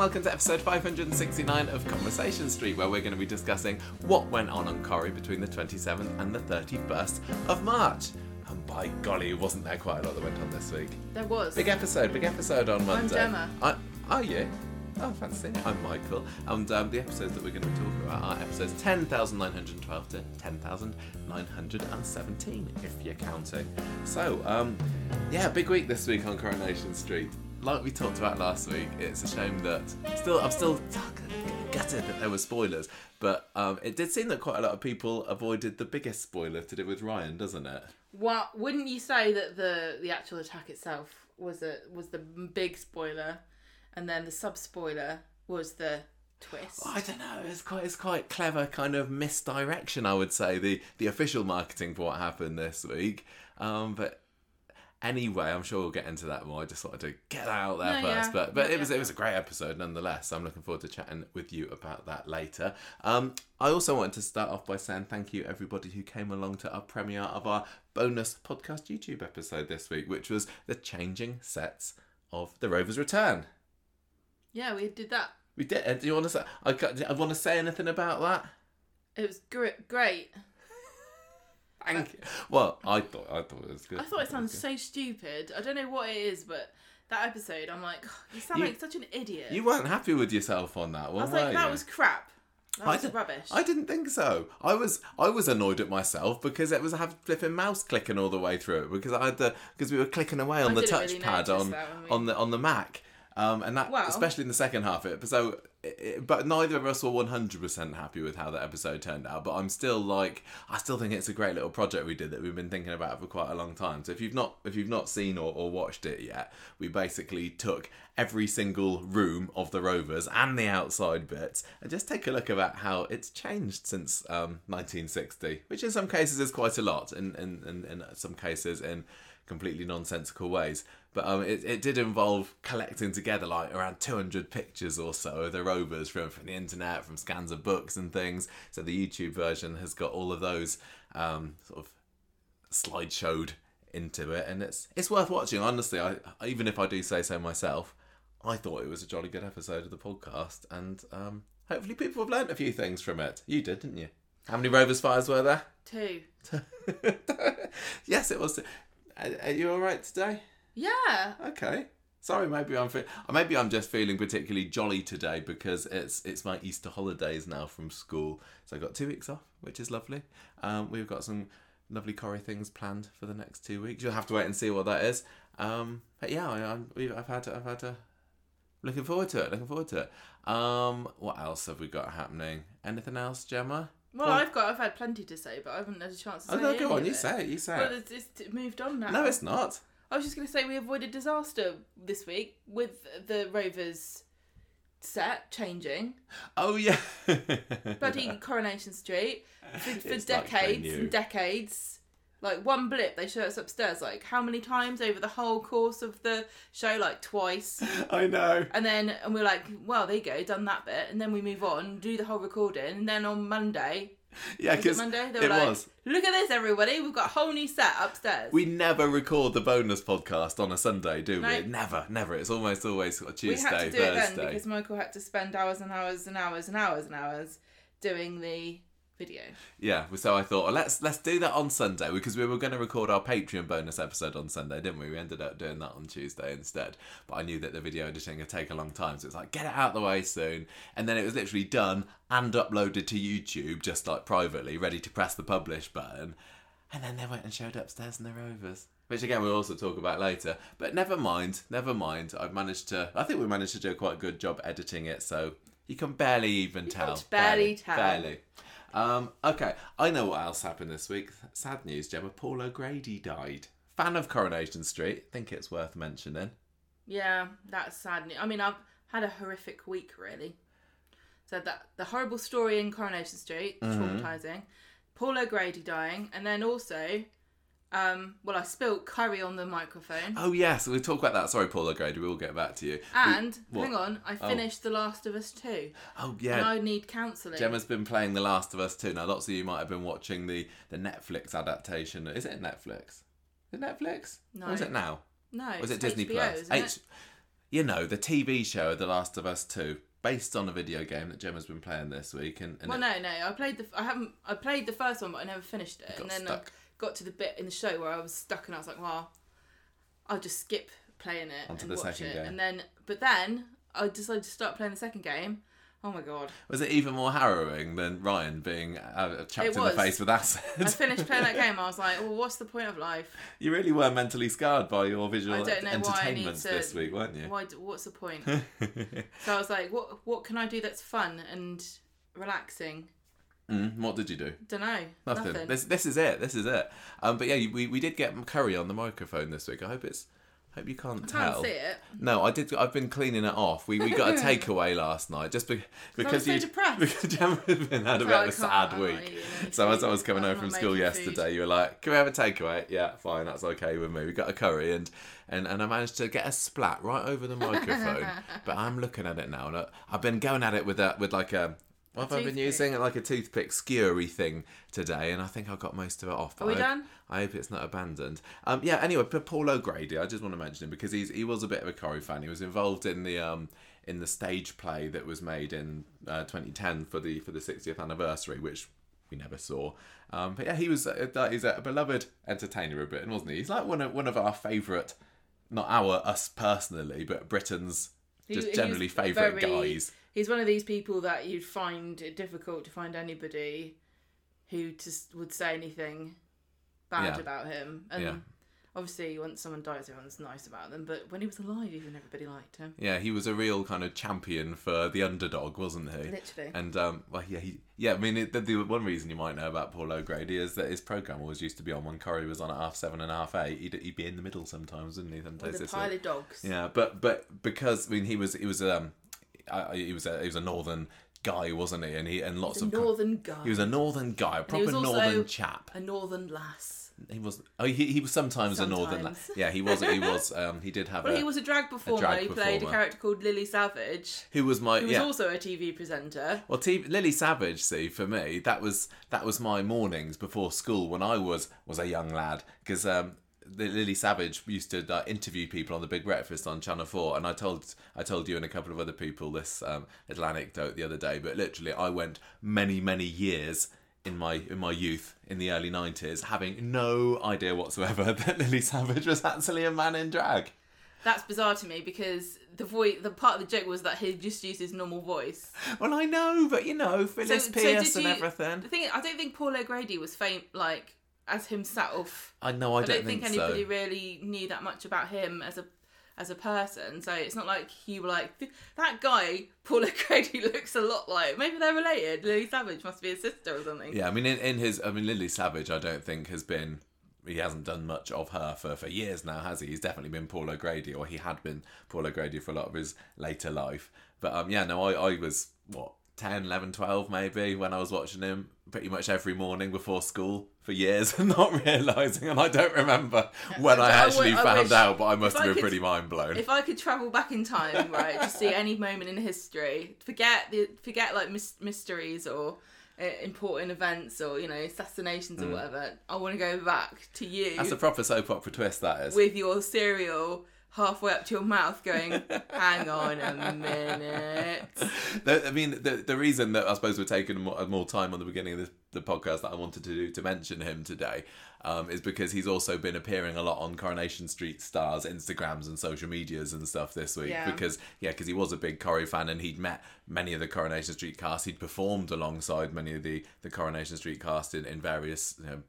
welcome to episode 569 of Conversation Street, where we're going to be discussing what went on on Corrie between the 27th and the 31st of March. And by golly, wasn't there quite a lot that went on this week? There was. Big episode, big episode on Monday. Gemma. I, are you? Oh, fancy. I'm Michael. And um, the episodes that we're going to be talking about are episodes 10,912 to 10,917, if you're counting. So, um, yeah, big week this week on Coronation Street. Like we talked about last week, it's a shame that still I'm still gutted that there were spoilers, but um, it did seem that quite a lot of people avoided the biggest spoiler to do with Ryan, doesn't it? Well, wouldn't you say that the the actual attack itself was a was the big spoiler, and then the sub spoiler was the twist? I don't know. It's quite it's quite clever kind of misdirection. I would say the the official marketing for what happened this week. Um, but anyway, I'm sure we'll get into that more. I just wanted to get out there No, first. yeah. But but it was yeah. it was a great episode nonetheless. I'm looking forward to chatting with you about that later. Um, I also wanted to start off by saying thank you everybody who came along to our premiere of our bonus podcast YouTube episode this week, which was the changing sets of the Rovers Return. Yeah, we did that. We did. Do you want to say? I, I want to say anything about that. It was gr- great. Thank you. Well, I thought I thought it was good. I thought it was sounded so stupid. I don't know what it is, but that episode, I'm like, you sound You- like such an idiot. You weren't happy with yourself on that I one, was were like, that you? was crap. That I was did- rubbish. I didn't think so. I was I was annoyed at myself because it was a flipping mouse clicking all the way through it because I had the because we were clicking away on I the didn't really touchpad notice on that when we- on the on the Mac. Um, and that, Well- especially in the second half of it. So, it, it- but neither of us were one hundred percent happy with how that episode turned out. But I'm still like, I still think it's a great little project we did that we've been thinking about for quite a long time. So if you've not, if you've not seen or, or watched it yet, we basically took every single room of the Rovers and the outside bits, and just take a look about how it's changed since um, 1960, which in some cases is quite a lot, and in, in, in some cases in completely nonsensical ways. But um, it, it did involve collecting together like around 200 pictures or so of the rovers from, from the internet, from scans of books and things. So the YouTube version has got all of those um, sort of slideshowed into it, and it's it's worth watching. Honestly, I even if I do say so myself, I thought it was a jolly good episode of the podcast, and um, hopefully people have learnt a few things from it. You did, didn't you? How many Rovers fires were there? Two. yes, it was. Are, are you all right today? Yeah. Okay. Sorry, maybe I'm fe- maybe I'm just feeling particularly jolly today because it's it's my Easter holidays now from school, so I got two weeks off, which is lovely. Um, we've got some lovely Corrie things planned for the next two weeks. You'll have to wait and see what that is. Um, but yeah, I, I've had I've had a looking forward to it. Looking forward to it. Um, what else have we got happening? Anything else, Gemma? Well, Well- I've got, I've had plenty to say, but I haven't had a chance to Oh say no, any go on. You it. say it. You say Well, it. it's, it's moved on now. No, it's not. I was just going to say we avoided disaster this week with the Rovers set changing. Oh yeah. Bloody Coronation Street for, for like decades and decades. Like one blip, they show us upstairs. Like how many times over the whole course of the show? Like twice. I know. And then and we're like, well, there you go, done that bit, and then we move on, do the whole recording, and then on Monday, Yeah, because Monday, they it were like, was. look at this, everybody, we've got a whole new set upstairs. We never record the bonus podcast on a Sunday, do we? No. Never, never. It's almost always sort of we Tuesday, had to do it then Thursday. because Michael had to spend hours and hours and hours and hours and hours doing the video. Yeah, so I thought well, let's let's do that on Sunday because we were going to record our Patreon bonus episode on Sunday, didn't we? We ended up doing that on Tuesday instead. But I knew that the video editing would take a long time, so it's like get it out the way soon. And then it was literally done and uploaded to YouTube, just like privately, ready to press the publish button. And then they went and showed upstairs in the Rovers. Which again we'll also talk about later. But never mind, never mind. I've managed to I think we managed to do a quite good job editing it, so you can barely even tell. can barely tell. Barely. Um, okay, I know what else happened this week. Sad news, Gemma. Paul O'Grady died. Fan of Coronation Street. Think it's worth mentioning. Yeah, that's sad. news. I mean, I've had a horrific week, really. So that the horrible story in Coronation Street, Mm-hmm. traumatizing. Paul O'Grady dying, and then also, um, well, I spilt curry on the microphone. Oh yes, we'll talk about that. Sorry, Paul O'Grady. We will get back to you. and what? hang on, I Oh. finished The Last of Us 2, Oh and yeah. I need counselling. Gemma's been playing The Last of Us too. Now, lots of you might have been watching the, the Netflix adaptation. Is it Netflix? Is it Netflix? No. Or is it now? no, Or is it Disney HBO, Plus? isn't it? you know, the TV show of The Last of Us Two, based on a video game that Gemma's been playing this week, and, and Well, it no, no. I played the. I haven't. I played the first one, but I never finished it. got And then stuck. Got to the bit in the show where I was stuck, and I was like, "Well, I'll just skip playing it Onto and the watch second it." game. And then, but then I decided to start playing the second game. Oh my god! was it even more harrowing than Ryan being uh, chucked It in was. the face with acid? I finished playing that game. I was like, "Well, what's the point of life? you really were mentally scarred by your visual I don't know why I need entertainments to- this week, weren't you? Why? What's the point?" so I was like, "What? What can I do that's fun and relaxing?" Mm, what did you do? Don't know. Nothing. Nothing. This this is it. This is it. Um, but yeah, we, we did get curry on the microphone this week. I hope it's. Hope you can't I tell. can't see it. No, I did. I've been cleaning it off. We, we got a takeaway last night just be, because so you depressed. because Gemma had been had a bit of a sad week. So as I was coming home from school making food. yesterday, you were like, "Can we have a takeaway?" Yeah, fine, that's okay with me. We got a curry and and, and I managed to get a splat right over the microphone. but I'm looking at it now, and I- I've been going at it with a with like a. What have I been using? Like a toothpick skewery thing today, and I think I got most of it off. Are we I hope- done? I hope it's not abandoned. Um, yeah. Anyway, Paul O'Grady, I just want to mention him because he's he was a bit of a Corrie fan. He was involved in the um in the stage play that was made in uh, 2010 for the for the 60th anniversary, which we never saw. Um, but yeah, he was uh, he's a beloved entertainer of Britain, wasn't he? He's like one of one of our favourite, not our us personally, but Britain's just he generally favourite very- guys. He's one of these people that you'd find it difficult to find anybody who just would say anything bad Yeah. about him. And Yeah. obviously, once someone dies, everyone's nice about them. But when he was alive, even everybody liked him. Yeah, he was a real kind of champion for the underdog, wasn't he? Literally. And um, well, yeah, he, yeah. I mean, it, the, the one reason you might know about Paul O'Grady is that his program always used to be on when Corrie was on at half seven and half eight. He'd, he'd be in the middle sometimes, wouldn't he? Sometimes With a pile week. of dogs. Yeah, but but because I mean, he was he was um, I, he was a he was a northern guy, wasn't he? And he and lots a of northern guy. he was a northern guy, a proper northern chap. a northern lass. He was oh he, he was sometimes, a northern. la- Sometimes. Yeah, he was he was um he did have Well, a he was a drag performer. drag he played a character called Lily Savage, who was my who was yeah. also a TV presenter. Well, T- Lily Savage, see, for me, that was that was my mornings before school when I was was a young lad because um, Lily Savage used to uh, interview people on the Big Breakfast on Channel Four, and I told I told you and a couple of other people this um, little anecdote the other day. But literally, I went many many years in my in my youth in the early nineties having no idea whatsoever that Lily Savage was actually a man in drag. That's bizarre to me because the voice, the part of the joke was that he just used his normal voice. Well, I know, but you know, Phyllis so Pearce did and you- everything. The thing, I don't think Paul O'Grady was fame like as himself. I know, I, I don't, think, think, so. anybody really knew that much about him as a as a person. So it's not like you were like that guy. Paul O'Grady looks a lot like. Maybe they're related. Lily Savage must be his sister or something. Yeah, I mean, in, in his, I mean, Lily Savage, I don't think has been. He hasn't done much of her for, for years now, has he? He's definitely been Paul O'Grady, or he had been Paul O'Grady for a lot of his later life. But um, yeah, no, I, I was what 10, 11, 12 maybe when I was watching him pretty much every morning before school for years and not realizing, and I don't remember when I I actually I found wish- out, but I must have been could- pretty mind blown. If I could travel back in time, right, to see any moment in history, forget the forget like mys- mysteries or uh, important events or you know assassinations or whatever. I want to go back to you Mm. That's a proper soap opera twist, that is. with your cereal halfway up to your mouth, going, "Hang on a minute." The- I mean, the the reason that I suppose we're taking more, more time on the beginning of this, the podcast that I wanted to do to mention him today um, is because he's also been appearing a lot on Coronation Street Stars Instagrams and social medias and stuff this week. Yeah. Because yeah, because he was a big Corrie fan and he'd met many of the Coronation Street cast. He'd performed alongside many of the the Coronation Street cast in in various. You know,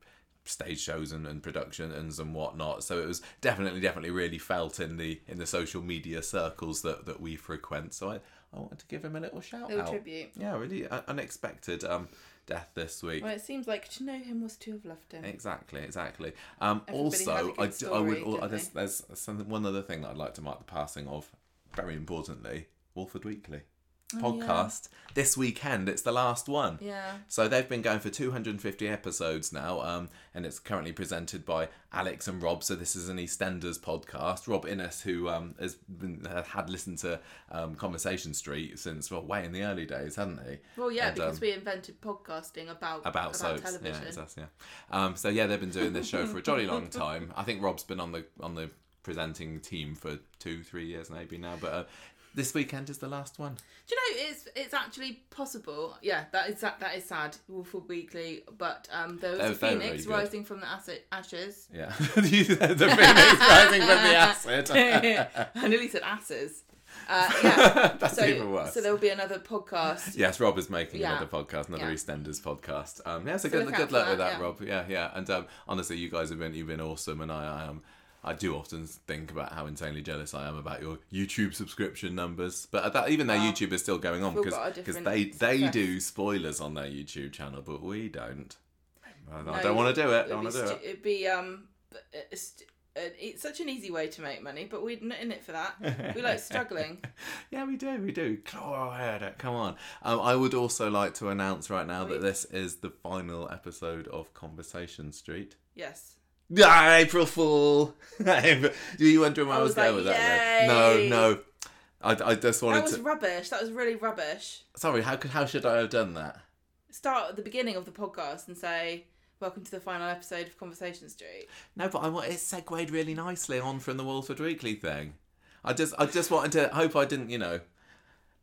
stage shows and, and productions and whatnot so it was definitely definitely really felt in the in the social media circles that that we frequent so i i wanted to give him a little shout Little out tribute. yeah really uh, unexpected um death this week Well, it seems like to know him was to have loved him. Exactly, exactly. Um, Everybody has a also, I, d- I would. story, al- don't there's, something, one other thing that I'd like to mark the passing of. Very importantly, Walford Weekly Oh, yeah. podcast this weekend. It's the last one. Yeah. So they've been going for 250 episodes now, um, and it's currently presented by Alex and Rob. So this is an EastEnders podcast. Rob Innes, who um, has been, had listened to um, Conversation Street since well, way in the early days, hadn't he? Well, yeah, And, because um, we invented podcasting about about, soaps. television. Yeah, it's us, yeah. Um, so yeah, they've been doing this show for a jolly long time. I think Rob's been on the on the presenting team for two, three years maybe now. But uh, this weekend is the last one. Do you know it's it's actually possible? Yeah, that is that that is sad. Walford Weekly, but um, there was They're- a phoenix really rising from the acid, ashes. Yeah, the phoenix rising from the acid. I nearly said asses. Uh, yeah. That's so, even worse. So there will be another podcast. Yes, Rob is making Yeah. another podcast, another Yeah. EastEnders podcast. Um, yeah, so, So good, look good luck with that, that, yeah. Rob. Yeah, yeah. And um, honestly, you guys have been you've been awesome, and I, I am. I do often think about how insanely jealous I am about your YouTube subscription numbers, but that, even their YouTube is still going on because because they they success. do spoilers on their YouTube channel, but we don't. I, No, don't want to do it. I don't want to do stu- it. it'd be um, it's, it's such an easy way to make money, but we're not in it for that. We like struggling. Yeah, we do, we do. Claw at it. Come on. Um, I would also like to announce right now that this is the final episode of Conversation Street. Yes. Ah, April Fool! Do you wondering where I, was, was going like, with that? No, no. I, I just wanted That was to. rubbish. That was really rubbish. Sorry, how could how should I have done that? Start at the beginning of the podcast and say, "Welcome to the final episode of Conversation Street." No, but I want it segued really nicely on from the Walford Weekly thing. I just I just wanted to hope I didn't you know.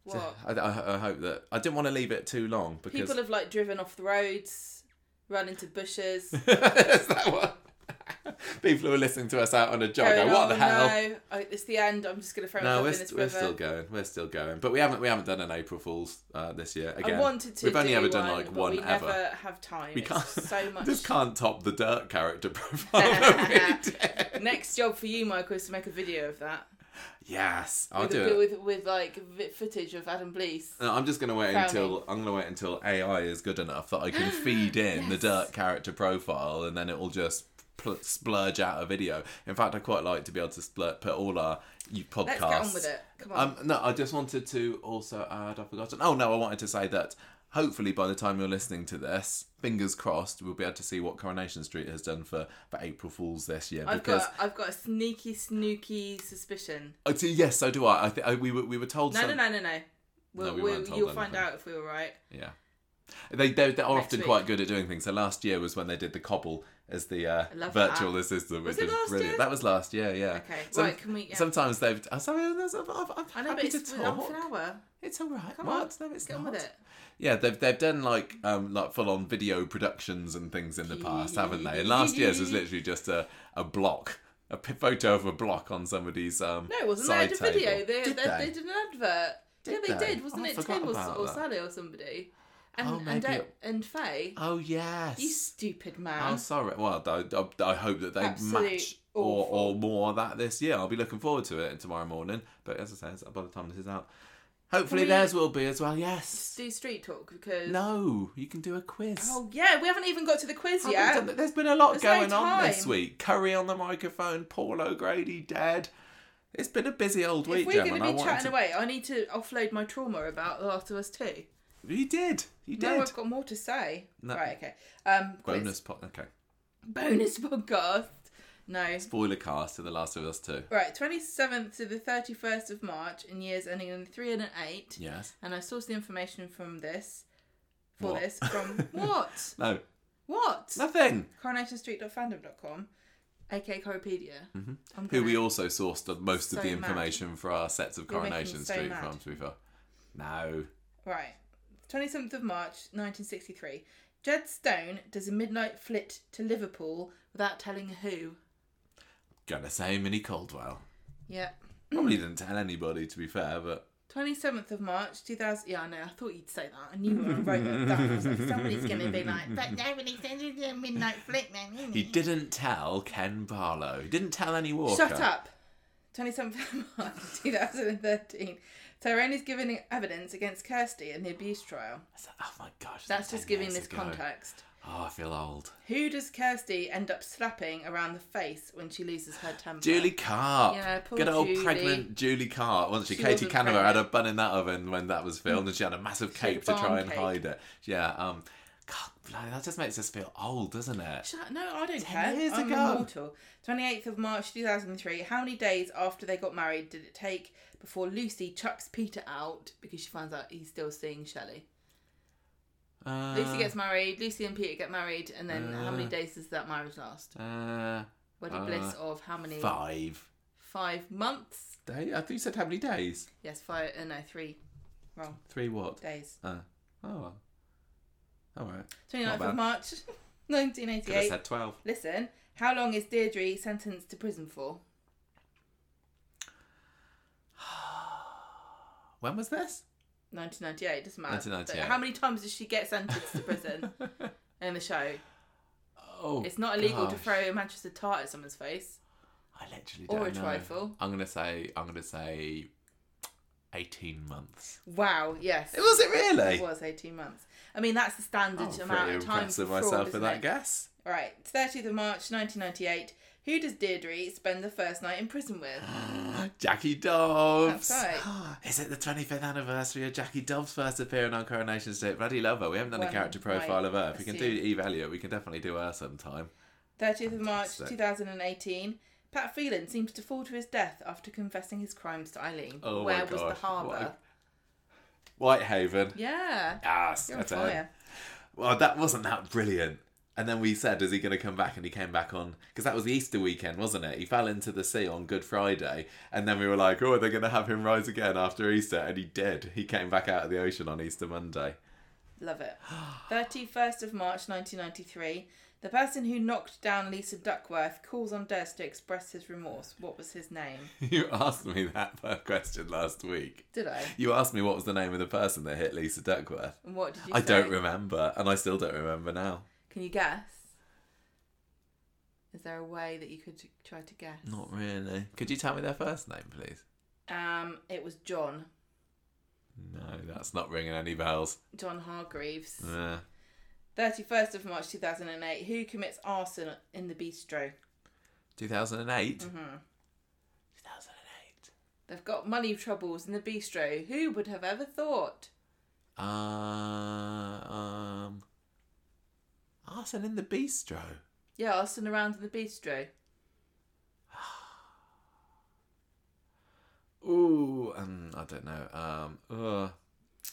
What? I, I, I hope that I didn't want to leave it too long because People have like driven off the roads, run into bushes. is that what people who are listening to us out on a jog going, go, what the "Oh, hell? No, I, it's the end. I'm just gonna throw No, we're, st- this we're still going. We're still going, but we haven't we haven't done an April Fools uh, this year. Again, I wanted to. We've only ever done one, like one we ever. never have time. We can't. so much. Just can't top the dirt character profile. that we did. Next job for you, Michael, is to make a video of that. yes, I'll with, do it. with with like footage of Adam Blease. No, I'm just gonna wait until I'm gonna wait until AI is good enough that I can feed in the dirt character profile, and then it will just pl- splurge out a video. In fact, I quite like to be able to split, put all our you podcasts. Let's get on with it. Come on. Um, no, I just wanted to also add. I've forgotten. Oh no, I wanted to say that. Hopefully, by the time you're listening to this, fingers crossed, we'll be able to see what Coronation Street has done for, for April Fools this year. I've because got I've got a sneaky snooky suspicion. Oh, see, yes, so do I. I think we were we were told. No, some, no, no, no, no. We'll, we we'll, you'll find out if we were right. Yeah. They, they, they're Next often week. quite good at doing things. So last year was when they did the cobble as the uh, virtual that. assistant, which Was it last brilliant. year? That was last year, yeah. Okay, Some- right. Can we? Yeah. Sometimes they've. I'm sorry, I'm, I'm, I know, happy to talk. for an hour. It's all right. Come what? on, No, it's Get not. it. Yeah, they've they've done like um like full on video productions and things in the past, haven't they? And last year's was literally just a a block, A photo of a block on somebody's um. No, it wasn't. They side had a video. They, Did they, they? they did an advert. Did yeah, they, they? did. Wasn't Oh, it Tim or, or. Sally or somebody? And Oh, and, maybe uh, it- and Faye. Oh yes. You stupid man. Oh, man. sorry. Well, I, I, I hope that they Absolute match or, awful. or more of that this year. I'll be looking forward to it tomorrow morning. But as I say, by the time this is out, hopefully we- theirs will be as well. Yes. do street talk because. No, you can do a quiz. Oh yeah, we haven't even got to the quiz yet. done. There's been a lot There's no going on this week. Curry on the microphone, Paul O'Grady dead. It's been a busy old week, If we're going to be chatting to- away, I need to offload my trauma about The Last of Us 2. You did. You did. No, I've got more to say. No. Right, okay. Um, quiz. Bonus pot. Okay. Bonus podcast. No. Spoiler cast to The Last of Us 2. Right, 27th to the 31st of March in years ending in 3 and an 8. Yes. And I sourced the information from this. For What? this. From what? No. What? Nothing. CoronationStreet.fandom.com. aka Coropedia. I'm Mm-hmm. Who we gonna- also sourced the most of So the mad. information for our sets of You're making Coronation me so Street mad. from, to be fair. No. Right. 27th of March, 1963. Jed Stone does a midnight flit to Liverpool without telling who. Gonna say Minnie Caldwell. Yeah. Probably didn't tell anybody, to be fair, but 27th of March, 2000. Yeah, I know. I thought you'd say that. I knew when I wrote it down. I was like, somebody's to be like, but nobody said you did a midnight flit, man. he didn't tell Ken Barlow. He didn't tell Annie Walker. Shut up. 27th of March, 2013. Tyrone is giving evidence against Kirsty in the abuse trial. Oh my gosh. That's just giving this ago. context. Oh, I feel old. Who does Kirsty end up slapping around the face when she loses her temper? Julie Carp. Yeah, poor Good old Julie. pregnant Julie Carp, wasn't she? She Katy Cavanagh had a bun in that oven when that was filmed, and she had a massive cape to try and cake. hide it. Yeah. Um. Bloody, that just makes us feel old, doesn't it? Shut, no, I don't Ten care. years I'm ago. immortal. 28th of March 2003. How many days after they got married did it take before Lucy chucks Peter out because she finds out he's still seeing Shelley? Uh, Lucy gets married, Lucy and Peter get married, and then how many Uh, days does that marriage last? Uh, Wedding uh, bliss of how many? five. five months. Day? I thought you said how many days? Yes, five. Uh, no, three. Wrong. Three what? Days. Uh, oh, well. All right. 29th of. March, Could have 1988. said 12. Listen, how long is Deirdre sentenced to prison for? When was this? 1998, doesn't matter. 1998. How many times does she get sentenced to prison in the show? Oh, It's not illegal to gosh. throw a Manchester tart at someone's face. I literally Or don't a know. trifle. I'm gonna say. I'm gonna say. 18 months. Wow, yes. Was it really? It was 18 months. I mean, that's the standard I'm amount of time impressed for with fraud, myself with that it? guess. Right, 30th of March 1998. Who does Deirdre spend the first night in prison with? Jackie Dobbs. That's right. Is it the 25th anniversary of Jackie Dobbs' first appearing on Coronation Street? Bloody love her. We haven't done a character profile of her. If we can do. Eve Elliott, we can definitely do her sometime. 30th of March 2018. Pat Phelan seems to fall to his death after confessing his crimes to Eileen. Oh my Where was the harbour? Whitehaven. Yeah. Yes, You're on I tell you. fire. Well, that wasn't that brilliant. And then we said, is he going to come back? And he came back on, because that was the Easter weekend, wasn't it? He fell into the sea on Good Friday. And then we were like, oh, they're going to have him rise again after Easter. And he did. He came back out of the ocean on Easter Monday. Love it. 31st of March 1993. The person who knocked down Lisa Duckworth calls on Des to express his remorse. What was his name? You asked me that question last week. Did I? You asked me what was the name of the person that hit Lisa Duckworth. And what did you I say? don't remember, and I still don't remember now. Can you guess? Is there a way that you could try to guess? Not really. Could you tell me their first name, please? Um, it was John. No, that's not ringing any bells. John Hargreaves. Nah. 31st of March 2008. Who commits arson in the bistro? 2008? hmm 2008. They've got money troubles in the bistro. Who would have ever thought? Uh, um. Arson in the Bistro. Yeah, arson around in the bistro. Ooh, um, I don't know. Um, uh,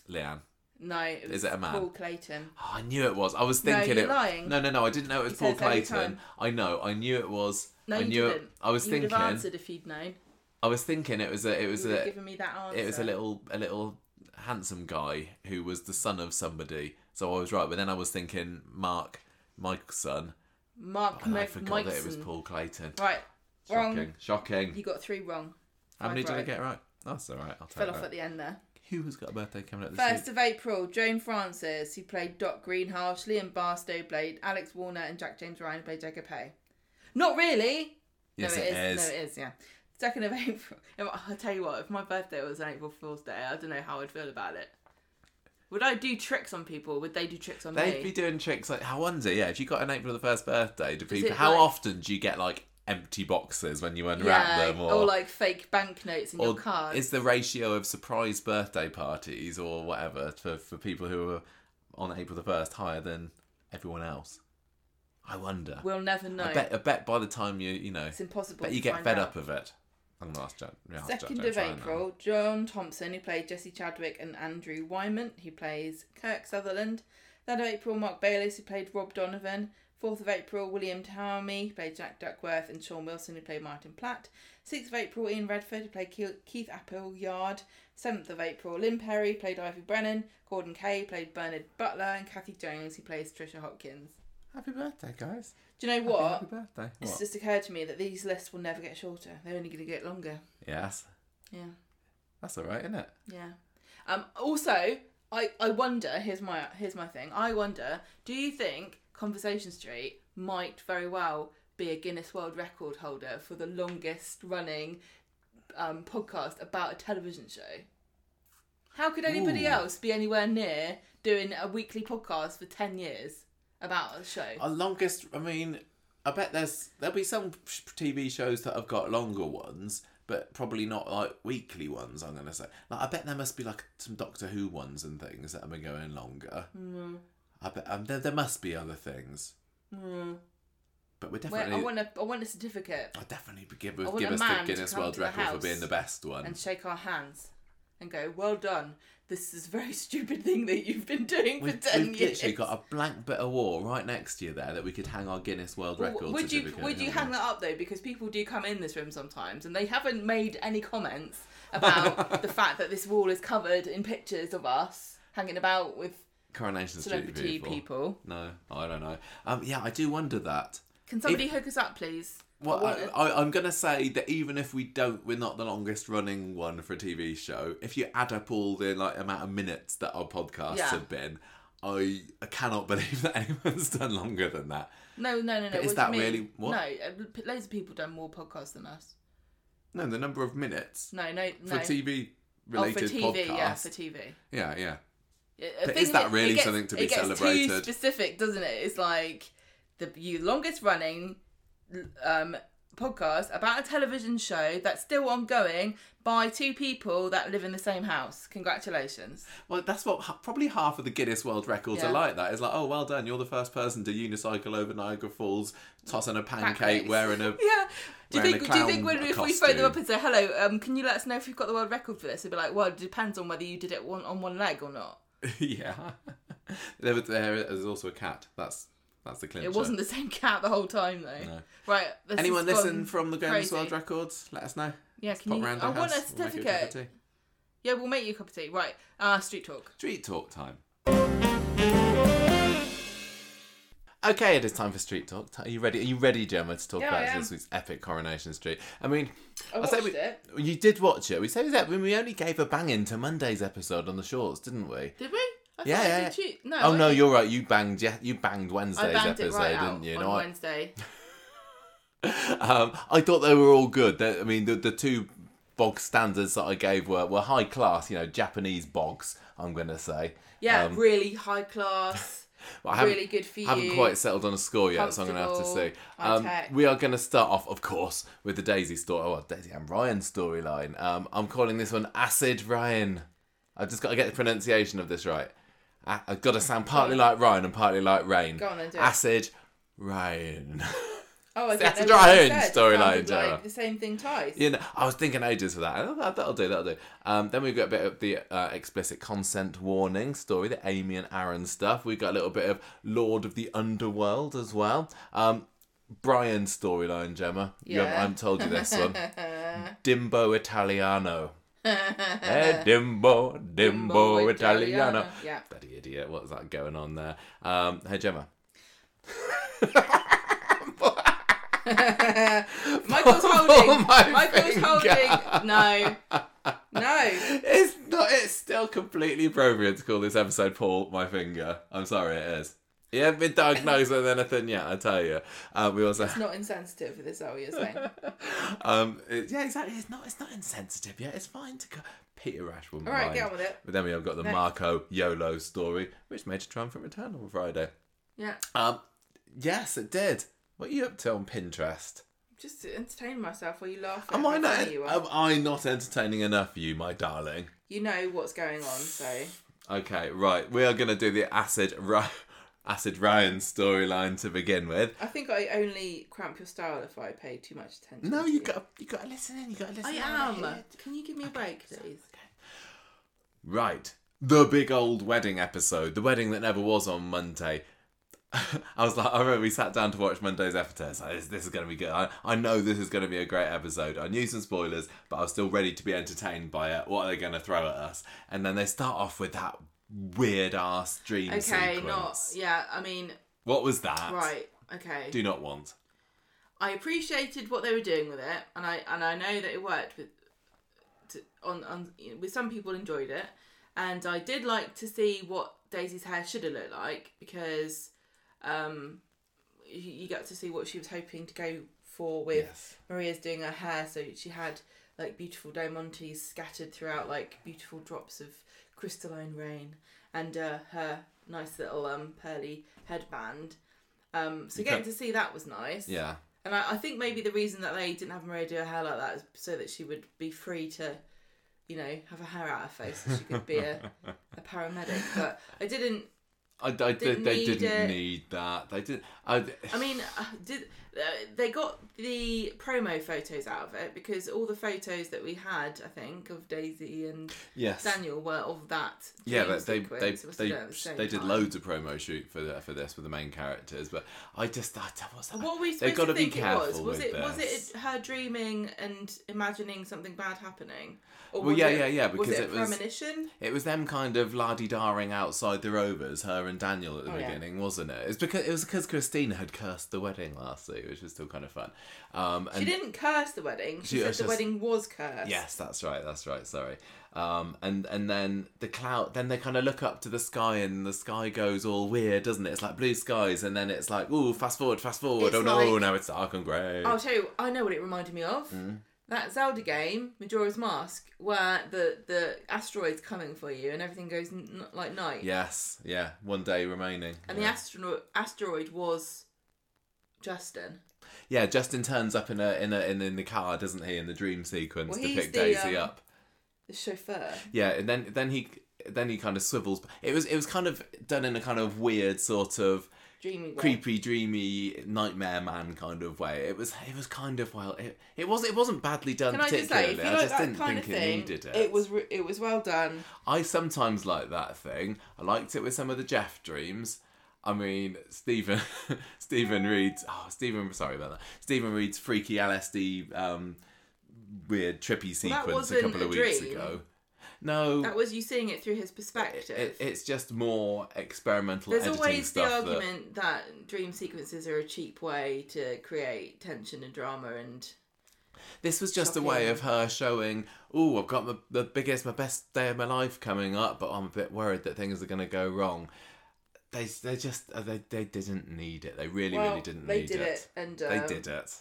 Leanne. No, it was Is it a man? Paul Clayton. Oh, I knew it was. I was No, thinking you're it. lying. No, no, no. I didn't know it was He Paul Clayton. I know. I knew it was. No, I you knew didn't. it. I was you thinking. would have answered if you'd known. I was thinking it was a. It was You a. given me that answer. It was a little, a little handsome guy who was the son of somebody. So I was right, but then I was thinking Mark, Mike's son. Mark And I forgot that it was Paul Clayton. Right, wrong. Shocking. Shocking. You got three wrong. How many Five did I get right? That's all right. I'll Fell off that. at the end there. Who has got a birthday coming up this First week? of April, Joan Francis, who played Dot Greenhalgh, Liam Bairstow played Alex Warner, and Jack James Ryan played Jacob Hay. Not really. Yes, no, it is. No, it is. Yeah. Second of April. I'll tell you what. If my birthday was an April Fool's Day, I don't know how I'd feel about it. Would I do tricks on people? Would they do tricks on me? They'd be doing tricks like how wonder, yeah. If you got an April the first birthday, do people? How like- often do you get like empty boxes when you unwrap yeah, them, or, or like fake banknotes in your card. is the ratio of surprise birthday parties or whatever for for people who are on April the first higher than everyone else? I wonder. We'll never know. I bet. I bet by the time you you know, It's impossible. to you get fed out. up of it. I'm gonna ask. Yeah, Second of April, John Thomson, who played Jesse Chadwick, and Andrew Whyment, who plays Kirk Sutherland. Third of April, Marc Baylis, who played Rob Donovan. Fourth of April, William Tarmey, played Jack Duckworth, and Sean Wilson, who played Martin Platt. Sixth of April, Ian Redford, who played Ke- Keith Appleyard. Seventh of April, Lynne Perrie, played Ivy Brennan. Gorden Kaye played Bernard Butler, and Kathy Jones, who plays Trisha Hopkins. Happy birthday, guys. Do you know Happy, what? happy birthday. It's What? just occurred to me that these lists will never get shorter. They're only going to get longer. Yes, Yeah. that's all right, isn't it? Yeah. Um. Also, I I wonder. Here's my here's my thing. I wonder. Do you think Conversation Street might very well be a Guinness World Record holder for the longest running um, podcast about a television show? How could anybody Ooh. else be anywhere near doing a weekly podcast for ten years about a show? Our longest. I mean, I bet there's there'll be some TV shows that have got longer ones, but probably not like weekly ones. I'm gonna say. Like, I bet there must be like some Doctor Who ones and things that have been going longer. Mm. I bet um, there there must be other things, Mm. but we're Wait, definitely. I want a I want a certificate I'd definitely be give, I want give a us man the to Guinness come World to the Record for house being the best one. and shake our hands. and go, "Well done. This is a very stupid thing that you've been doing for We've, 10 we've years." literally got a blank bit of wall right next to you there that we could hang our Guinness World Well, Record would you certificate. would you haven't hang that up though? Because people do come in this room sometimes, and they haven't made any comments about the fact that this wall is covered in pictures of us hanging about with? Coronation Street celebrity people. people. No, I don't know. Um, yeah, I do wonder that. Can somebody hook us up, please? Well, I want it. I, I, I'm going to say that even if we don't, we're not the longest running one for a TV show. If you add up all the like amount of minutes that our podcasts Yeah. have been, I, I cannot believe that anyone's done longer than that. No, no, no, no. But is that really- what? No, uh, loads of people done more podcasts than us. No, the number of minutes No, no, no. for. TV oh, for TV, podcasts. yeah, for TV. yeah, yeah. But is that it- really it gets- something to be it gets Too specific, doesn't it? It's like the you longest running um, podcast about a television show that's still ongoing by two people that live in the same house. Congratulations. Well, that's what probably half of the Guinness World Records Yeah. are like. That is like, oh, well done, you're the first person to unicycle over Niagara Falls, tossing a pancake, Pancakes. wearing a Yeah. Do you think? Do you think when if we phone them up and say hello, um, can you let us know if you've got the world record for this? They'd be like, well, it depends on whether you did it one, on one leg or not. yeah. there, was- there is also a cat. That's that's the clincher. It wasn't the same cat the whole time though. No. Right. Anyone listen from the Guinness. World Records? Let us know. Yeah, Pop can you? round I want a house, we'll a certificate. Yeah, we'll make you a cup of tea. Right. Uh, street talk. Street talk time. Okay, it is time for street talk. Are you ready? Are you ready, Gemma, to talk Yeah, about this week's epic Coronation Street? I mean, I I'll say watched we- it. you did watch it. We said that when we only gave a bang in to Monday's episode on the shorts, didn't we? Did we? I Yeah, yeah, Tu- No. Oh no, did- you're right. You banged. Yeah, you banged I Wednesday's banged episode, right didn't you? on No, I- Wednesday. um, I thought they were all good. They- I mean, the the two bog standards that I gave were, were high class. You know, Japanese bogs. I'm going to say. Yeah, Um, really high class. But I haven't- really good for you. haven't quite settled on a score yet, so I'm going to have to see. Um, we are going to start off, of course, with the Daisy story. Oh, Daisy and Ryan storyline. Um, I'm calling this one Acid Ryan. I've just got to get the pronunciation of this right. I- I've got to sound partly like Ryan and partly like Rain. Go on then, do it. Acid Ryan. Oh, I That's don't a know dry said. storyline. Like the same thing twice. You know, I was thinking ages for that. Oh, that- That'll do, that'll do. Um, then we've got a bit of the uh, explicit consent warning story, the Amy and Aaron stuff. We've got a little bit of Lord of the Underworld as well. Um, Brian's storyline, Gemma. You haven't- I Yeah. haven't told you this one. Dimbo Italiano. hey, Dimbo, Dimbo, Italiano. Yeah. Bloody idiot, what's that going on there? Um, hey, Gemma. Michael's holding. my Michael's finger. holding. No. No. It's not. It's still completely appropriate to call this episode "Paul My Finger." I'm sorry, it is. You haven't been diagnosed with anything yet. I tell you. Um, we also, It's not insensitive. Is that what you're saying? um, it- yeah, exactly. It's not. It's not insensitive yet. It's fine to go. Peter Ash will All right, mind. get on with it. But then we have got the Next. Marco YOLO story, which made a triumphant return on Friday. Yeah. Um, yes, it did. What are you up to on Pinterest? Just to entertain myself while you laugh Am I not? you are. Am I not entertaining enough for you, my darling? You know what's going on, so Okay, right. We are going to do the acid Ry- acid Ryan storyline to begin with. I think I only cramp your style if I pay too much attention. No, to you got you got to listen in. You got to listen. I in. am. Can you give me a break, please? Right, the big old wedding episode, the wedding that never was on Monday. I was like, I remember we sat down to watch Monday's episode. Like, this, this is going to be good. I, I know this is going to be a great episode. I knew some spoilers, but I was still ready to be entertained by it. What are they going to throw at us? And then they start off with that weird ass dream Okay, sequence. not yeah. I mean, What was that? right. Okay. Do not want. I appreciated what they were doing with it, and I and I know that it worked with to, on on with some people enjoyed it, and I did like to see what Daisy's hair should have looked like because um, you, you got to see what she was hoping to go for with Yes. Maria's doing her hair, so she had like beautiful diamantes scattered throughout, like beautiful drops of crystalline rain, and uh, her nice little um pearly headband. Um, so You getting to see that was nice. Yeah. And I, I think maybe the reason that they didn't have Maria do her hair like that is so that she would be free to, you know, have her hair out her face so she could be a, a paramedic. But I didn't. I, I did, Didn't they didn't it. need that. They did. I, I mean, uh, did uh, they got the promo photos out of it because all the photos that we had, I think, of Daisy and Yes. Daniel were of that. Yeah, but they they they, have been at the they did time. loads of promo shoot for the, for this with the main characters, but I just I was What were we supposed got to think it was? careful Was it was it her dreaming and imagining something bad happening? Or Well, yeah, it- yeah, yeah, Was because it, it a was- premonition? It was them kind of lardy darring outside the Rovers, her and Daniel at the Oh, yeah. beginning, wasn't it? It's because it was because Christina had cursed the wedding last which was still kind of fun. Um, and She didn't curse the wedding. She, She said the just- wedding was cursed. Yes, that's right. That's right. Sorry. Um, and and then the cloud. Then they kind of look up to the sky, and the sky goes all weird, doesn't it? It's like blue skies, and then it's like, ooh, fast forward, fast forward. It's oh no, like- now it's dark and grey. I'll tell you. I know what it reminded me of. Mm. That Zelda game, Majora's Mask, where the the asteroid's coming for you and everything goes n- like night. Yes, yeah. One day remaining. And the yeah. asteroid was Justin. yeah, Justin turns up in a in a in, in the car, doesn't he? In the dream sequence Well, to pick the, Daisy um, up. the chauffeur. Yeah, and then then he then he kind of swivels. It was it was kind of done in a kind of weird sort of Dreaming. way. creepy, dreamy nightmare man kind of way. It was it was kind of well. It, it was it wasn't badly done Can I just particularly. say, if you I like just didn't think of it thing, needed it. it was it was well done. I sometimes like that thing. I liked it with some of the Geoff dreams. I mean, Stephen, Stephen Reid's. Oh, Stephen, sorry about that. Stephen Reid's freaky LSD, um, weird trippy Well, sequence a wasn't couple of a weeks ago. No, That was you seeing it through his perspective. it, it's just more experimental There's always the stuff. that, argument that... dream sequences are a cheap way to create tension and drama and this was just a way of her showing, oh, I've got my, the biggest, my best day of my life coming up, but I'm a bit worried that things are going to go wrong. They, they just, uh, they, they didn't need it. They really, well, really didn't they need did it. it, and um, They did it.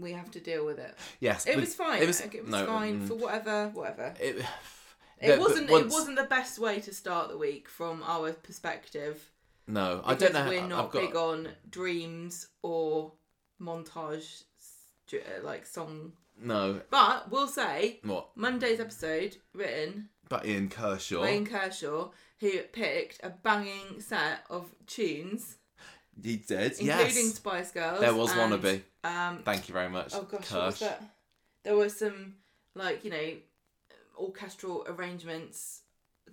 we have to deal with it. Yes, It was fine. It was, It was no, fine mm, for whatever, whatever. It, It wasn't. once- It wasn't the best way to start the week from our perspective. No, I don't know. We're how- not I've got, big on dreams or montage, uh, like song. no. But we'll say What? Monday's episode written by Ian Kershaw. by Ian Kershaw, who picked a banging set of tunes, He did. including yes. Spice Girls. There was and, wannabe. Um, Thank you very much. oh gosh, what was that? There were some like you know orchestral arrangements.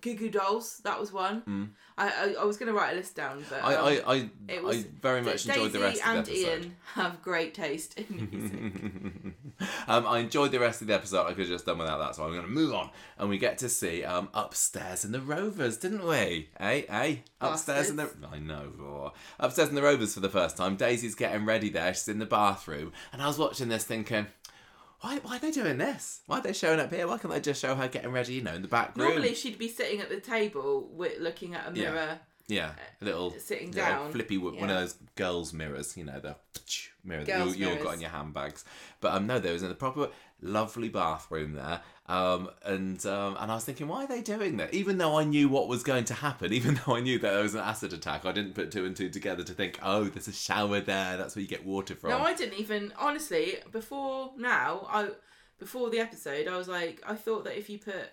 Goo Goo Dolls, that was one. Mm. I, I I was going to write a list down, but I, um, I, I, it I was- very much Daisy enjoyed the rest of the episode. and Ian have great taste in music. um, I enjoyed the rest of the episode. I could have just done without that, so I'm going to move on. And we get to see um, upstairs in the Rovers, didn't we? Eh, eh? Upstairs in the. I know. oh. Upstairs in the Rovers for the first time. Daisy's getting ready there. She's in the bathroom, and I was watching this thinking. Why, why are they doing this? Why are they showing up here? Why can't they just show her getting ready, you know, in the back room? Normally, she'd be sitting at the table with looking at a mirror. Yeah, a little sitting yeah, down. flippy one of those girls' mirrors, you know, the mirror that Girls' you, you've got in your handbags. But um, no, there was in a proper lovely bathroom there, um, and um, and I was thinking, why are they doing that? Even though I knew what was going to happen, even though I knew that there was an acid attack, I didn't put two and two together to think, oh, there's a shower there. That's where you get water from. No, I didn't even. Honestly, before now, I before the episode, I was like, I thought that if you put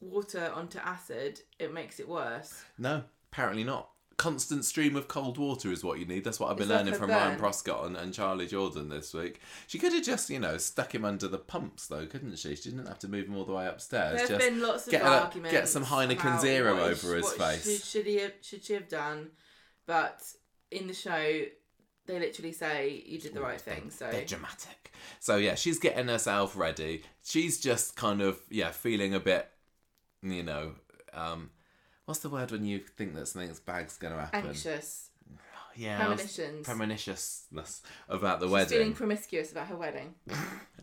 water onto acid, it makes it worse. No, apparently not. Constant stream of cold water is what you need. That's what I've been It's learning a from Ryan. Prescott and, and Charlie Jordan this week. She could have just, you know, stuck him under the pumps though, couldn't she? She didn't have to move him all the way upstairs. There's just been lots of get a- arguments. get some Heineken Zero over his face. Should, should he have, should she have done? But in the show, they literally say you did the right thing. So they're dramatic. So yeah, she's getting herself ready. She's just kind of yeah, feeling a bit, you know, um, what's the word when you think that something's bad's going to happen? anxious, Yeah, premonitions. premonitiousness about the She's wedding. feeling promiscuous about her wedding.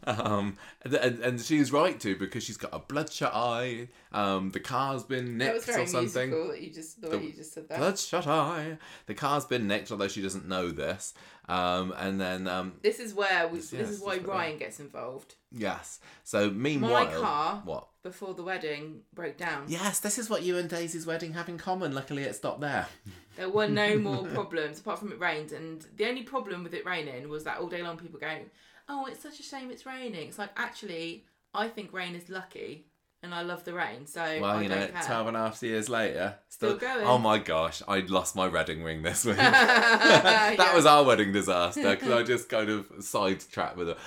Um, and, and, and she's right to because she's got a bloodshot eye. Um, the car's been That was nicked very or something. That you just the, The you just said that. Bloodshot eye. The car's been nicked, although she doesn't know this. Um, and then um, This is where we, Yes, this is why Ryan gets involved. yes. So meanwhile, my car- what? Before the wedding broke down, Yes, this is what you and Daisy's wedding have in common. Luckily, it stopped there. there were no more problems apart from it rained. And the only problem with it raining was that all day long people going, "Oh, it's such a shame it's raining." It's like actually, I think rain is lucky and I love the rain. So Well, I you don't know, care. 12 and a half years later, Still going. Oh my gosh, I lost my wedding ring this week. Yeah. that was our wedding disaster because I just kind of sidetracked with it.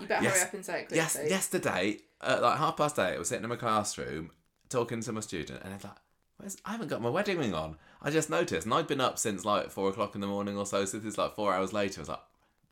You better Yes. hurry up and say it quickly. Yes, yesterday, at like half past eight, I was sitting in my classroom talking to my student, and it's like, Where's, I haven't got my wedding ring on. I just noticed, and I'd been up since like four o'clock in the morning or so. So this is like four hours later. I was like,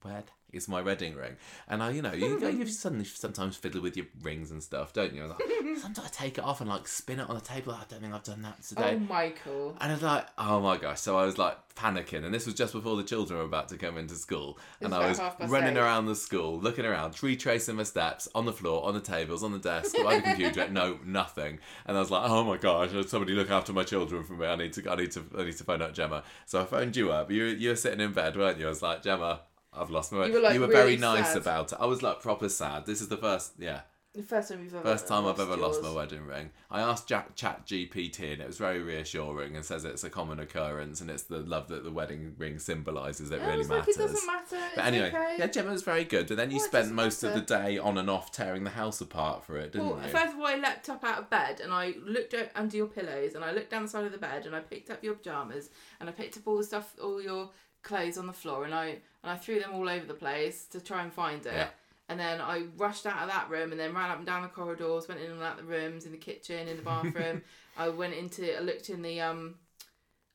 where is my wedding ring? And I, you know, you, you suddenly sometimes fiddle with your rings and stuff, don't you? I was like, sometimes I take it off and like spin it on the table. I don't think I've done that today. Oh, Michael. And I was like, oh my gosh. So I was like panicking. And this was just before the children were about to come into school. And I was running eight. around the school, looking around, retracing my steps on the floor, on the tables, on the desk, by the computer. No, nothing. And I was like, oh my gosh, somebody look after my children for me. I need to, I need to, I need to phone up Gemma. So I phoned you up. You, you were sitting in bed, weren't you? I was like, Gemma, I've lost my. You were, like, very really nice sad. about it. I was like proper sad. This is the first, yeah. The first time you've ever First time I've ever lost my wedding ring. I asked Jack, Chat GPT and it was very reassuring and says it's a common occurrence and it's the love that the wedding ring symbolises that Yeah, really was like, matters. it doesn't matter. But anyway, okay. yeah, Gemma was very good. But then you Well, spent most of the day on and off tearing the house apart for it, didn't Well, you? first of all, I leapt up out of bed and I looked under your pillows and I looked down the side of the bed and I picked up your pajamas and I picked up all the stuff, all your clothes on the floor and I and I threw them all over the place to try and find it. Yeah. And then I rushed out of that room and then ran up and down the corridors, went in and out the rooms, in the kitchen, in the bathroom. I went into, I looked in the um,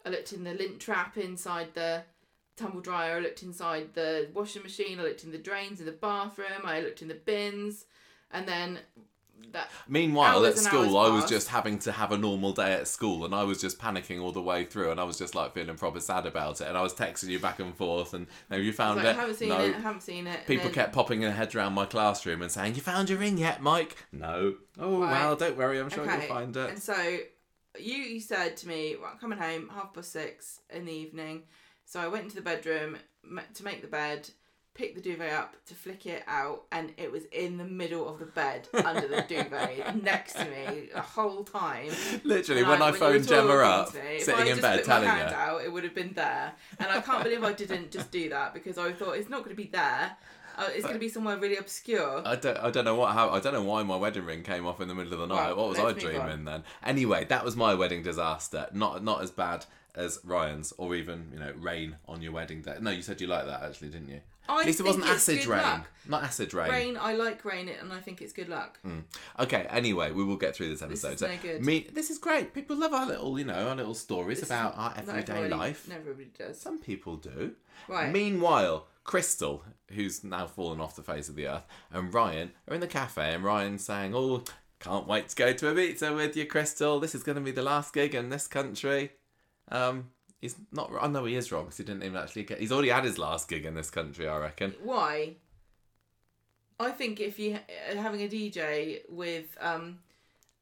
I looked in the lint trap inside the tumble dryer. I looked inside the washing machine. I looked in the drains in the bathroom. I looked in the bins, and then that Meanwhile, at school, I was just having to have a normal day at school, and I was just panicking all the way through, and I was just like feeling proper sad about it, and I was texting you back and forth, and have you found like, it? I haven't seen no. it. I haven't seen it. People then- kept popping their heads around my classroom and saying, "You found your ring yet, Mike?" No. Oh Right. well, don't worry. I'm sure Okay, you'll find it. And so you you said to me, right, coming home half past six in the evening. So I went into the bedroom to make the bed, picked the duvet up to flick it out, and it was in the middle of the bed under the duvet next to me the whole time. Literally, when I were phoned Gemma up, me, if sitting I in just bed, put telling my hand her. out, it would have been there. And I can't believe I didn't just do that because I thought it's not going to be there. Uh, it's going to be somewhere really obscure. I don't, I don't know what how I don't know why my wedding ring came off in the middle of the night. Right, what was I dreaming then? Anyway, that was my wedding disaster. Not not as bad as Ryan's, or even you know rain on your wedding day. No, you said you liked that actually, didn't you? I At least it wasn't acid rain. luck. Not acid rain. Rain, I like rain, and I think it's good luck. Okay. Anyway, we will get through this episode. This is so no good. me, this is great. People love our little, you know, our little stories This about our everyday everybody- life. Everybody does. Some people do. Right. Meanwhile, Crystal, who's now fallen off the face of the earth, and Ryan are in the cafe, and Ryan's saying, "Oh, can't wait to go to Ibiza with you, Crystal. This is going to be the last gig in this country." Um, he's not. I know he is wrong because he didn't even actually get. He's already had his last gig in this country, I reckon. Why? I think if you are having a DJ with um,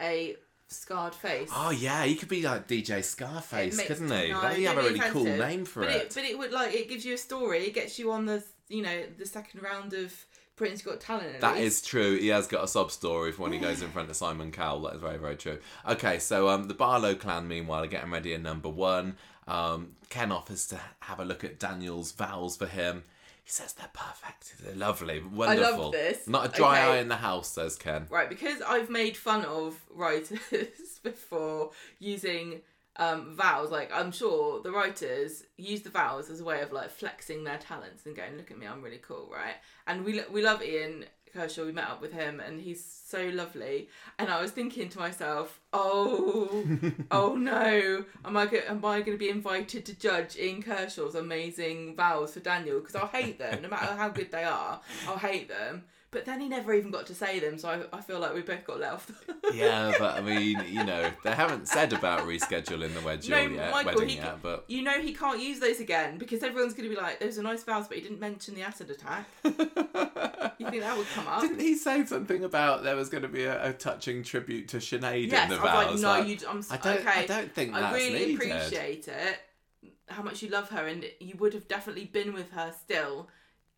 a scarred face. Oh yeah, he could be like DJ Scarface, makes- couldn't he? no, That'd have a really cool name for but it. But it would like it gives you a story. It gets you on the you know the second round of Britain's Got Talent. At That least. is true. He has got a sob story for when he goes in front of Simon Cowell. That is very, very true. Okay, so um, the Barlow clan, meanwhile, are getting ready in number one. Um, Ken offers to have a look at Daniel's vows for him. He says they're perfect. They're lovely, wonderful. I love this. Not a dry Okay. eye in the house, says Ken. Right, because I've made fun of writers before using um, vowels. Like I'm sure the writers use the vowels as a way of like flexing their talents and going, "Look at me, I'm really cool," right? And we lo- we love Ian Kershaw. We met up with him, and he's so lovely. And I was thinking to myself, "Oh, oh no, am I go- am I going to be invited to judge Ian Kershaw's amazing vows for Daniel? Because I'll hate them, no matter how good they are. I'll hate them." But then he never even got to say them, so I, I feel like we both got let off. Yeah, but I mean, you know, they haven't said about rescheduling the wedding No, yet, Michael, wedding yet, but You know he can't use those again because everyone's going to be like, "Those are nice vows, but he didn't mention the acid attack." you think that would come up? didn't he say something about there was going to be a, a touching tribute to Sinead yes, in the vows? like, no, you. I'm I don't, okay. I don't think I really needed. appreciate it. How much you love her, and you would have definitely been with her still.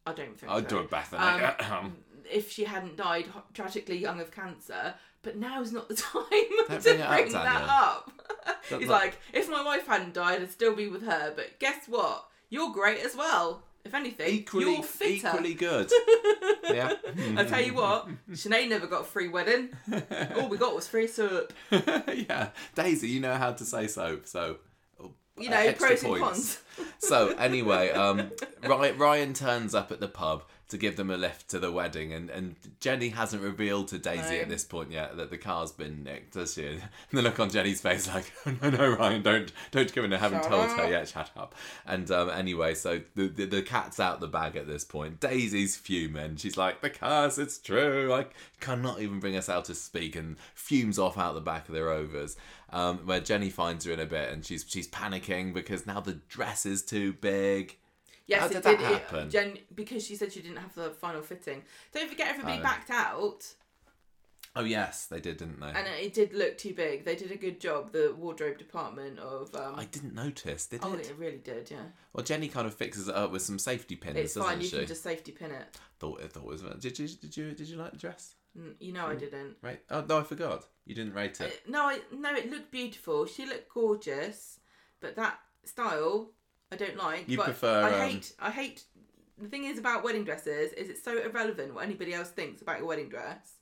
I don't think. I'd so. do it, Bethany. Um, if she hadn't died tragically young of cancer. But now's not the time to bring up, bring that up. He's like, if my wife hadn't died, I'd still be with her. But guess what? You're great as well. If anything, equally you're fitter. equally good. yeah. I tell you what, Sinead never got a free wedding. All we got was free soap. yeah, Daisy, you know how to say soap, so You know, uh, extra pros and cons. So anyway, um, Ryan, Ryan turns up at the pub to give them a lift to the wedding, and, and Jenny hasn't revealed to Daisy No. at this point yet that the car's been nicked, does she? And the look on Jenny's face, like, no, no, Ryan, don't, don't come in. I haven't Shut told her yet. Shut up. And um, anyway, so the, the the cat's out the bag at this point. Daisy's fuming. She's like, the car's, it's true. I cannot even bring us out to speak, and fumes off out the back of the Rovers. Um, where Jenny finds her in a bit, and she's she's panicking because now the dress is too big. Yes, How it did did. that it- Jen, because she said she didn't have the final fitting. Don't forget, everybody Oh. backed out, Oh yes, they did, didn't they? and it did look too big. They did a good job, the wardrobe department of. Um, I didn't notice, did oh, it? it really did. Yeah, Well, Jenny kind of fixes it up with some safety pins, it's doesn't fine. You she? can just safety pin it. Thought it thought it was. Did you did you did you like the dress? Mm, You know, I didn't. Right? Oh no, I forgot. You didn't rate Uh, it. no, I no, it looked beautiful. She looked gorgeous, but that style I don't like. You but prefer, I um, hate. I hate. The thing is about wedding dresses is it's so irrelevant what anybody else thinks about your wedding dress.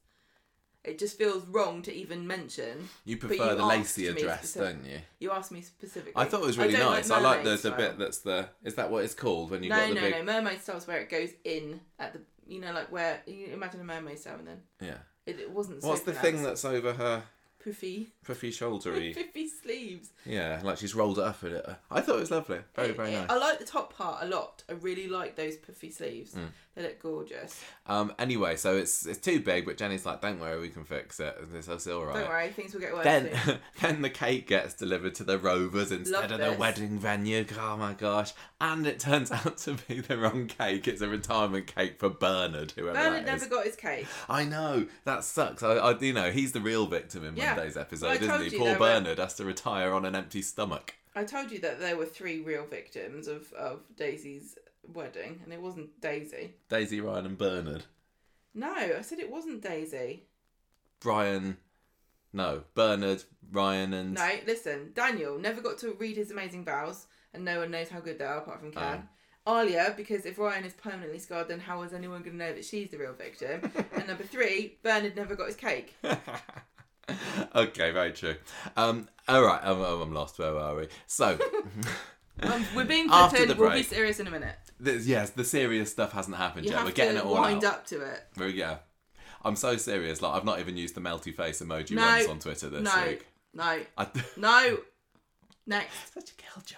It just feels wrong to even mention. You prefer you the lacier dress, specific- don't you? You asked me specifically. I thought it was really don't nice. I like the, bit that's the. Is that what it's called when you No, got the no, big? no. Mermaid style's where it goes in at the. You know, like where you imagine a mermaid style and then Yeah. it, it wasn't. so What's the thing that's over her poofy? puffy shouldery? puffy sleeves. yeah, like she's rolled it up in it. I thought it was lovely. Very It- very it- nice. I like the top part a lot. I really like those puffy sleeves. Mm. They look gorgeous. Um. Anyway, so it's it's too big, but Jenny's like, "Don't worry, we can fix it. It's, it's all right." Don't worry, things will get worse. Then, then the cake gets delivered to the Rovers instead Love of the wedding venue. Oh my gosh! And it turns out to be the wrong cake. It's a retirement cake for Bernard, whoever Bernard never got his cake. I know that sucks. I, I, you know, he's the real victim in Yeah. Monday's episode, Well, isn't he? Poor there were- Bernard has to retire on an empty stomach. I told you that there were three real victims of, of Daisy's wedding, and it wasn't Daisy. Daisy, Ryan, and Bernard. No, I said it wasn't Daisy. Brian, no, Bernard, Ryan, and No, listen, Daniel never got to read his amazing vows, and no one knows how good they are apart from Ken. Alia, because if Ryan is permanently scarred, then how is anyone going to know that she's the real victim? and number three, Bernard never got his cake. okay, very true. Um, all right, I'm, I'm lost. Where are we? So. Um, we're being the We'll be serious in a minute. This, yes, the serious stuff hasn't happened You yet. We're getting it all wind out. up to it. Yeah. I'm so serious. Like I've not even used the melty face emoji No. once on Twitter this No, week. no, I, no. Next. such a killjoy.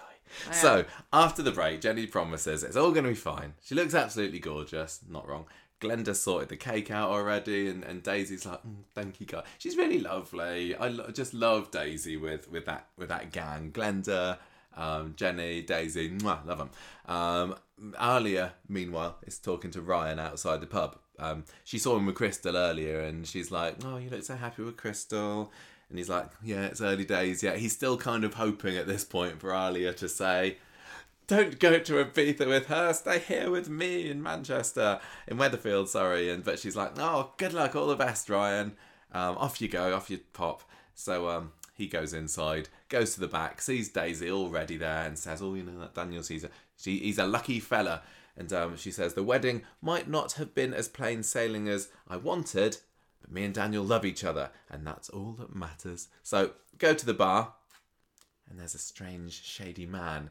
So after the break, Jenny promises it's all going to be fine. She looks absolutely gorgeous. Not wrong. Glenda sorted the cake out already, and, and Daisy's like, mm, "Thank you, God." She's really lovely. I lo- just love Daisy with with that with that gang. Glenda, um, Jenny, Daisy, mwah, love them. Um, Alia, meanwhile, is talking to Ryan outside the pub. Um, she saw him with Crystal earlier, and she's like, "Oh, you look so happy with Crystal." And he's like, "Yeah, it's early days yet." He's still kind of hoping at this point for Alia to say, "Don't go to Ibiza with her. Stay here with me in Manchester, in Weatherfield." Sorry, and but she's like, "Oh, good luck, all the best, Ryan. Um, off you go, off you pop." So um, he goes inside, goes to the back, sees Daisy already there, and says, "Oh, you know that Daniel her. She, he's a lucky fella." And um, she says, "The wedding might not have been as plain sailing as I wanted." But me and Daniel love each other, and that's all that matters. So go to the bar, and there's a strange, shady man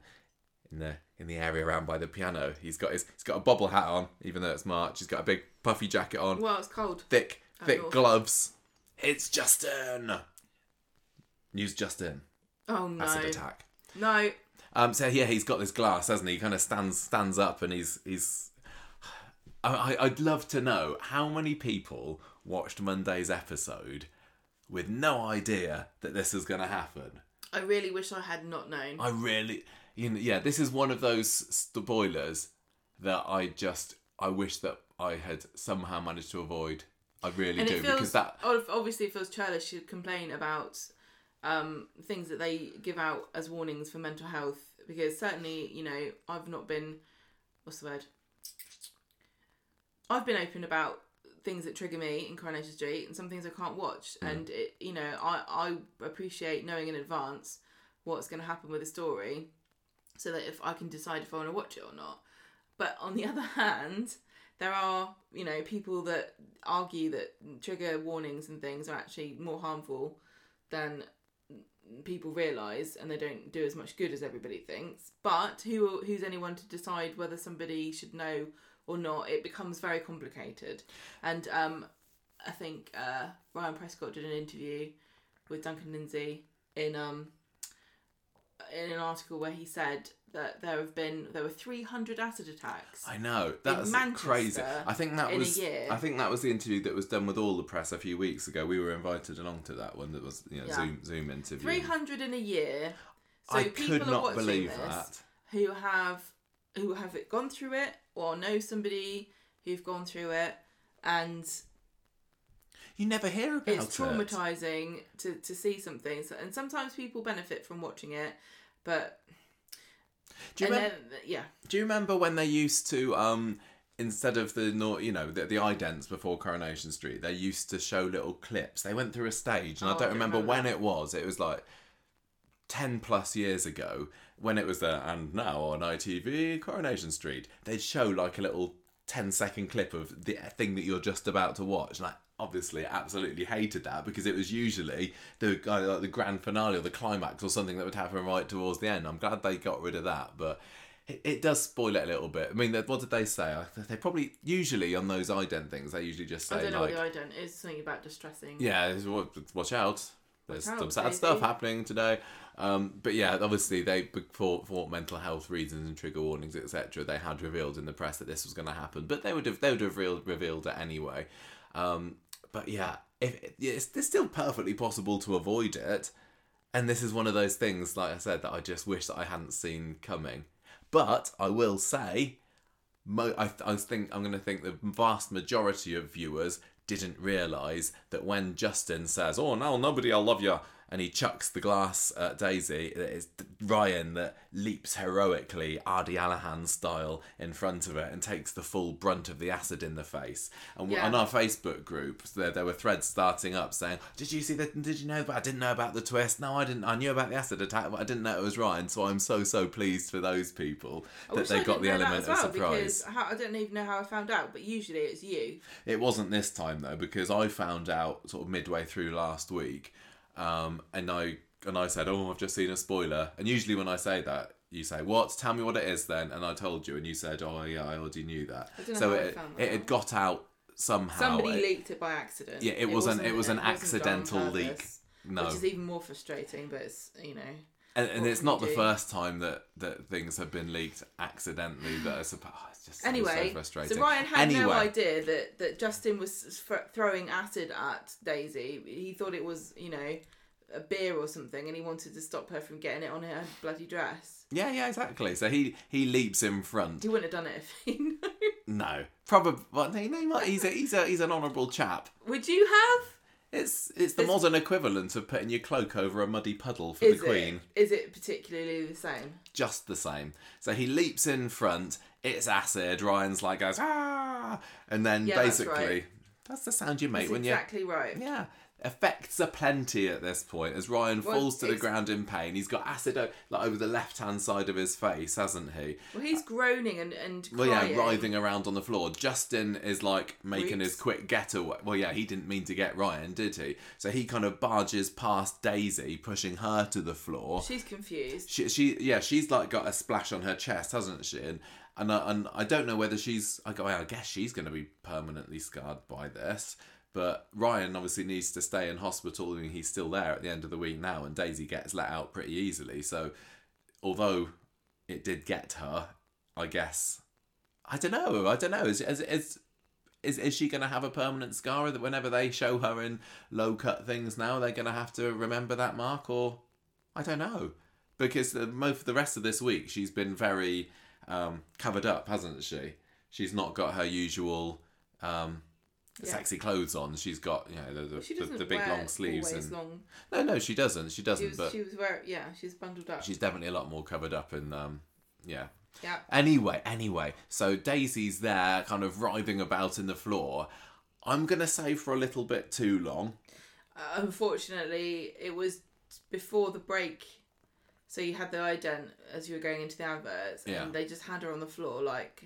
in the in the area around by the piano. He's got his he's got a bobble hat on, even though it's March. He's got a big puffy jacket on, Well, it's cold. thick thick gloves. It's Justin. News Justin. Oh no. Acid attack. No. Um, so yeah, he's got this glass, hasn't he? He kind of stands stands up, and he's he's. I- I'd love to know how many people watched Monday's episode with no idea that this was going to happen. I really wish I had not known. I really, you know, yeah, this is one of those spoilers that I just I wish that I had somehow managed to avoid. I really and do it feels because that obviously it feels churlish to complain about um, things that they give out as warnings for mental health because certainly you know I've not been what's the word I've been open about things that trigger me in Coronation Street and some things I can't watch. And it, you know I, I appreciate knowing in advance what's going to happen with a story so that if I can decide if I want to watch it or not. But on the other hand, there are you know people that argue that trigger warnings and things are actually more harmful than people realize and they don't do as much good as everybody thinks. But who who's anyone to decide whether somebody should know or not it becomes very complicated and um i think uh ryan prescott did an interview with duncan lindsay in um in an article where he said that there have been there were 300 acid attacks I know that's crazy. I think that was. I think that was the interview that was done with all the press a few weeks ago. We were invited along to that one. That was you know Yeah. Zoom Zoom interview. 300 in a year so I people could are not watching believe this that. who have who have it gone through it or know somebody who've gone through it and You never hear about it. it's it. traumatizing to, to see something so, and sometimes people benefit from watching it but Do you remember? then, yeah Do you remember when they used to um instead of the you know the, the idents before Coronation Street, they used to show little clips. They went through a stage, and Oh, I I don't don't remember, remember when it was. It was like ten plus years ago when it was there. And now on ITV Coronation Street, they'd show like a little 10 second clip of the thing that you're just about to watch. And I obviously absolutely hated that because it was usually the uh, like the grand finale or the climax or something that would happen right towards the end. I'm glad they got rid of that, but it, it does spoil it a little bit. I mean, what did they say? They probably usually on those ident things they usually just say I don't know like, what the ident is something about distressing yeah, it's- watch out. There's some sad Daisy. stuff happening today. Um, but yeah, obviously they for, for mental health reasons and trigger warnings, etc. They had revealed in the press that this was going to happen, but they would have they would have revealed, revealed it anyway. Um, but yeah, if it's, it's still perfectly possible to avoid it, and this is one of those things, like I said, that I just wish that I hadn't seen coming. But I will say, mo- I, I think I'm going to think the vast majority of viewers didn't realise that when Justin says, "Oh no, nobody, I'll love you," and he chucks the glass at Daisy, it's Ryan that leaps heroically, Aadi Alahan style, in front of it and takes the full brunt of the acid in the face. And Yeah. on our Facebook group, there there were threads starting up saying, "Did you see that? Did you know? But I didn't know about the twist. No, I didn't. I knew about the acid attack, but I didn't know it was Ryan." So I'm so so pleased for those people that they I got the didn't know that element as of surprise. because how, I don't even know how I found out but usually it's you It wasn't this time though because I found out sort of midway through last week, um, and I and I said, "Oh, I've just seen a spoiler." And usually when I say that, you say, "What? Tell me what it is then." And I told you, and you said, "Oh yeah, I already knew that." I don't know So it found that it had got out somehow. somebody It- leaked it by accident Yeah, it was an- it wasn't- was an done accidental leak. purpose, no, which is even more frustrating but it's you know and, and it's not the do? first time that that things have been leaked accidentally. That are supposed. Oh, just Anyway, so frustrating. so Ryan had no idea that, that Justin was f- throwing acid at Daisy. He thought it was, you know, a beer or something, and he wanted to stop her from getting it on her bloody dress. Yeah, yeah, exactly. So he he leaps in front. He wouldn't have done it if he knew. No, probably. Well, no, he's a he's a he's an honourable chap. Would you have? It's it's the Is- modern equivalent of putting your cloak over a muddy puddle for Is the Queen. it? Is it particularly the same? Just the same. So he leaps in front. It's acid. Ryan's like goes ah, and then Yeah, that's basically that's the sound you make That's when exactly right. you yeah. Effects are plenty at this point as Ryan Well, falls to the ground in pain. He's got acid o- like over the left hand side of his face, hasn't he? Well, he's groaning and and Well, yeah, writhing around on the floor. Justin is like making his quick getaway. Well, yeah, he didn't mean to get Ryan, did he? So he kind of barges past Daisy, pushing her to the floor. She's confused. She, she yeah, she's like got a splash on her chest, hasn't she? And and I, and I don't know whether she's. I go. I guess she's going to be permanently scarred by this. But Ryan obviously needs to stay in hospital, and he's still there at the end of the week now. And Daisy gets let out pretty easily. So, although it did get her, I guess I don't know. I don't know. Is is is is, is she going to have a permanent scar that whenever they show her in low cut things now, they're going to have to remember that mark, or I don't know, because the, most the rest of this week she's been very um, covered up, hasn't she? She's not got her usual. Um, Yeah. Sexy clothes on. She's got you know the, She the, the big long sleeves and long. no no she doesn't she She doesn't was, but she was wearing yeah she's bundled up. she's definitely a lot more covered up and um yeah yeah. Anyway, anyway, so Daisy's there, kind of writhing about in the floor. I'm gonna say for a little bit too long. Uh, unfortunately, it was before the break, so you had the ident as you were going into the adverts, Yeah. and they just had her on the floor like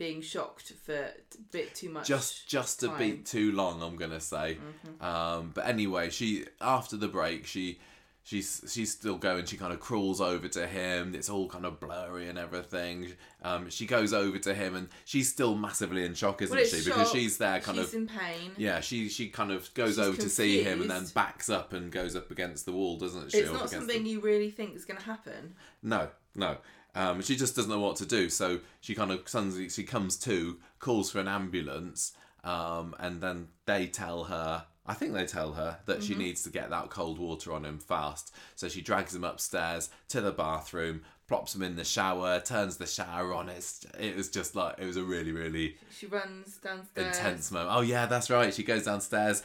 being shocked for a bit too much. just just a time. beat too long i'm gonna say Mm-hmm. um but anyway she after the break she she's she's still going she kind of crawls over to him it's all kind of blurry and everything um she goes over to him and she's still massively in shock isn't Well, she because she's there kind she's of in pain. yeah she she kind of goes She's over to see him and then backs up and goes up against the wall doesn't she It's not something the- you really think is going to happen. no, no. Um, she just doesn't know what to do, so she kind of suddenly she comes to, calls for an ambulance, um, and then they tell her. I think they tell her that she mm-hmm. needs to get that cold water on him fast. So she drags him upstairs to the bathroom, plops him in the shower, turns the shower on. It's it was just like it was a really really She runs downstairs. intense moment. Oh yeah, that's right. She goes downstairs.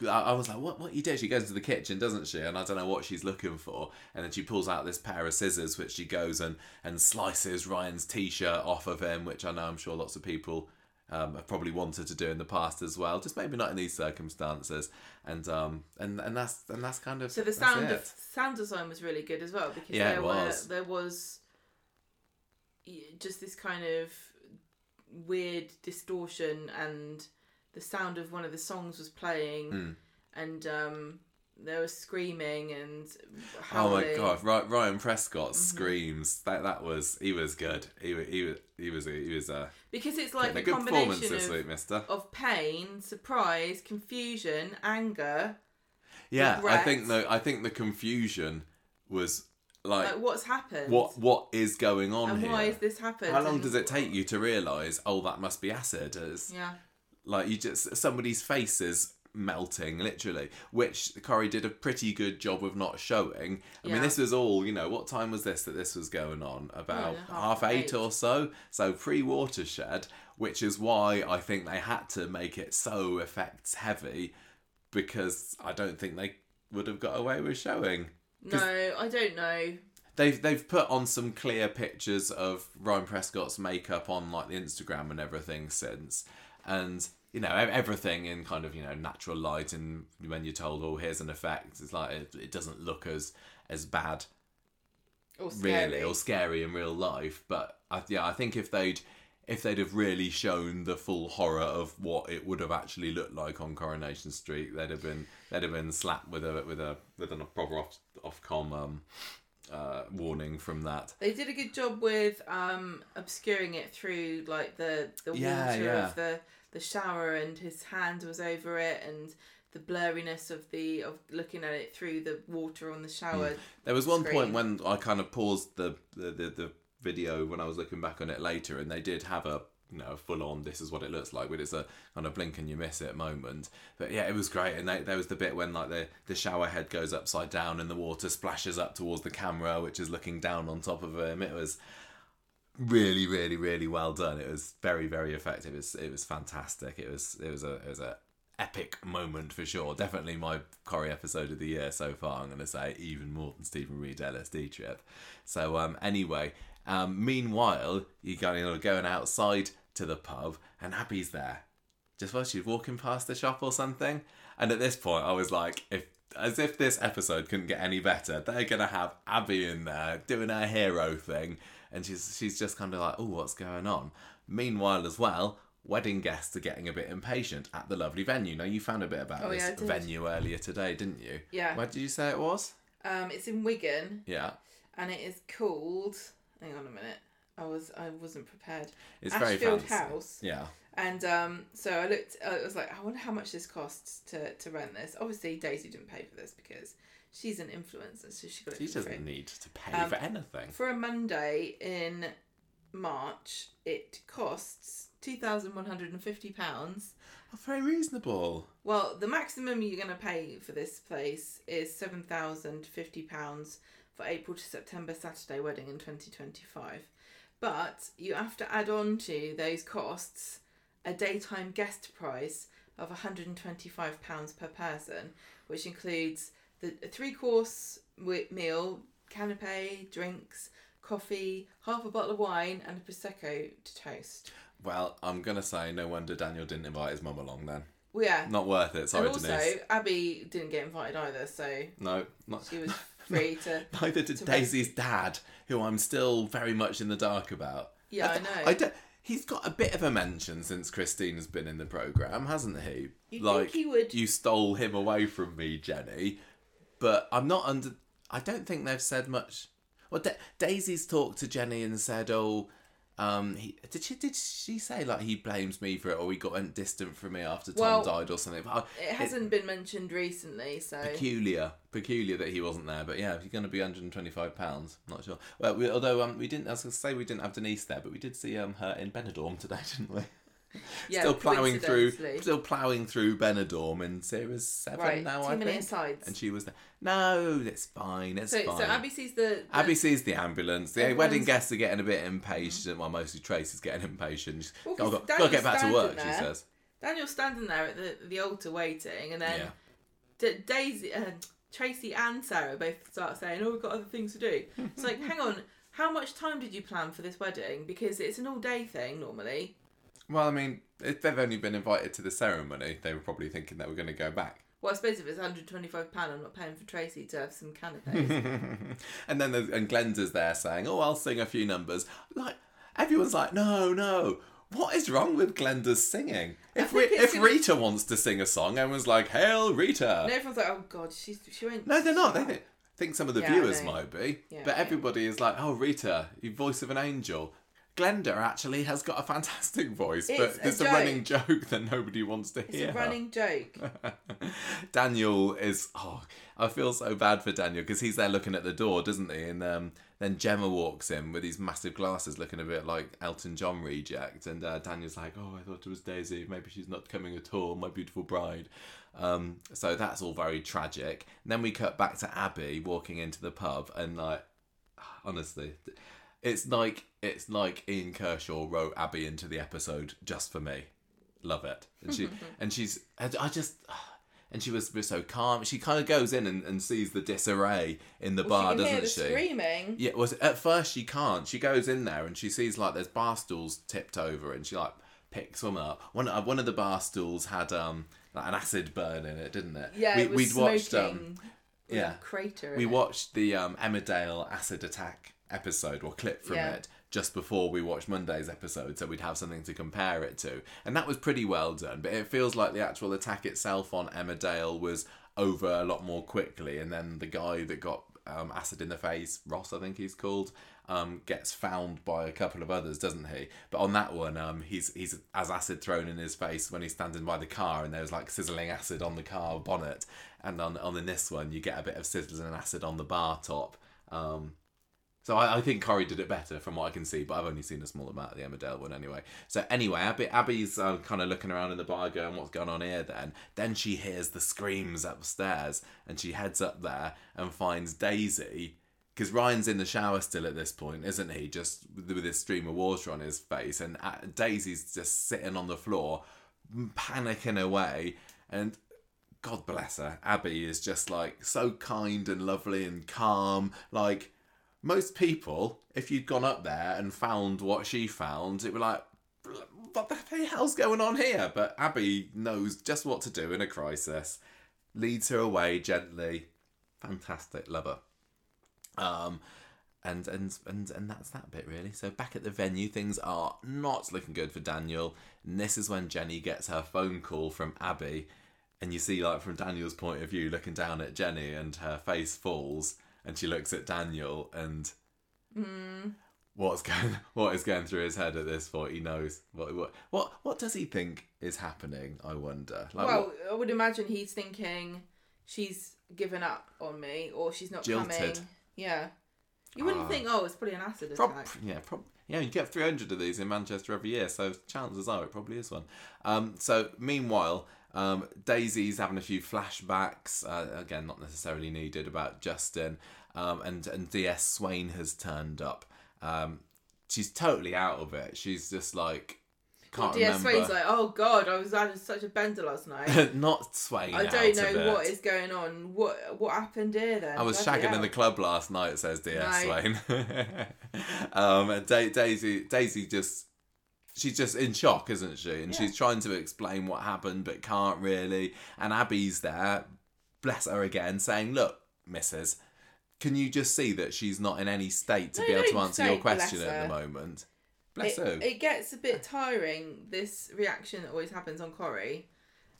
I, I was like, what? What you do? She goes to the kitchen, doesn't she? And I don't know what she's looking for. And then she pulls out this pair of scissors, which she goes and and slices Ryan's t-shirt off of him, which I know I'm sure lots of people. Um, have probably wanted to do in the past as well, just maybe not in these circumstances, and um, and and that's and that's kind of So the sound of, sound design was really good as well because Yeah, there it were was. there was just this kind of weird distortion and the sound of one of the songs was playing Hmm. and um there was screaming and Oh my god, Ry- Ryan Prescott screams. That that was he was good. He wa- he was he was he was uh, Because it's like a a good performance combination this of, week, Mister. of pain, surprise, confusion, anger. Yeah, I think regret. the I think the confusion was like, Like what's happened? what what is going on and here? why has this happened? How long and- does it take you to realise? Oh, that must be acid. As Yeah. like you just somebody's face is melting literally which Corrie did a pretty good job of not showing. I mean this was all you know what time was this that this was going on? About Yeah, half half eight eight. or so. So pre-watershed which is why i think they had to make it so effects heavy because i don't think they would have got away with showing. No, I don't know. They've they've put on some clear pictures of Ryan Prescott's makeup on like the Instagram and everything since, and you know everything in kind of you know natural light and when you're told oh here's an effect it's like it, it doesn't look as as bad Or scary. really or scary in real life but I, yeah I think if they'd if they'd have really shown the full horror of what it would have actually looked like on Coronation Street they'd have been they'd have been slapped with a with a with a proper off Ofcom um uh warning from that They did a good job with um, obscuring it through like the the Yeah, water yeah. of the the shower, and his hand was over it, and the blurriness of the of looking at it through the water on the shower. Hmm. There was one point when I kind of paused the, the, the, the video when I was looking back on it later, and they did have a you know full on this is what it looks like, but it's a kind of blink and you miss it moment. But yeah, it was great, and they, there was the bit when like the the shower head goes upside down and the water splashes up towards the camera, which is looking down on top of him. It was really, really, really well done. It was very, very effective. It was it was fantastic. It was it was a it was a epic moment for sure. Definitely my Corrie episode of the year so far. I'm going to say even more than Stephen Reid LSD trip. So um, anyway, um, meanwhile you're going going outside to the pub and Abby's there. Just while she's walking past the shop or something. And at this point, I was like, if as if this episode couldn't get any better, they're gonna have Abby in there doing her hero thing, and she's she's just kind of like, oh, what's going on? Meanwhile, as well, wedding guests are getting a bit impatient at the lovely venue. Now, you found a bit about Oh, this yeah, venue earlier today, didn't you? Yeah. Where did you say it was? Um, it's in Wigan, Yeah, and it is called. Hang on a minute. I was I wasn't prepared. it's very Ashfield fancy. House. Yeah, And um, so I looked. I was like, I wonder how much this costs to, to rent this. Obviously, Daisy didn't pay for this because she's an influencer, so she got it she doesn't need to pay Um, for anything. For a Monday in March, it costs two thousand one hundred and fifty pounds. Oh, very reasonable. Well, the maximum you're going to pay for this place is seven thousand fifty pounds for April to September Saturday wedding in twenty twenty five. But you have to add on to those costs a daytime guest price of one hundred and twenty five pounds per person, which includes the three course meal, canapé, drinks, coffee, half a bottle of wine, and a prosecco to toast. Well, I'm gonna say no wonder Daniel didn't invite his mum along then. Well, yeah. Not worth it. Sorry, and also, Denise. Abby didn't get invited either, so No, not. she was free to. Neither did to Daisy's dad, who I'm still very much in the dark about. Yeah, I th- know. I don't, He's got a bit of a mention since Christina's been in the program, hasn't he? You'd think he would- You stole him away from me, Jenny. But I'm not under. I don't think they've said much. Well, da- Daisy's talked to Jenny and said, "Oh, um, he did she did she say like he blames me for it, or he got distant from me after Tom Well, died or something?" But It hasn't been mentioned recently, so peculiar, peculiar that he wasn't there. But yeah, if you're going to be 125 pounds, not sure. Well, we, although um, we didn't, I was going to say we didn't have Denise there, but we did see um her in Benidorm today, didn't we? yeah, still ploughing through, still ploughing through Benidorm in series seven Right, now. two I think. asides. And she was there. No, it's fine. It's So, fine. so Abby sees the, the Abby sees the ambulance. The Everyone's- wedding guests are getting a bit impatient. Well, mostly Tracy's getting impatient. She's, Well, "Gotta- gotta, gotta get back to work, standing she says. Daniel's standing there at the the altar waiting, and then Yeah. D- Daisy, uh, Tracy, and Sarah both start saying, "Oh, we've got other things to do." It's like, hang on, how much time did you plan for this wedding? Because it's an all day thing normally. Well, I mean, if they've only been invited to the ceremony, they were probably thinking they were going to go back. Well, I suppose if it's 125 pound, I'm not paying for Tracy to have some canapes. and then there's, and Glenda's there saying, "Oh, I'll sing a few numbers." Like everyone's like, "No, no." What is wrong with Glenda's singing? If we, if gonna- Rita wants to sing a song, everyone's like, "Hail Rita!" and everyone's like, "Oh God, she's she won't." No, they're not. They think, think some of the Yeah, viewers might be, Yeah, but everybody is like, "Oh, Rita, you voice of an angel." Glenda actually has got a fantastic voice, It's but a there's a, joke. running joke that nobody wants to hear. It's a running joke. Daniel is. Oh, I feel so bad for Daniel because he's there looking at the door, doesn't he? And um, then Gemma walks in with these massive glasses, looking a bit like Elton John reject. And uh, Daniel's like, "Oh, I thought it was Daisy. Maybe she's not coming at all. My beautiful bride." Um, so that's all very tragic. And then we cut back to Abby walking into the pub, and like, honestly, it's like it's like Ian Kershaw wrote Abby into the episode just for me. Love it, and she and she's I just. And she was, so calm. She kind of goes in and, and sees the disarray in the Well, bar, she doesn't the she? screaming. Yeah, was at first she can't. She goes in there and she sees like there's bar stools tipped over, and she like picks one up. One uh, one of the bar stools had um like an acid burn in it, didn't it? Yeah, we, it was we'd smoking. watched um yeah. crater. we it. watched the um Emmerdale acid attack episode or clip from Yeah. it just before we watched Monday's episode, so we'd have something to compare it to, and that was pretty well done. But it feels like the actual attack itself on Emmerdale was over a lot more quickly, and then the guy that got um, acid in the face, Ross, I think he's called, um, gets found by a couple of others, doesn't he? But on that one, um, he's he's has acid thrown in his face when he's standing by the car, and there's like sizzling acid on the car bonnet, and on on this one, you get a bit of sizzling acid on the bar top. Um, so I, I think Corrie did it better from what I can see, but I've only seen a small amount of the Emmerdale one anyway. So anyway, Abby, Abby's uh, kind of looking around in the bar going, what's going on here then? Then she hears the screams upstairs and she heads up there and finds Daisy. Because Ryan's in the shower still at this point, isn't he? Just with this stream of water on his face. And uh, Daisy's just sitting on the floor, panicking away. And God bless her. Abby is just like so kind and lovely and calm. Like most people, if you'd gone up there and found what she found, it would be like, what the hell's going on here? But Abby knows just what to do in a crisis, leads her away gently. Fantastic, love her. Um, and and and and that's that bit really. So back at the venue, things are not looking good for Daniel. And this is when Jenny gets her phone call from Abby, and you see like from Daniel's point of view, looking down at Jenny, and her face falls, and she looks at Daniel, and what's going what is going through his head at this point? He knows what what what what does he think is happening? I wonder. Like, well, what- I would imagine he's thinking she's given up on me or she's not Jilted. coming. Yeah. You wouldn't Ah. think, oh, it's probably an acid Prob- attack. yeah, prob- yeah, you get 300 of these in Manchester every year, so chances are it probably is one. Um, so, meanwhile, um, Daisy's having a few flashbacks, uh, again, not necessarily needed, about Justin, um, and, and DS Swain has turned up. Um, she's totally out of it. She's just like, can't DS remember. Swain's like, oh god, I was having such a bender last night. not Swain. I don't know what is going on. What what happened here then? I was Bloody shagging in the club last night, says DS. Swain. um, da- Daisy, Daisy just, she's just in shock, isn't she? And Yeah. she's trying to explain what happened, but can't really. And Abby's there, bless her again, saying, "Look, Mrs." Can you just see that she's not in any state to No, be able to answer your question at the moment? Bless it, who? it gets a bit tiring. This reaction that always happens on Corrie,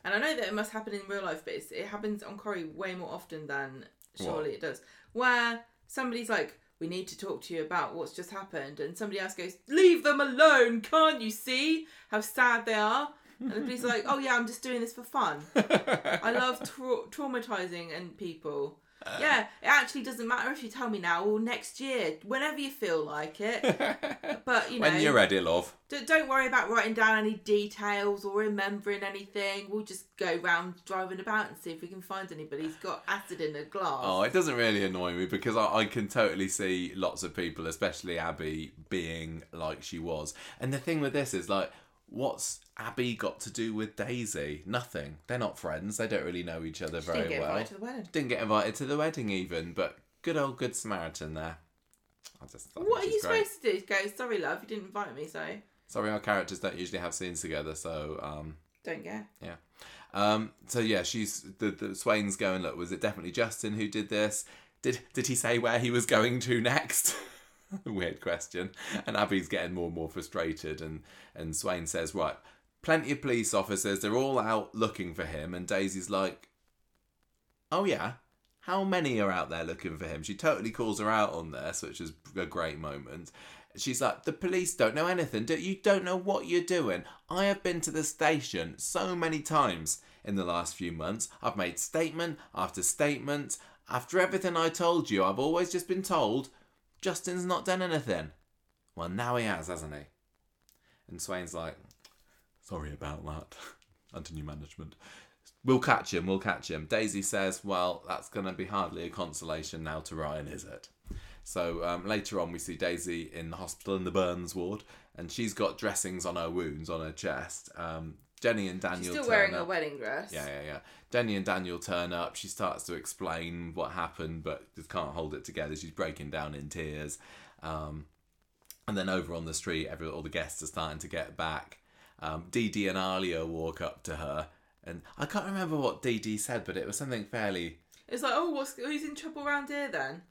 and I know that it must happen in real life, but it's, it happens on Corrie way more often than surely What? it does. Where somebody's like, "We need to talk to you about what's just happened," and somebody else goes, "Leave them alone! Can't you see how sad they are?" And the police are like, "Oh yeah, I'm just doing this for fun." I love tra- traumatizing and people. Yeah, it actually doesn't matter if you tell me now or next year, whenever you feel like it. But you know, when you're ready, love. Don't worry about writing down any details or remembering anything. We'll just go round driving about and see if we can find anybody who's got acid in a glass. Oh, it doesn't really annoy me because I, I can totally see lots of people, especially Abby, being like she was. And the thing with this is like, what's Abby got to do with Daisy? Nothing. They're not friends. They don't really know each other She very didn't get well. invited to the wedding. Didn't get invited to the wedding even, but good old good Samaritan there. I just think What are you great. supposed to do? Go, sorry, love, you didn't invite me, so Sorry, our characters don't usually have scenes together, so um, don't get. Um, so yeah, she's the, the Swain's going. Look, was it definitely Justin who did this? Did did he say where he was going to next? Weird question. And Abby's getting more and more frustrated, and and Swain says, right, plenty of police officers. They're all out looking for him, and Daisy's like, oh yeah. How many are out there looking for him? She totally calls her out on this, which is a great moment. She's like, the police don't know anything. You don't know what you're doing. I have been to the station so many times in the last few months. I've made statement after statement. After everything I told you, I've always just been told Justin's not done anything. Well, now he has, hasn't he? And Swain's like, sorry about that. Under new management. We'll catch him, we'll catch him. Daisy says, well, that's going to be hardly a consolation now to Ryan, is it? So um, later on, we see Daisy in the hospital in the Burns ward, and she's got dressings on her wounds on her chest. Um, Jenny and Daniel She's still wearing up. a wedding dress. Yeah, yeah, yeah. Jenny and Daniel turn up. She starts to explain what happened, but just can't hold it together. She's breaking down in tears. Um, and then over on the street, every all the guests are starting to get back. Um, Dee Dee and Alia walk up to her, and I can't remember what Dee Dee said, but it was something fairly. It's like, oh, what's who's in trouble around here then?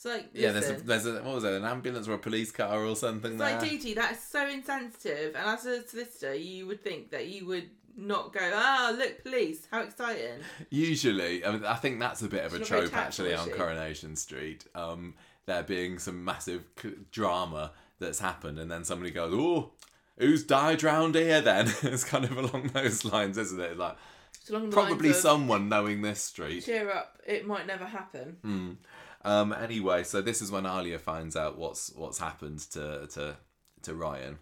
It's like, Yeah, there's a, there's a what was it, an ambulance or a police car or something It's there. like Dee Dee, that is so insensitive. And as a solicitor, you would think that you would not go, ah, look, police, how exciting. Usually, I, mean, I think that's a bit of a She's trope actually on? Coronation Street. Um, there being some massive c- drama that's happened, and then somebody goes, "Oh, who's died round here?" Then it's kind of along those lines, isn't it? Like probably someone knowing this street. cheer up, it might never happen. Hmm. Um, anyway, so this is when Alia finds out what's what's happened to to to Ryan.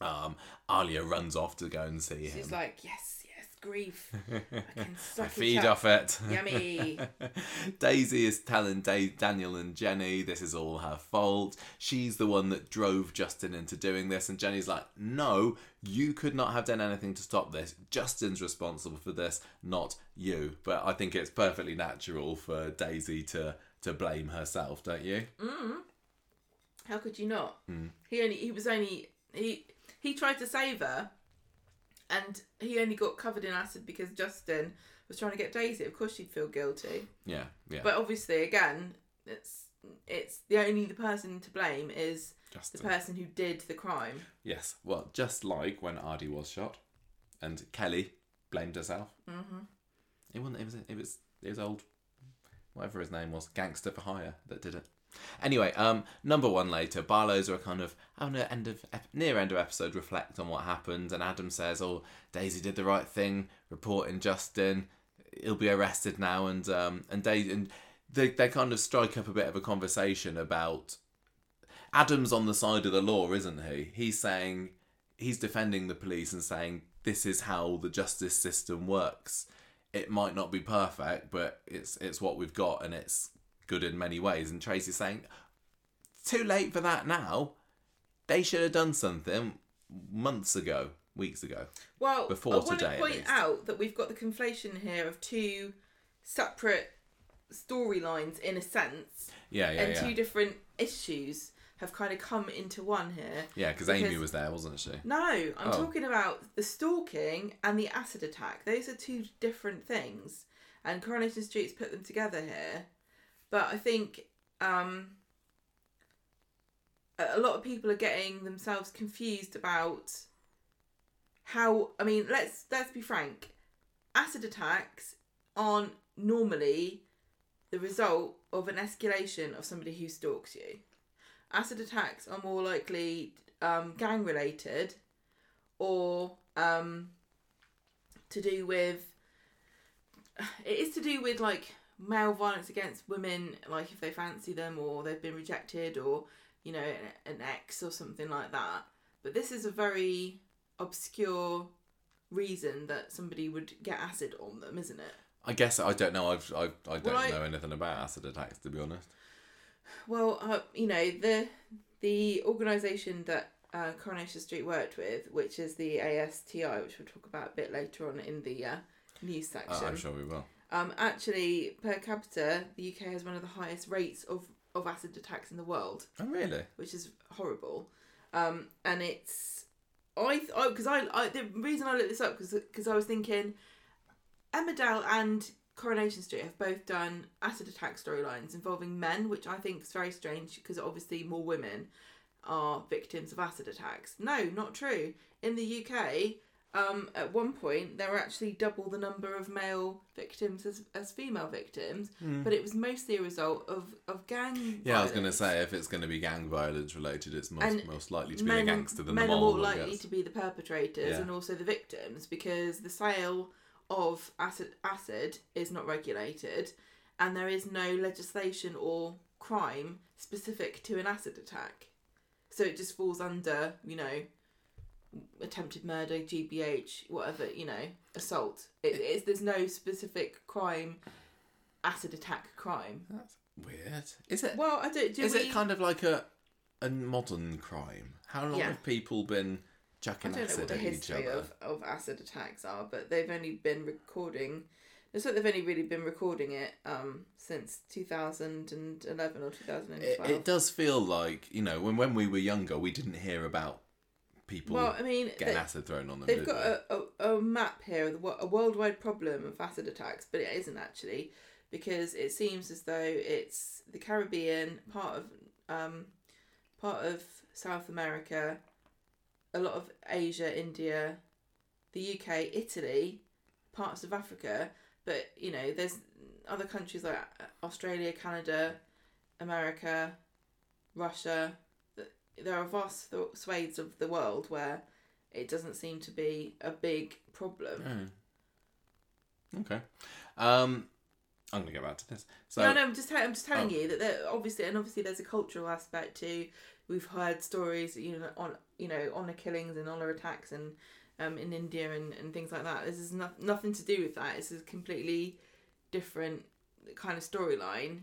Um, Alia runs off to go and see him. She's like, yes, yes, grief. I can suck I feed off it. Yummy. Daisy is telling da- Daniel and Jenny this is all her fault. She's the one that drove Justin into doing this, and Jenny's like, "No, you could not have done anything to stop this. Justin's responsible for this, not you." But I think it's perfectly natural for Daisy to to blame herself, don't you? How could you not? Hmm. He only he was only he he tried to save her, and he only got covered in acid because Justin was trying to get Daisy. Of course, she'd feel guilty. Yeah, yeah. But obviously, again, it's it's the only the person to blame is the person who did the crime. Yes. Well, just like when Aadi was shot, and Kelly blamed herself. Mm-hmm. It wasn't. It was. It was. It was old, whatever his name was, gangster for hire that did it. Anyway, um, number one later, Barlow's are kind of having an end of ep- near end of episode reflect on what happened, and Adam says, "Oh, Daisy did the right thing, reporting Justin. He'll be arrested now." And um, and Daisy and they they kind of strike up a bit of a conversation about Adam's on the side of the law, isn't he? He's saying he's defending the police and saying this is how the justice system works. It might not be perfect, but it's it's what we've got and it's good in many ways. And Tracy's saying, too late for that now. They should have done something months ago, weeks ago. Well, Before I want today, to point out that we've got the conflation here of two separate storylines in a sense, Yeah, yeah, and yeah. two different issues have kind of come into one here. yeah, because Amy was there, wasn't she? No, I'm Oh. talking about the stalking and the acid attack. Those are two different things, and Coronation Street's put them together here. But I think um, a lot of people are getting themselves confused about how. I mean, let's let's be frank. Acid attacks aren't normally the result of an escalation of somebody who stalks you. Acid attacks are more likely um, gang related or um, to do with. It is to do with like male violence against women, like if they fancy them or they've been rejected or, you know, an, ex or something like that. But this is a very obscure reason that somebody would get acid on them, isn't it? I guess I don't know. I've, I've I don't Well, I- know anything about acid attacks to be honest. Well, uh, you know the the organisation that uh, Coronation Street worked with, which is the ASTI, which we'll talk about a bit later on in the uh, news Uh, section. I'm sure we will. Um, actually, per capita, the UK has one of the highest rates of, of acid attacks in the world, Oh really? which is horrible. Um, and it's I because I, I the reason I looked this up because I was thinking Emmerdale and Coronation Street have both done acid attack storylines involving men, which I think is very strange because obviously more women are victims of acid attacks. No, not true. In the UK, um, at one point there were actually double the number of male victims as, as female victims, but it was mostly a result of, of gang. Yeah, I was going to say if it's going to be gang violence related, it's most And most likely to be men, a gangster than men the are more likely to be the perpetrators Yeah. and also the victims because the sale of acid acid is not regulated and there is no legislation or crime specific to an acid attack so it just falls under you know attempted murder gbh whatever you know assault it, it's there's no specific crime acid attack crime That's weird. Is it? well i don't do is we, it kind of like a a modern crime? How long Yeah. have people been I chucking don't know what the history of, of acid attacks are, but they've only been recording. It's like they've only really been recording it um, since 2011 or 2012. It, it does feel like you know when when we were younger, we didn't hear about people well, I mean, getting they, acid thrown on them. they've got they? a, a, a map here of the, a worldwide problem of acid attacks, but it isn't actually because it seems as though it's the Caribbean, part of um, part of South America, a lot of Asia, India, the UK, Italy, parts of Africa, but you know, there's other countries like Australia, Canada, America, Russia. There are vast th- swathes of the world where it doesn't seem to be a big problem. Oh. Okay. Um, I'm gonna get back to this. So no, no, I'm just, I'm just telling Oh. you that there, obviously, and obviously, there's a cultural aspect too. We've heard stories, you know, on you know honor killings and honor attacks and um, in India and, and things like that. This is no, nothing to do with that. It's a completely different kind of storyline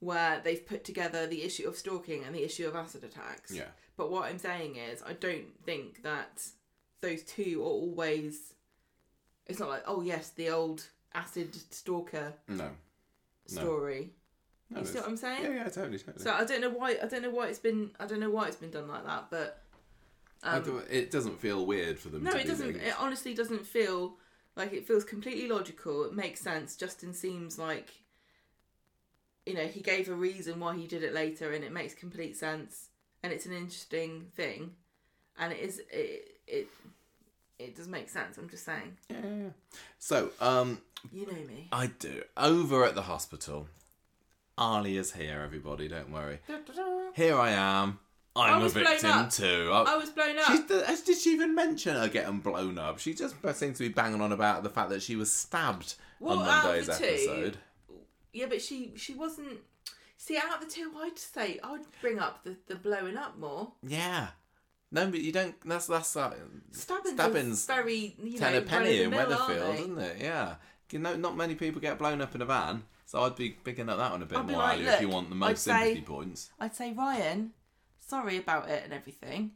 where they've put together the issue of stalking and the issue of acid attacks. yeah, But what I'm saying is, I don't think that those two are always. It's not like, oh yes, the old acid stalker no, No. story. No you see what I'm saying? yeah, yeah, totally, totally. So I don't know why I don't know why it's been I don't know why it's been done like that, but I um, it doesn't feel weird for them. no, it doesn't. It honestly doesn't feel like it feels completely logical. It makes sense. Justin seems like you know he gave a reason why he did it later, and it makes complete sense. And it's an interesting thing, and it is it it it does make sense. I'm just saying. Yeah, yeah, yeah. So, um, You know me. I do. Over at the hospital, Alya's here. Everybody, don't worry. Here I am. I'm a victim up. too. I was blown up. The, did she even mention her getting blown up? She just seems to be banging on about the fact that she was stabbed Well, on out of Monday's the two. Yeah, but she she wasn't. See, out of the two, I'd say I would bring up the, the blowing up more. Yeah. No, but you don't. That's that's uh, Stabbing's, Stabbing's very you ten know a penny in Weatherfield, isn't it? Yeah. You know, not many people get blown up in a van, so I'd be picking up that one a bit I'd be more, like, Ali, if you want the I'd most say- sympathy points. I'd say Ryan, sorry about it and everything,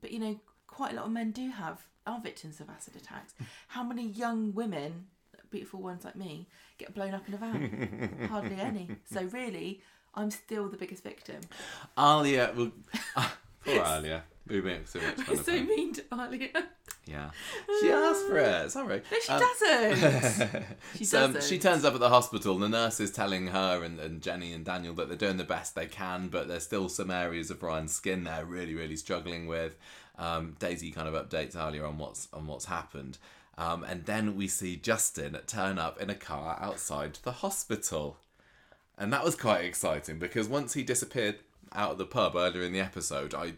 but you know, quite a lot of men do have are victims of acid attacks. How many young women, beautiful ones like me, get blown up in a van? Hardly any. So really, I'm still the biggest victim. Alya, well, poor Alya. We make so much fun of so her. mean to Alya. Yeah. She asked for it. Sorry. No, she Um, doesn't. She um, doesn't. she turns up at the hospital, and the nurse is telling her and, and Jenny and Daniel that they're doing the best they can, but there's still some areas of Ryan's skin they're really, really struggling with. Um, Daisy kind of updates earlier on what's on what's happened, um, and then we see Justin turn up in a car outside the hospital, and that was quite exciting because once he disappeared out of the pub earlier in the episode, I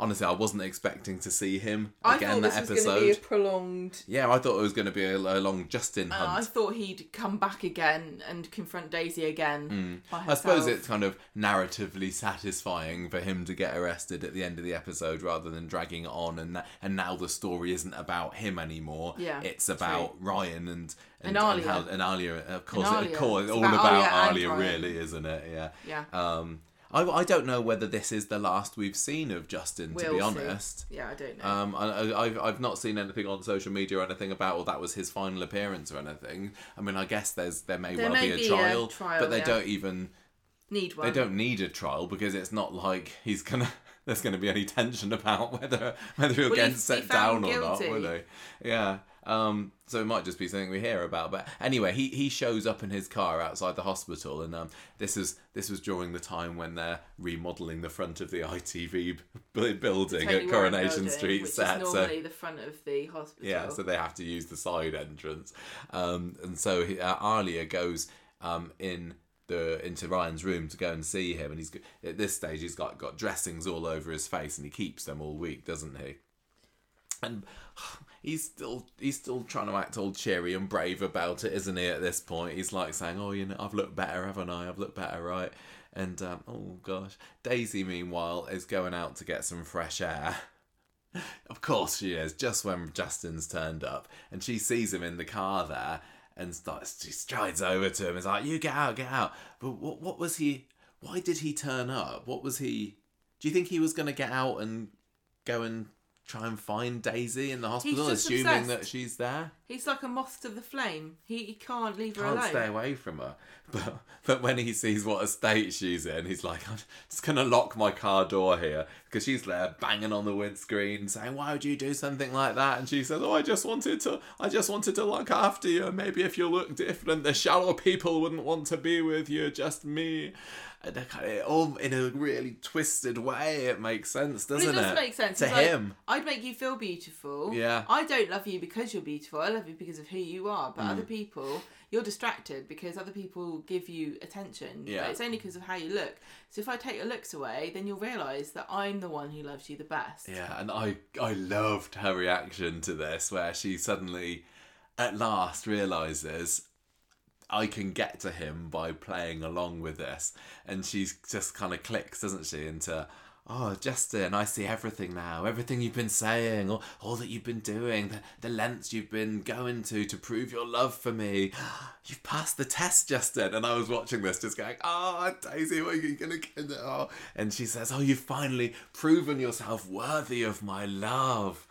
honestly I wasn't expecting to see him I again thought that this was going to episode. be a prolonged. Yeah, I thought it was going to be a, a long Justin Uh, hunt. I thought he'd come back again and confront Daisy again. by Hmm. I suppose it's kind of narratively satisfying for him to get arrested at the end of the episode rather than dragging it on and and now the story isn't about him anymore. Yeah, it's about Ryan and and, And Alya. how, and Alya. Of course, Alya. of course, It's all about about, Alya Alya, really, isn't it? Yeah. Yeah. Um, I, I don't know whether this is the last we've seen of Justin. to be We'll see. honest. Yeah, I don't know. Um, I, I, I've, I've not seen anything on social media or anything about, well, that was his final appearance or anything. I mean, I guess there's there may There well may be a be a trial, trial, but they yeah. don't even Need one. they don't need a trial because it's not like he's gonna. There's going to be any tension about whether whether he'll Will get set down or not, will he? Yeah. Um, so it might just be something we hear about. But anyway, he, he shows up in his car outside the hospital, and um, this is this was during the time when they're remodeling the front of the ITV b- building Tony at Coronation Building, Street which set. is so the front of the hospital. yeah, so they have to use the side entrance, um, and so he, uh, Alya goes um, in the into Ryan's room to go and see him, and he's at this stage he's got got dressings all over his face, and he keeps them all week, doesn't he? And he's still he's still trying to act all cheery and brave about it, isn't he? At this point, he's like saying, "Oh, you know, I've looked better, haven't I? I've looked better, right?" And um, oh gosh, Daisy meanwhile is going out to get some fresh air. Of course she is, just when Justin's turned up and she sees him in the car there and starts she strides over to him and is like, You get out, get out. But what what was he why did he turn up? What was he do you think he was gonna get out and go and try and find Daisy in the hospital, assuming obsessed. that she's there? He's like a moth to the flame. He, he can't leave her alone. Can't alone. stay away from her. But but when he sees what a state she's in, he's like, I'm just gonna lock my car door here because she's there banging on the windscreen, saying, "Why would you do something like that?" And she says, "Oh, I just wanted to, I just wanted to look after you. Maybe if you look different, the shallow people wouldn't want to be with you. Just me." And they kind of, all in a really twisted way, it makes sense, doesn't it does make sense. to He's like, him? I'd make you feel beautiful. Yeah. I don't love you because you're beautiful. I love you because of who you are. But Mm. other people, you're distracted because other people give you attention. Yeah. But it's only because of how you look. So if I take your looks away, then you'll realise that I'm the one who loves you the best. Yeah, and I I loved her reaction to this, where she suddenly, at last, realizes I can get to him by playing along with this, and she just kind of clicks, doesn't she, into. Oh, Justin, I see everything now. Everything you've been saying, all, all that you've been doing, the, the lengths you've been going to to prove your love for me. You've passed the test, Justin. And I was watching this just going, Oh, Daisy, what are you going to get? Oh. And she says, Oh, you've finally proven yourself worthy of my love.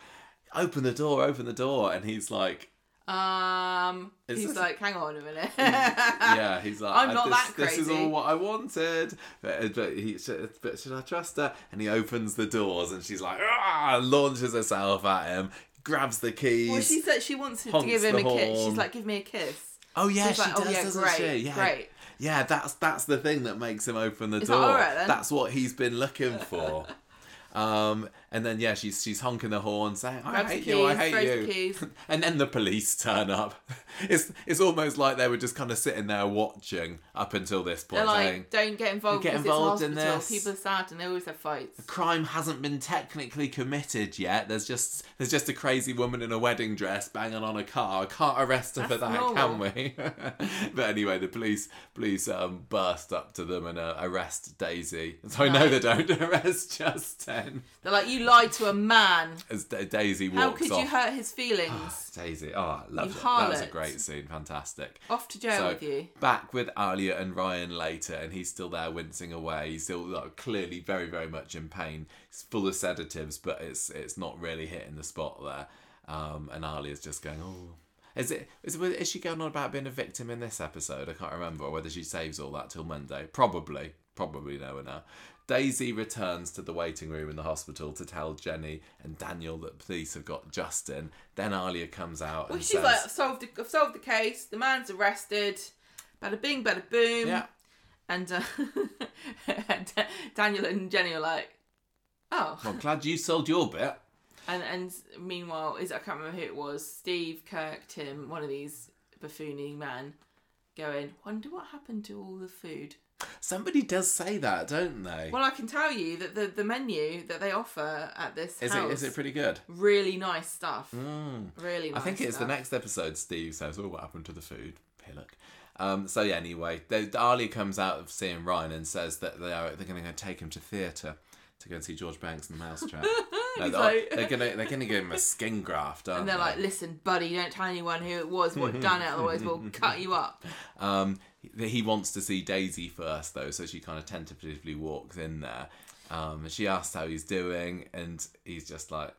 Open the door, open the door. And he's like, Um, Is he's this- like, hang on a minute. yeah, he's like, I'm not this, that This is all what I wanted. But, but, he, should, but should I trust her? And he opens the doors and she's like, ah, launches herself at him, grabs the keys. well, she said she wants to give him a kiss. She's like, give me a kiss. oh, yeah, She's she like, oh, does, yeah, doesn't great, she? Yeah. great. Yeah, that's that's the thing that makes him open the door. that all right, then? That's what he's been looking for. um, and then yeah, she's she's honking the horn, saying, "I hate the you, I hate you." and then the police turn up. It's it's almost like they were just kind of sitting there watching up until this point, They're saying, like, don't get involved get involved in this. People are sad and they always have fights. The crime hasn't been technically committed yet. There's just there's just a crazy woman in a wedding dress banging on a car. I Can't arrest her for That's that, can we? but anyway, the police police um, burst up to them and uh, arrest Daisy. So I know No. they don't arrest Justin They're like, you lied to a man. as Da- Daisy walks How could off. you hurt his feelings? Daisy, oh, I loved You it. That was a harlot. great scene, fantastic. Off to jail So with you. back with Alya and Ryan later, and he's still there wincing away. He's still like, clearly very, very much in pain. He's full of sedatives, but it's it's not really hitting the spot there. Um, and Alya's just going, oh. Is it is is she going on about being a victim in this episode? I can't remember, or whether she saves all that till Monday. Probably, probably no her now. Daisy returns to the waiting room in the hospital to tell Jenny and Daniel that police have got Justin. Then Alya comes out Well, and she's says, like, I've solved, the, I've solved the case. The man's arrested. Bada bing, bada boom. "Yeah, And uh, Daniel and Jenny are like, oh. well, glad you sold your bit." And and meanwhile, is I can't remember who it was. Steve, Kirk, Tim, one of these buffooning men, going, wonder what happened to all the food. Somebody does say that, don't they? Well, I can tell you that the, the menu that they offer at this is house it is it pretty good? really nice stuff. Mm. Really nice. I think it's the next episode. Steve says, "Oh, what happened to the food?" Look. Um, so yeah, anyway, they, Alya comes out of seeing Ryan and says that they are they're going to take him to theatre to go and see George Banks and the Mousetrap. no, they're, like- they're gonna they're gonna give him a skin graft, aren't And they're they? like, listen, buddy, don't tell anyone who it was, what done it, otherwise we'll cut you up. Um, he he wants to see Daisy first, though, so she kind of tentatively walks in there. Um, she asks how he's doing, and he's just like,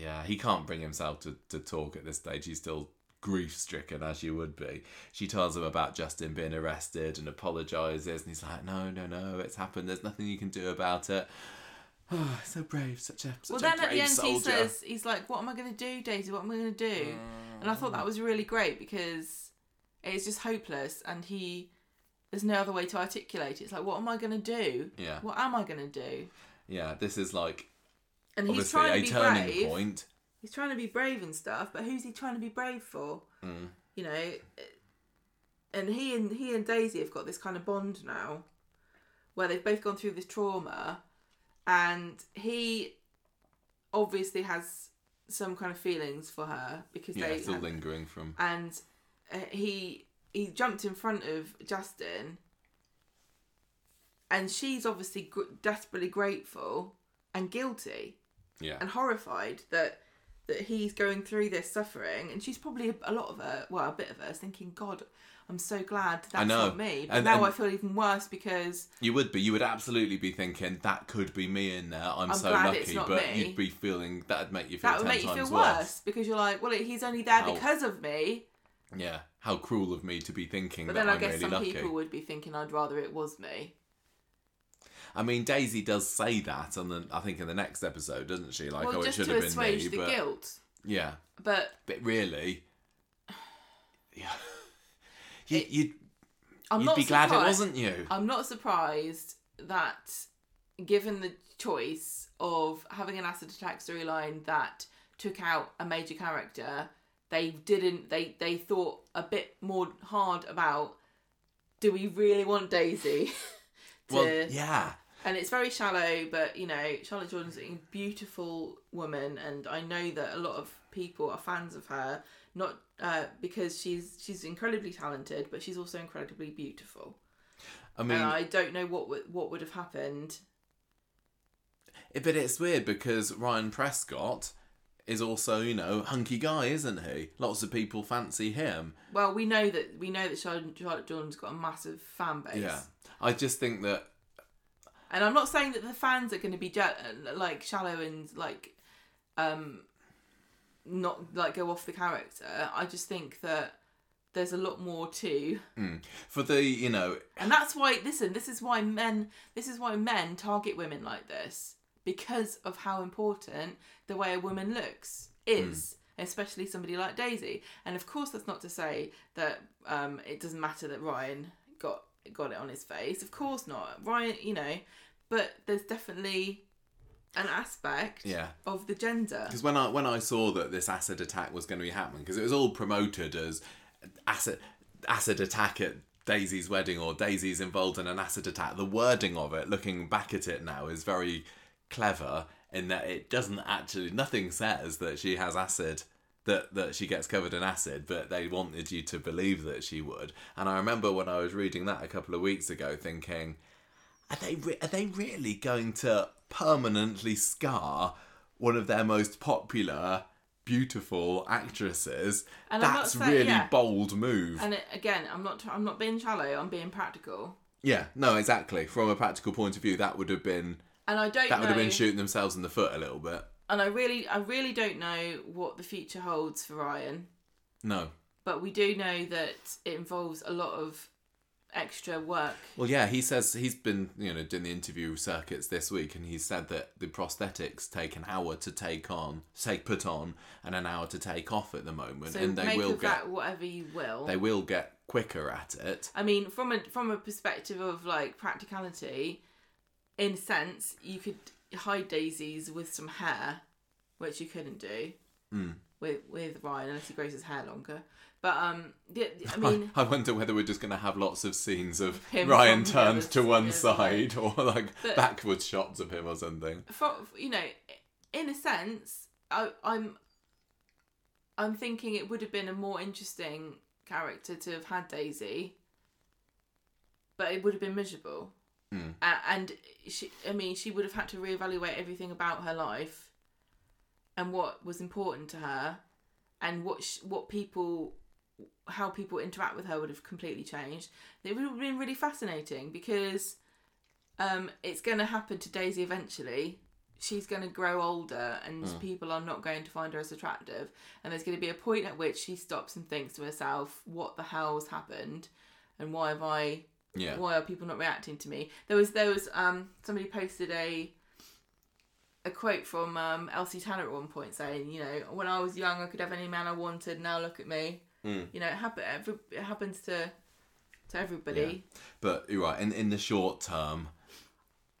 yeah, he can't bring himself to, to talk at this stage. He's still grief stricken, as you would be. She tells him about Justin being arrested and apologizes, and he's like, no, no, no, it's happened. There's nothing you can do about it. Oh, so brave, such a such Well, a then brave at the end soldier. he says, he's like, what am I going to do, Daisy? What am I going to do? And I thought that was really great because it's just hopeless and he, there's no other way to articulate it. It's like, what am I going to do? Yeah. What am I going to do? yeah, this is like And he's trying to a be turning brave. point. He's trying to be brave and stuff, but who's he trying to be brave for? Mm. You know, and he and he and Daisy have got this kind of bond now, where they've both gone through this trauma, and he obviously has some kind of feelings for her because Yeah, they still have- lingering from. and uh, he he jumped in front of Justin, and she's obviously gr- desperately grateful and guilty Yeah. and horrified that that he's going through this suffering, and she's probably a lot of her, well, a bit of her, is thinking, God, I'm so glad that's not me. But And- now and- I feel even worse because You would be. You would absolutely be thinking that could be me in there. I'm, I'm so lucky, but me. you'd be feeling that'd make you feel that would make you feel worse. because you're like, well, he's only there because of me. Yeah, how cruel of me to be thinking But that then I I'm guess really some lucky. people would be thinking, I'd rather it was me. I mean, Daisy does say that on the I think in the next episode, doesn't she? Like, well, oh, it just should to have been assuage me, the but guilt. yeah, But but really, yeah, you, It- you'd I'm you'd not be glad it surprised- wasn't you. I'm not surprised that, given the choice of having an acid attack storyline that took out a major character, they didn't. They they thought a bit more hard about. Do we really want Daisy? to, Well, yeah, and it's very shallow, but you know, Charlotte Jordan's a beautiful woman, and I know that a lot of people are fans of her, not uh, because she's she's incredibly talented, but she's also incredibly beautiful. I mean, and I don't know what would what would have happened. but it's weird because Ryan Prescott is also, you know, hunky guy, isn't he? Lots of people fancy him. Well, we know that we know that Charlotte, Charlotte Jordan's got a massive fan base. Yeah, I just think that And I'm not saying that the fans are going to be je- like shallow and like um not like go off the character. I just think that there's a lot more to for the, you know, And that's why listen, this is why men this is why men target women like this because of how important the way a woman looks is, especially somebody like Daisy. And of course that's not to say that um it doesn't matter that Ryan got got it on his face. Of course not. Ryan, you know, but there's definitely an aspect yeah. of the gender. Because when I when I saw that this acid attack was going to be happening, because it was all promoted as acid acid attack at Daisy's wedding or Daisy's involved in an acid attack. The wording of it, looking back at it now, is very clever in that it doesn't actually nothing says that she has acid. That, that she gets covered in acid, but they wanted you to believe that she would. And I remember when I was reading that a couple of weeks ago, thinking, are they re- are they really going to permanently scar one of their most popular, beautiful actresses? And That's saying- really yeah. bold move. And it, again, I'm not I'm not being shallow, I'm being practical. yeah, no, exactly. From a practical point of view, that would have been And I don't that know would have been shooting themselves in the foot a little bit. and I really I really don't know what the future holds for Ryan, No, but we do know that it involves a lot of extra work. Well, yeah, he says he's been, you know, doing the interview circuits this week, and he said that the prosthetics take an hour to take on, take put on, and an hour to take off at the moment, So and they make will of get that whatever you will. they will get quicker at it. I mean, from a from a perspective of like practicality, in a sense, you could hide daisies with some hair, which you couldn't do Hmm. with with Ryan unless he grows his hair longer. But um, I mean, I wonder whether we're just going to have lots of scenes of Him Ryan turned to one side, or like But- backwards shots of him or something. for, you know, in a sense, I, I'm I'm thinking it would have been a more interesting character to have had Daisy, but it would have been miserable. Mm. A- and she, I mean, she would have had to reevaluate everything about her life and what was important to her, and what sh- what people, how people interact with her would have completely changed. It would have been really fascinating because um, it's going to happen to Daisy eventually. She's going to grow older, and Mm. people are not going to find her as attractive. And there's going to be a point at which she stops and thinks to herself, "What the hell's happened? And why have I Yeah. why are people not reacting to me there was there was um somebody posted a a quote from um elsie tanner at one point saying you know when i was young i could have any man i wanted now look at me Mm. you know it, happen, it happens to to everybody But you're right. In in the short term,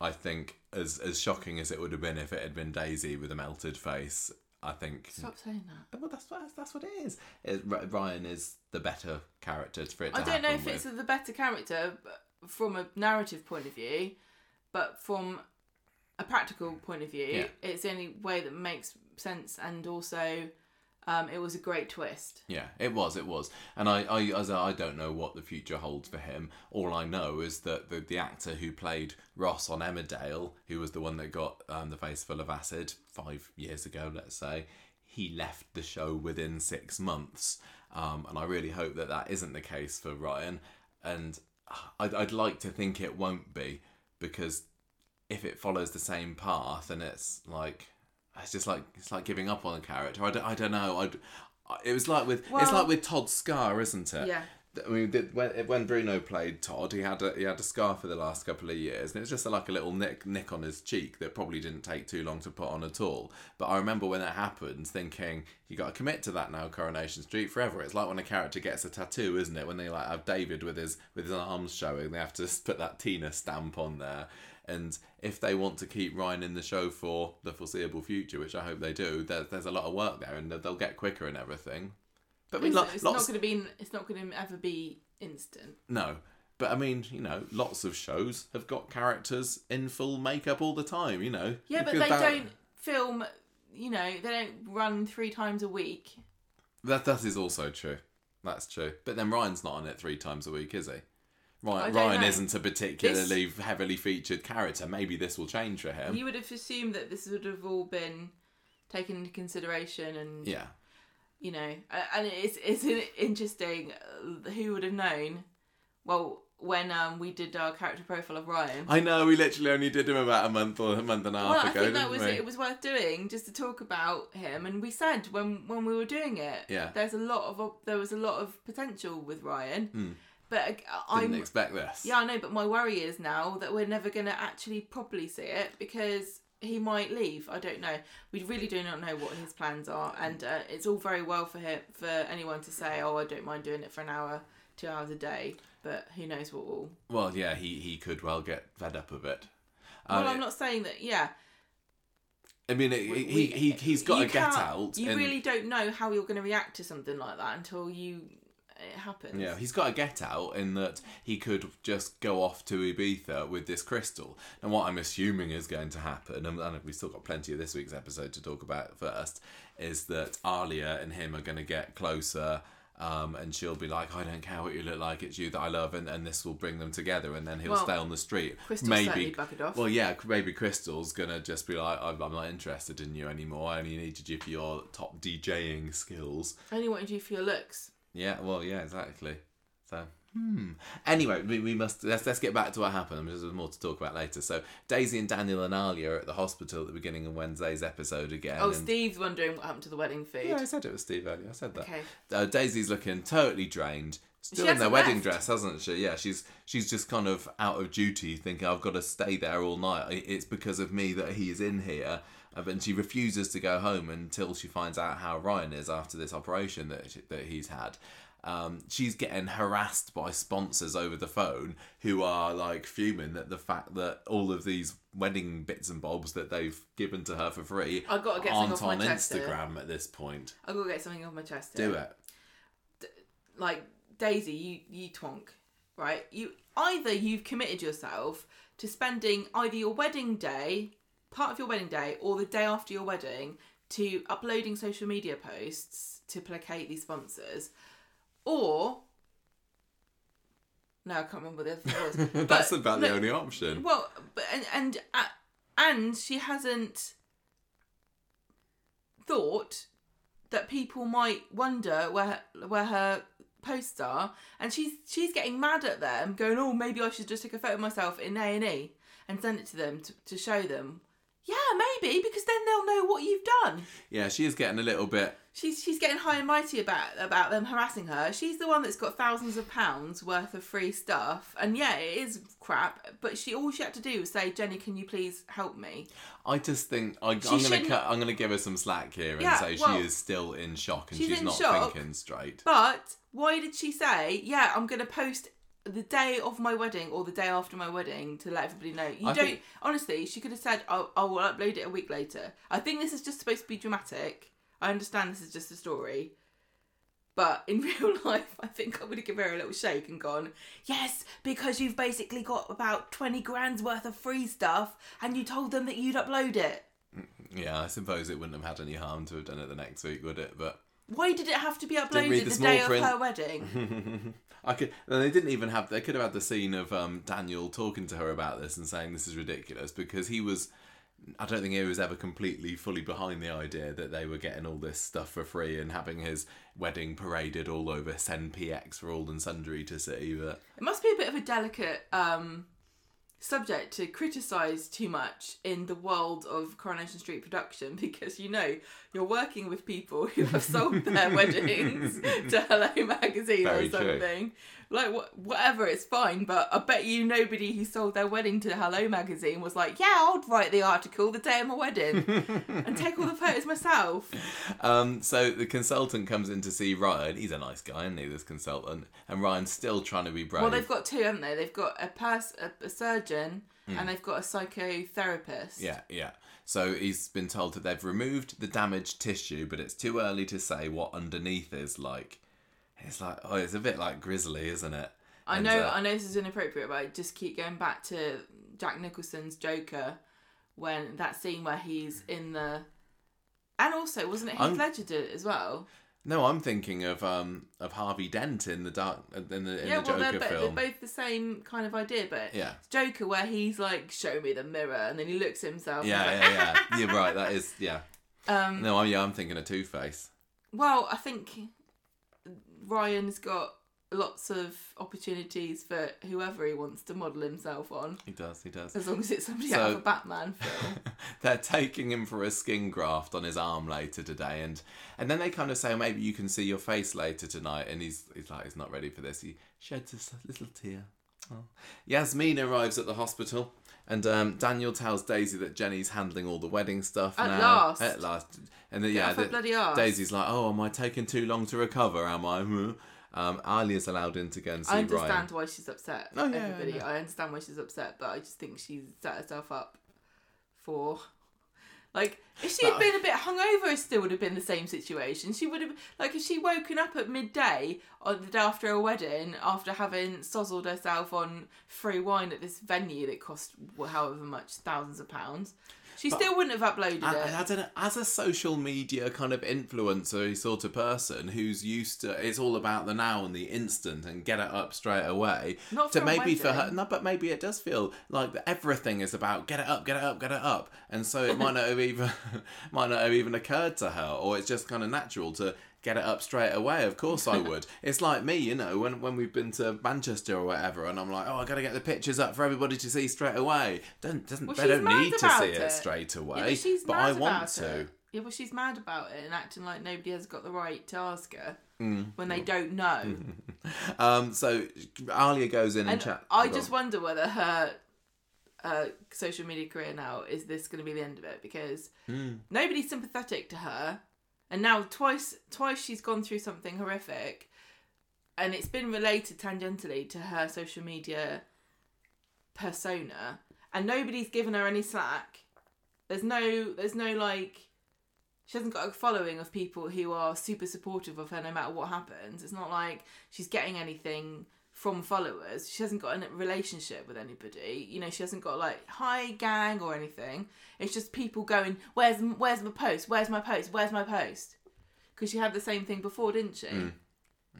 I think as as shocking as it would have been if it had been Daisy with a melted face, I think. stop saying that Well, that's what that's what it is. It, Ryan is the better character for it i don't know if it's the better character from a narrative point of view but from a practical point of view Yeah. it's the only way that makes sense and also um, it was a great twist. Yeah, it was, it was, and I, I, as I, I don't know what the future holds for him. All I know is that the the actor who played Ross on Emmerdale, who was the one that got um, the face full of acid five years ago, let's say, he left the show within six months, um, and I really hope that that isn't the case for Ryan, and I'd, I'd like to think it won't be because if it follows the same path and it's like it's just like it's like giving up on a character. I don't, I don't know. I'd, it was like with it's like with Todd Scar, isn't it? yeah I mean, when when Bruno played Todd, he had a he had a scar for the last couple of years, and it was just like a little nick nick on his cheek that probably didn't take too long to put on at all. But I remember when that happened, thinking you got to commit to that now, Coronation Street forever. It's like when a character gets a tattoo, isn't it? When they like have David with his with his arms showing, they have to put that Tina stamp on there. And if they want to keep Ryan in the show for the foreseeable future, which I hope they do, there's there's a lot of work there, and they'll get quicker and everything. But I mean, it's, lo- it's lots, not going to be it's not going to ever be instant no. But I mean, you know, lots of shows have got characters in full makeup all the time, you know. Yeah, but they that- don't film. You know, they don't run three times a week. That that is also true. That's true. But then Ryan's not on it three times a week, is he? Ryan, Ryan know. isn't a particularly heavily featured character. Maybe this will change for him. you would have assumed that this would have all been taken into consideration, and Yeah. you know, and it's it's an interesting. Who would have known? Well, when um we did our character profile of Ryan. I know we literally only did him about a month or a month and a half well, I think that was we? it was worth doing just to talk about him, and we said when when we were doing it, Yeah. there's a lot of there was a lot of potential with Ryan, Hmm. But uh, Didn't expect this. Yeah, I know, but my worry is now that we're never going to actually properly see it because he might leave. I don't know. We really do not know what his plans are, and uh, it's all very well for him for anyone to say, "Oh, I don't mind doing it for an hour, two hours a day," but who knows what will. Well, yeah, he, he could well get fed up of it. Well, Um, I'm not saying that. Yeah, I mean, it, we- he, he, he's got to get out. You and- really don't know how you're going to react to something like that until you it happens. Yeah, he's got a get out in that he could just go off to Ibiza with this crystal. And what I'm assuming is going to happen, and, we've still got plenty of this week's episode to talk about first, is that Alya and him are going to get closer. Um, and she'll be like, I don't care what you look like, it's you that I love, and, and this will bring them together, and then he'll Well, stay on the street. Crystal maybe, off. well, yeah, maybe Crystal's gonna just be like, I'm, I'm not interested in you anymore. I only needed you for your top DJing skills. I only wanted you for your looks. Yeah, well, yeah, exactly. So, hmm. Anyway, we, we must let's let's get back to what happened. There's more to talk about later. So, Daisy and Daniel and Alya are at the hospital at the beginning of Wednesday's episode again. Oh, and- Steve's wondering what happened to the wedding food. Yeah, I said it was Steve earlier. I said that. Okay. Uh, Daisy's looking totally drained. Still in their wedding left. dress, hasn't she? Yeah, she's she's just kind of out of duty, thinking I've got to stay there all night. It's because of me that he is in here, Uh, and she refuses to go home until she finds out how Ryan is after this operation that she, that he's had. Um, she's getting harassed by sponsors over the phone who are like fuming at the fact that all of these wedding bits and bobs that they've given to her for free I've got to get something aren't off my on chest. Instagram at this point. I've got to get something off my chest. Do it. like Daisy, you you twonk, right? You either you've committed yourself to spending either your wedding day, part of your wedding day, or the day after your wedding, to uploading social media posts to placate these sponsors, or no, I can't remember what the other thing was. That's But- about the only option. Well, but and and uh, and she hasn't thought that people might wonder where where her posts are, and she's she's getting mad at them, going, "Oh, maybe I should just take a photo of myself in A and E and send it to them to, to show them." Yeah, maybe because then they'll know what you've done. Yeah, she is getting a little bit. She's she's getting high and mighty about about them harassing her. She's the one that's got thousands of pounds worth of free stuff, and yeah, it is crap. But she all she had to do was say, "Jenny, can you please help me?" I just think I, gonna shouldn't- cut, I'm gonna give her some slack here and Yeah, say well, she is still in shock and she's she's, not shock. thinking straight. But why did she say, "Yeah, I'm going to post the day of my wedding or the day after my wedding to let everybody know"? You I don't. think- Honestly, she could have said, "I I will upload it a week later." I think this is just supposed to be dramatic. I understand this is just a story. But in real life, I think I would have given her a little shake and gone, Yes, because you've basically got about 20 grand's worth of free stuff and you told them that you'd upload it. Mm, yeah, I suppose it wouldn't have had any harm to have done it the next week, would it? But Why did it have to be uploaded the the, day print. of her wedding? I could. And they didn't even have. They could have had the scene of um, Daniel talking to her about this and saying this is ridiculous because he was. I don't think he was ever completely fully behind the idea that they were getting all this stuff for free and having his wedding paraded all over SenPX for all and sundry to see. But It must be a bit of a delicate um, subject to criticise too much in the world of Coronation Street production because you know you're working with people who have sold their weddings to Hello Magazine Very or true. Like wha- whatever, it's fine. But I bet you nobody who sold their wedding to Hello Magazine was like, "Yeah, I'll write the article the day of my wedding and take all the photos myself." Um, so the consultant comes in to see Ryan. He's a nice guy, isn't he? This consultant, and Ryan's still trying to be brave. Well, they've got two, haven't they? They've got a pers- a, a surgeon and they've got a psychotherapist. Yeah, yeah. So he's been told that they've removed the damaged tissue, but it's too early to say what underneath is like. It's like, oh, it's a bit like grizzly, isn't it? I And, know, uh, I know this is inappropriate, but I just keep going back to Jack Nicholson's Joker when that scene where he's in the, and also wasn't it Heath I'm- Ledger did it as well? No, I'm thinking of um of Harvey Dent in the dark in the in yeah, the well, Joker they're, bo- film. they're both the same kind of idea, but Yeah. Joker where he's like, "Show me the mirror," and then he looks at himself. Yeah, yeah, yeah. You're right. That is, yeah. Um, No, I'm, yeah, I'm thinking of Two Face. Well, I think Ryan's got lots of opportunities for whoever he wants to model himself on, He does. He does. as long as it's somebody So- out of a Batman film. They're taking him for a skin graft on his arm later today, and and then they kind of say oh, maybe you can see your face later tonight, and he's he's like he's not ready for this. He sheds a little tear. Oh. Yasmin arrives at the hospital, and um, Daniel tells Daisy that Jenny's handling all the wedding stuff At now. last. At last, and then, yeah, the-. Daisy's like, "Oh, am I taking too long to recover? Am I?" Um, Alya's allowed in to go and see I understand Ryan. why she's upset. Oh, yeah, everybody. yeah. I understand why she's upset, but I just think she's set herself up for. Like, if she had been a bit hungover, it still would have been the same situation. She would have, like, if she woken up at midday on the day after her wedding, after having sozzled herself on free wine at this venue that cost however much, thousands of pounds, she still wouldn't have uploaded it. I don't know, as a social media kind of influencer sort of person who's used to it's all about the now and the instant and get it up straight away. Not so for maybe for her no, but maybe it does feel like everything is about get it up, get it up, get it up. And so it might not have even might not have even occurred to her, or it's just kind of natural to get it up straight away. Of course I would. it's like me, you know, when when we've been to Manchester or whatever and I'm like, Oh, I gotta get the pictures up for everybody to see straight away. Don't doesn't Well, they don't need to see it, it. straight away. Yeah, but but I want to. it. Yeah, well, she's mad about it and acting like nobody has got the right to ask her Mm. when they don't know. Um, so Alia goes in and, And chat. I just on. wonder whether her uh, social media career now is this going to be the end of it because Hmm. nobody's sympathetic to her, and now twice twice she's gone through something horrific, and it's been related tangentially to her social media persona, and nobody's given her any slack. There's no there's no like. She hasn't got a following of people who are super supportive of her no matter what happens. It's not like she's getting anything from followers. She hasn't got a relationship with anybody. You know, she hasn't got like hi gang or anything. It's just people going, "Where's where's my post? Where's my post? Where's my post?" Because she had the same thing before, didn't she? Mm.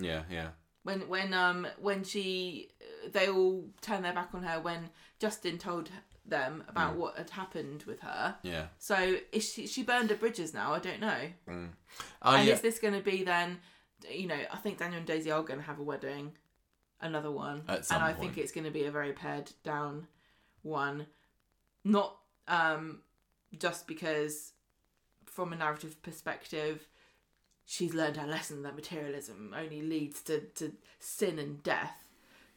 Yeah, yeah. When when um when she uh, they all turned their back on her when Justin told them about mm. what had happened with her. Yeah. So is she she burned her bridges now? I don't know. Mm. Oh, and yeah. is this going to be then? You know, I think Daniel and Daisy are going to have a wedding, another one, and I point. think it's going to be a very pared down one. Not um, just because, from a narrative perspective, she's learned her lesson that materialism only leads to, to sin and death.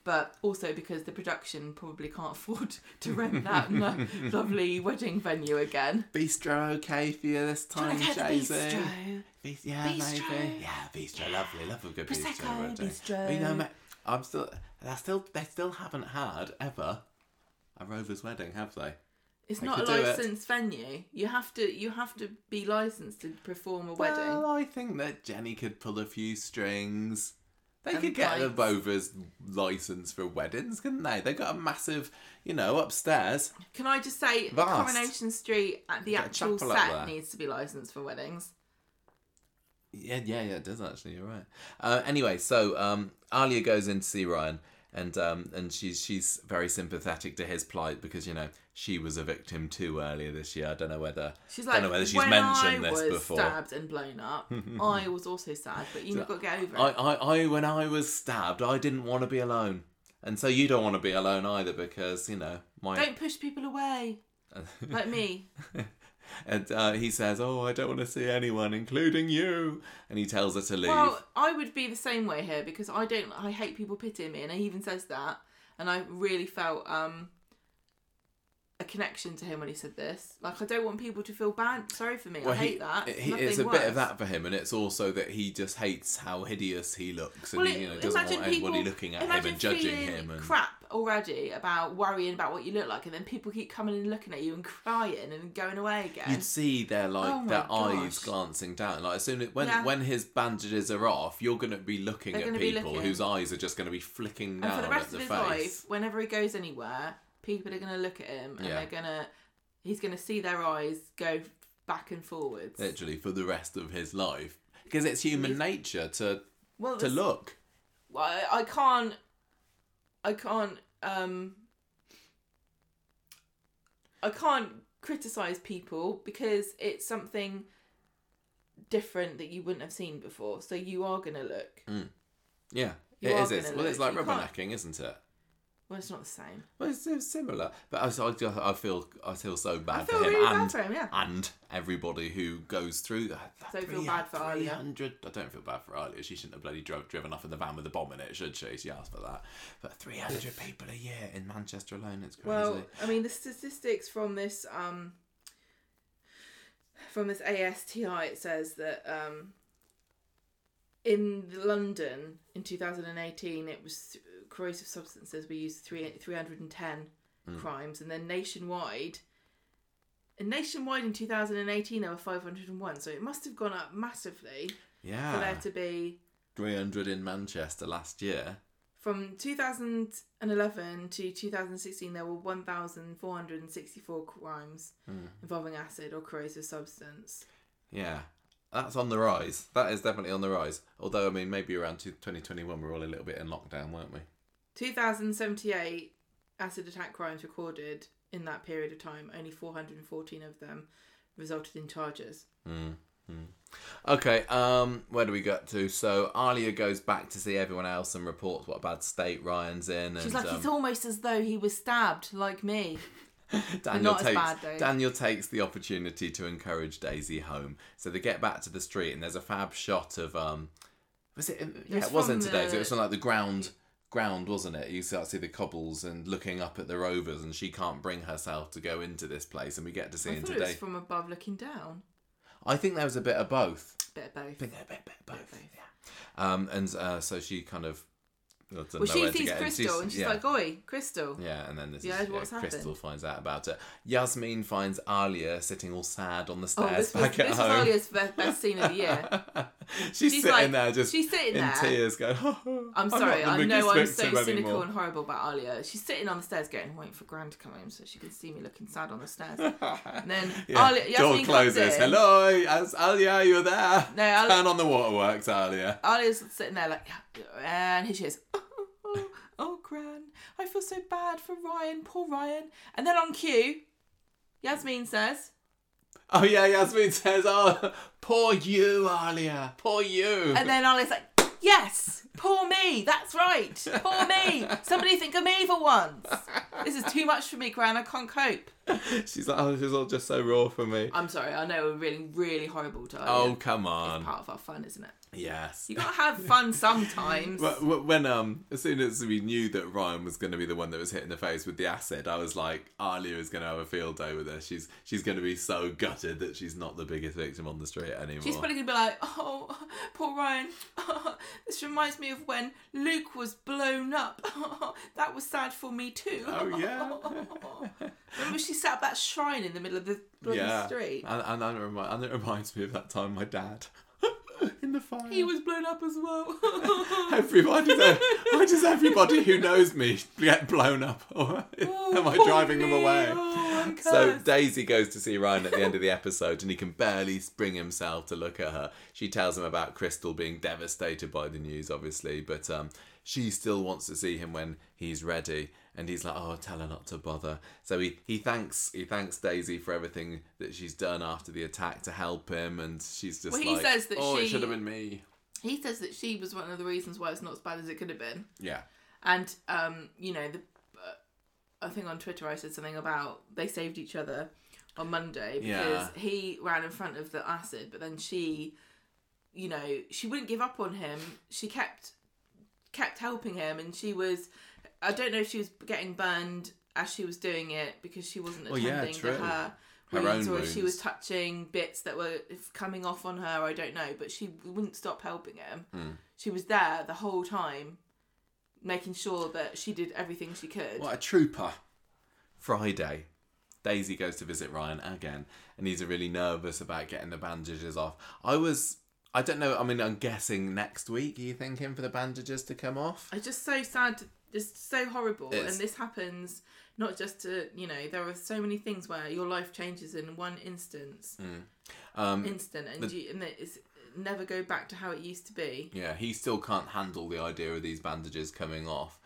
But also because the production probably can't afford to rent that no- lovely wedding venue again. Bistro okay for you this time, Jay-Z? bistro. Bist- yeah, Bistro. maybe. Yeah, bistro, lovely, love a good bistro. Prosecco bistro. But you know, mate, I'm still, they still, they still haven't had ever a Rover's wedding, have they? It's They not a could do it. licensed venue. You have to you have to be licensed to perform a wedding. Well, I think that Jenny could pull a few strings. They And could get the. Rover's license for weddings, couldn't they? They got a massive, you know, upstairs. Can I just say Vast. Coronation Street at the actual set needs to be licensed for weddings. Yeah, yeah, yeah, it does actually. You're right. Uh, anyway, so um, Alya goes in to see Ryan, and um, and she's she's very sympathetic to his plight because you know she was a victim too earlier this year. I don't know whether She's don't like, know whether she's when mentioned I this was before. stabbed and blown up, I was also sad, but you've got to get over it. I, I, I, when I was stabbed, I didn't want to be alone, and so you don't want to be alone either because you know my. Don't push people away, like me. and uh, he says, "Oh, I don't want to see anyone, including you," and he tells her to leave. Well, I would be the same way here because I don't. I hate people pitying me, and he even says that. And I really felt um a connection to him when he said this. Like I don't want people to feel bad, sorry for me. I hate he- that. he- it's a worse. bit of that for him, and it's also that he just hates how hideous he looks, and Well, he you know, doesn't want anybody people- looking at him and judging him. And crap already about worrying about what you look like, and then people keep coming and looking at you and crying and going away again. you'd see their like Oh their eyes glancing down. Like as soon as when Yeah. when his bandages are off, you're going to be looking They're at gonna people looking. whose eyes are just going to be flicking and down for the at the of his face. life, whenever he goes anywhere, people are going to look at him and Yeah. they're going to. He's going to see their eyes go back and forwards. Literally for the rest of his life, because it's human He's- nature to well, to look. Well, I, I can't. I can't. Um. I can't criticize people because it's something different that you wouldn't have seen before. So you are gonna look. Yeah, You it is. It's, well, it's like rubbernecking, isn't it? Well, it's not the same. Well, it's, it's similar, but I, I, I feel I feel so bad I feel for him really and bad for him. Yeah. and everybody who goes through that. that Don't feel bad for Alya. I don't feel bad for Alya. She shouldn't have bloody drove, driven off in the van with a bomb in it, should she? She asked for that. But 300 people a year in Manchester alone, it's crazy. Well, I mean, the statistics from this um from this ASTI it says that um in London in 2018 it was corrosive substances we used three mm. 310 mm. crimes and then nationwide and nationwide in 2018 there were 501 so it must have gone up massively Yeah, for there to be 300 in Manchester last year. From 2011 to 2016, there were 1,464 crimes hmm. involving acid or corrosive substance. Yeah, that's on the rise. That is definitely on the rise. Although, I mean, maybe around two- 2021 we're all a little bit in lockdown, weren't we? 2,078 acid attack crimes recorded in that period of time. Only 414 of them resulted in charges. Okay, um, where do we get to? So Alya goes back to see everyone else and reports what a bad state Ryan's in. She's and, like, um, it's almost as though he was stabbed, like me. Daniel not as takes bad, though. Daniel takes the opportunity to encourage Daisy home. So they get back to the street, and there's a fab shot of um, was it? Yeah, was it wasn't from today's. the- It was on like the ground, ground, wasn't it? You start to see the cobbles and looking up at the rovers, and she can't bring herself to go into this place, and we get to see I in thought it was today. from above looking down. I think there was a bit of both. Bit of both. I think a bit, bit of both. Yeah. Um, and uh, so she kind of. Well, she sees. Crystal and she's yeah. like, "Oi, Crystal." Yeah, and then this Yeah, is what's yeah, Crystal happened? finds out about it. Yasmin finds Alya sitting all sad on the Oh, stairs this was, back this at was home. Alya's best, best scene of the year. she's, She's sitting like- there just she's sitting in there. tears, going, oh, oh, I'm not sorry, the I know I'm so cynical anymore." and horrible about Alya. She's sitting on the stairs going, waiting for Gran to come home so she can see me looking sad on the stairs. And then Yeah, Alya, door closes. Hello, as Alya, you're there. No, Alya- Turn on the waterworks, Alya. Alya's sitting there like, and here she is. Oh, oh, oh, Gran, I feel so bad for Ryan, poor Ryan. And then on cue, Yasmin says, Oh yeah, Yasmin says, "Oh, poor you, Alya, poor you." and then Alya's like, yes, poor me, that's right, poor me. Somebody think of me for once. This is too much for me, Gran, I can't cope. she's like, "Oh, this is all just so raw for me." I'm sorry, I know we're really, really horrible to Alya. Oh, come on. It's part of our fun, isn't it? Yes. You gotta have fun sometimes. Wh- wh- When um, as soon as we knew that Ryan was going to be the one that was hit in the face with the acid, I was like, Alya is going to have a field day with this. She's she's going to be so gutted that she's not the biggest victim on the street anymore. She's probably gonna be like, "Oh, poor Ryan. this reminds me of when Luke was blown up. that was sad for me too." Oh, yeah. Remember she set up that shrine in the middle of the bloody yeah, street. and and, that remi- and it reminds me of that time my dad in the fire. He was blown up as well. Everybody, does- why does everybody who knows me get blown up? Or am I driving them away? Oh, So. Daisy goes to see Ryan at the end of the episode, and he can barely bring himself to look at her. She tells him about Crystal being devastated by the news, obviously, but um, she still wants to see him when he's ready. And he's like, "Oh, tell her not to bother." So he, he thanks he thanks Daisy for everything that she's done after the attack to help him, and she's just Well, he like, says that "Oh, it she- should have been me." he says that she was one of the reasons why it's not as bad as it could have been. Yeah, And um, you know, the uh, I think on Twitter I said something about they saved each other on Monday because Yeah. he ran in front of the acid, but then she, you know, she wouldn't give up on him. She kept kept helping him, and she was. I don't know if she was getting burned as she was doing it because she wasn't Well, yeah, attending to her. Her wounds, own or if she was touching bits that were coming off on her, I don't know. But she wouldn't stop helping him. Hmm. She was there the whole time, making sure that she did everything she could. What a trooper. Friday. Daisy goes to visit Ryan again, and he's really nervous about getting the bandages off. I was, I don't know, I mean, I'm guessing next week, are you thinking for the bandages to come off? It's just so sad, just so horrible. And this happens not just to, you know, there are so many things where your life changes in one instance, Um, instant, and, you, and it's never go back to how it used to be. yeah, he still can't handle the idea of these bandages coming off.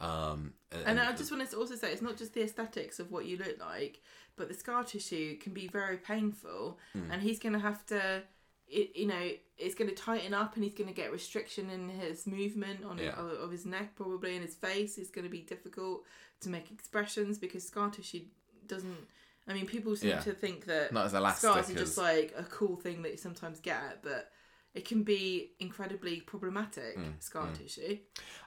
Um, And I just wanted to also say it's not just the aesthetics of what you look like, but the scar tissue can be very painful, Hmm. and he's going to have to, it, you know, it's going to tighten up, and he's going to get restriction in his movement on Yeah. of, of his neck, probably, and his face is going to be difficult to make expressions because scar tissue doesn't. I mean, people seem Yeah. to think that Not as elastic scars are just like a cool thing that you sometimes get, but it can be incredibly problematic. Mm, scar tissue.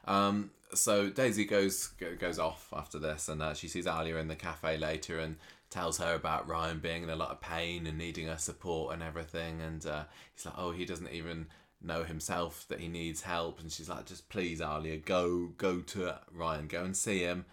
Um, so Daisy goes goes off after this, and uh, she sees Alya in the cafe later, and tells her about Ryan being in a lot of pain and needing her support and everything. And uh, he's like, "Oh, he doesn't even know himself that he needs help." And she's like, "Just please, Alya, go go to Ryan, go and see him."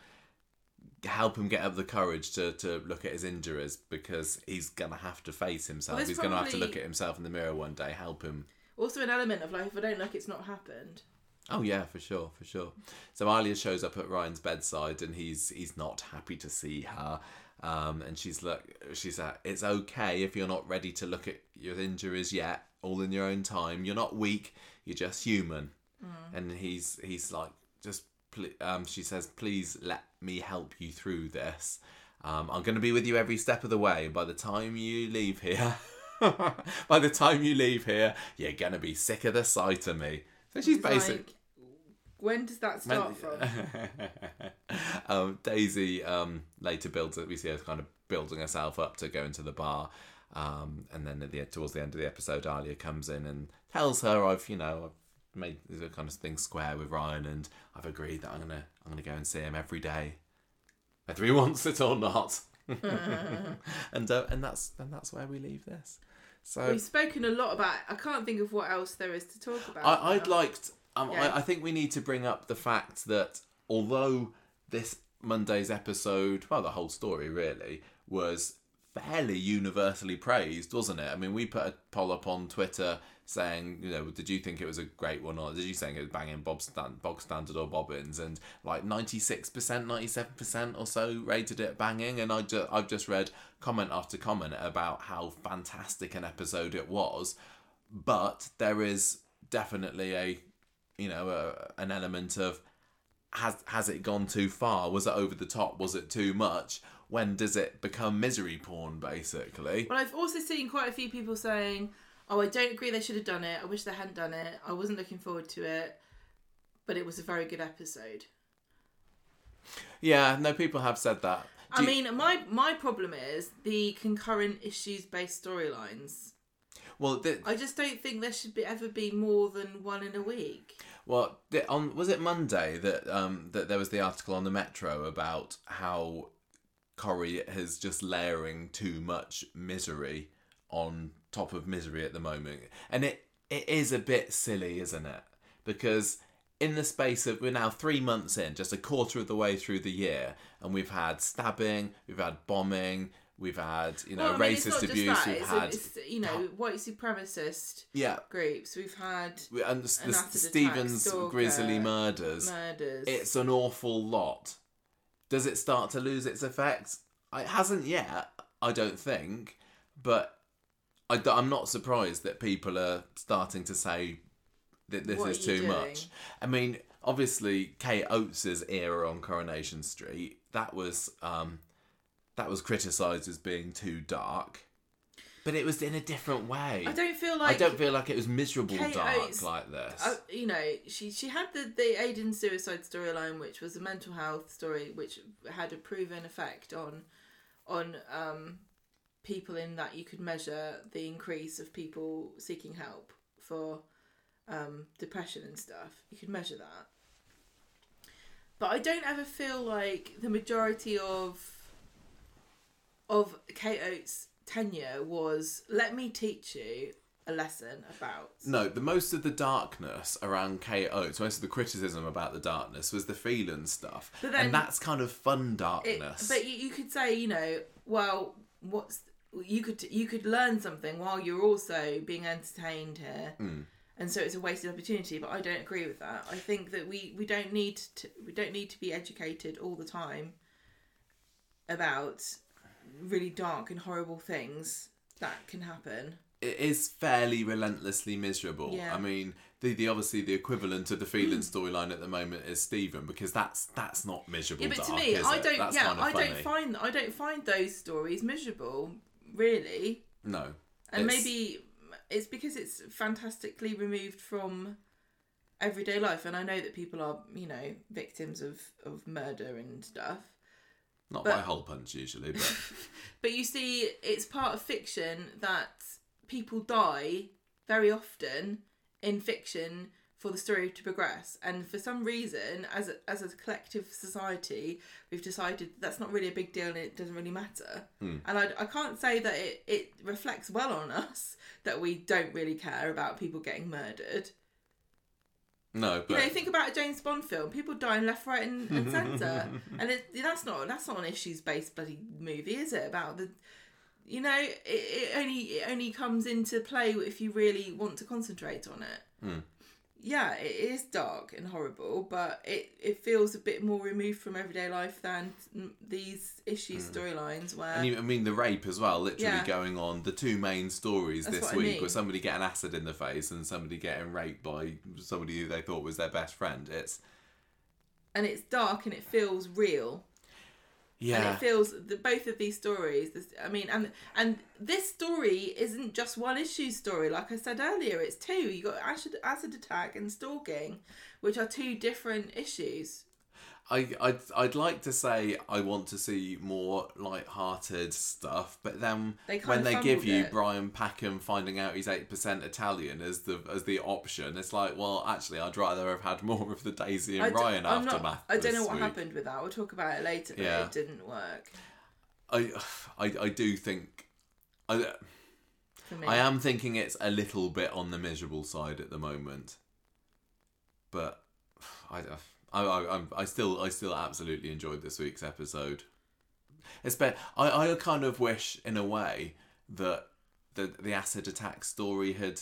Help him get up the courage to, to look at his injuries because he's gonna have to face himself. there's he's gonna have to look at himself in the mirror one day. Help him Also, an element of like, if I don't look, it's not happened. Oh yeah, for sure, for sure. So Alya shows up at Ryan's bedside, and he's he's not happy to see her. Um, and she's like, she's like, it's okay if you're not ready to look at your injuries yet. All in your own time. You're not weak. You're just human. And he's he's like, just um, she says, please let me help you through this. Um, I'm going to be with you every step of the way. By the time you leave here, by the time you leave here, you're going to be sick of the sight of me. So she's It's basic. like, when does that start from? um, Daisy um, later builds it. We see her kind of building herself up to go into the bar. Um, and then at the towards the end of the episode, Alya comes in and tells her, "I've you know I've made the kind of thing square with Ryan, and I've agreed that I'm gonna I'm gonna go and see him every day, whether he wants it or not." and uh, and that's and that's where we leave this. So We've spoken a lot about. I can't think of what else there is to talk about. I, I'd liked. Um, Yeah. I, I think we need to bring up the fact that although this Monday's episode, well, the whole story really was fairly universally praised, wasn't it? I mean, we put a poll up on Twitter saying, you know, did you think it was a great one, or did you think it was banging Bob Stan- bog standard or bobbins? And like ninety six percent, ninety seven percent or so rated it banging. And I ju- I've just read comment after comment about how fantastic an episode it was, but there is definitely a you know a, an element of has has it gone too far was it over the top was it too much when does it become misery porn basically But I've also seen quite a few people saying, "Oh, I don't agree. They should have done it. I wish they hadn't done it. I wasn't looking forward to it, but it was a very good episode." yeah no people have said that I you- mean, my my problem is the concurrent issues based storylines. Well th- I just don't think there should be ever be more than one in a week. well on was it monday that um that there was the article on the metro about how Corrie has just layering too much misery on top of misery at the moment. And it it is a bit silly, isn't it? Because in the space of we're now three months in, just a quarter of the way through the year, and we've had stabbing, we've had bombing, we've had you know Well, I mean, racist abuse, we've it's, had it's, you know white supremacist yeah, groups. We've had we- and the, the Stevens stalker, grisly murders. murders. It's an awful lot. Does it start to lose its effect? It hasn't yet, I don't think, but I, am not surprised that people are starting to say that this What is too doing? much. I mean, obviously, Kate Oates's era on Coronation Street that was um, that was criticised as being too dark, but it was in a different way. I don't feel like I don't feel like it was miserable Kate dark Oates- like this. uh, you know, she she had the the Aidan suicide storyline, which was a mental health story, which had a proven effect on on um, people in that you could measure the increase of people seeking help for um, depression and stuff. You could measure that, but I don't ever feel like the majority of of Kate Oates' tenure was let me teach you a lesson about No, the most of the darkness around Kate Oates, most of the criticism about the darkness was the feeling stuff, But then- and that's kind of fun It, darkness. but you, you could say, you know, well, what's you could you could learn something while you're also being entertained here, Mm. and so it's a wasted opportunity. But I don't agree with that. I think that we we don't need to we don't need to be educated all the time about really dark and horrible things that can happen. it is fairly relentlessly miserable. Yeah. I mean, the, the obviously the equivalent of the feeling mm. storyline at the moment is Stephen because that's that's not miserable. Yeah, but to me, I don't. That's yeah, kind of I funny. don't find I don't find those stories miserable, really. no, And It's- maybe it's because it's fantastically removed from everyday life. And I know that people are, you know, victims of, of murder and stuff. Not but- by hole punch usually, but But you see, it's part of fiction that people die very often in fiction for the story to progress. And for some reason, as a, as a collective society, we've decided that's not really a big deal and it doesn't really matter. Hmm. And I, I can't say that it, it reflects well on us that we don't really care about people getting murdered. No, but You know, think about a James Bond film. People dying left, right, and, and centre, and it, that's not that's not an issues based bloody movie, is it? About the, you know, it, it only it only comes into play if you really want to concentrate on it. Hmm. Yeah, it is dark and horrible, but it, it feels a bit more removed from everyday life than mm, these issues storylines where. And you, I mean, the rape as well, literally Yeah. going on. The two main stories That's this what I week mean. were somebody getting acid in the face and somebody getting raped by somebody who they thought was their best friend. It's and it's dark and it feels real. Yeah. And it feels that both of these stories. This, I mean, and and this story isn't just one issue story. Like I said earlier, it's two. You got acid, acid attack and stalking, which are two different issues. I, I'd, I'd like to say I want to see more light-hearted stuff, but then They when they give you it. Brian Packham finding out he's eight percent Italian as the as the option, it's like, well, actually, I'd rather have had more of the Daisy and d- Ryan I'm not- aftermath. I don't know what week. happened with that. We'll talk about it later, but Yeah. it didn't work I, I, I do think. I. I am thinking it's a little bit on the miserable side at the moment, but I, I, I, I'm- I still, I still absolutely enjoyed this week's episode. It's be- I, I kind of wish, in a way, that the the acid attack story had,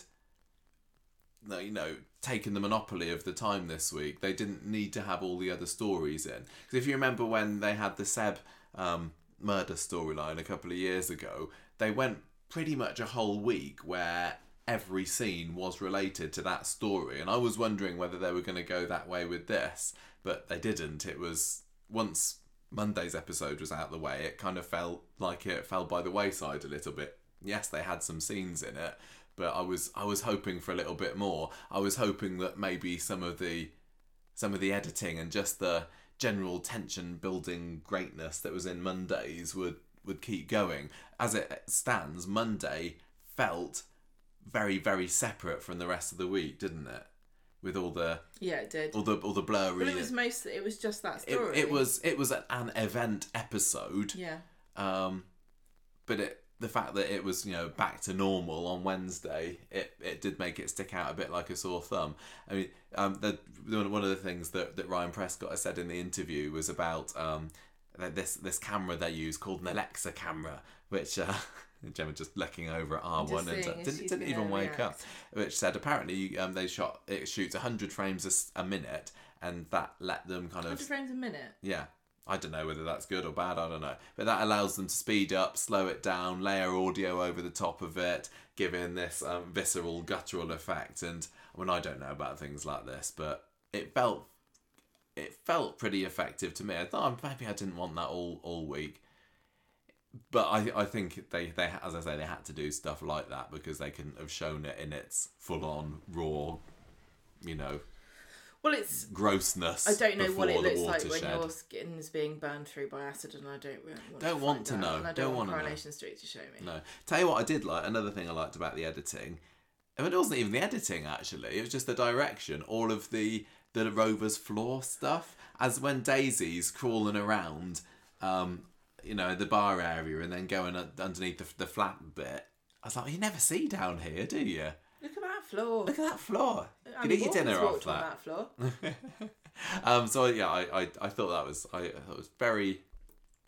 you know, taken the monopoly of the time this week. They didn't need to have all the other stories in. Because if you remember when they had the Seb um, murder storyline a couple of years ago, they went pretty much a whole week where every scene was related to that story. And I was wondering whether they were going to go that way with this, but they didn't. It was once Monday's episode was out of the way, it kind of felt like it fell by the wayside a little bit. Yes, they had some scenes in it, but I was I was hoping for a little bit more. I was hoping that maybe some of the some of the editing and just the general tension building greatness that was in Mondays would would keep going. As it stands, Monday felt very very separate from the rest of the week, didn't it? With all the yeah, it did. all the all the blurry. Well, it was most. It was just that it, story. it was it was an event episode. Yeah. Um, but it the fact that it was you know back to normal on Wednesday, it, it did make it stick out a bit like a sore thumb. I mean, um, the one of the things that, that Ryan Prescott has said in the interview was about um that this this camera they use called an Alexa camera, which. Uh, Gemma just looking over at R one and didn't, didn't even wake up which said apparently um, they shot it shoots 100 frames a minute and that let them kind of 100 frames a minute. yeah. I don't know whether that's good or bad i don't know. But that allows them to speed up slow it down layer audio over the top of it giving this um, visceral guttural effect. And i mean i don't know about things like this but it felt it felt pretty effective to me. I thought oh, maybe i didn't want that all all week but I, I think they, they as I say they had to do stuff like that because they couldn't have shown it in its full on raw, you know, Well, it's. grossness. I don't know what it looks like when your skin is being burned through by acid, and I don't really want Don't to want to know. And I Don't don't, want wanna know. Street to show me. No, tell you what I did like. Another thing I liked about the editing. I mean, it wasn't even the editing actually. It was just the direction. All of the the Rover's floor stuff. As when Daisy's crawling around, um, you know, the bar area, and then going underneath the, the flat bit. I was like, you never see down here, do you? Look at that floor. Look at that floor. You can eat your dinner off that. that floor. um, so yeah, I, I, I thought that was I, I thought it was very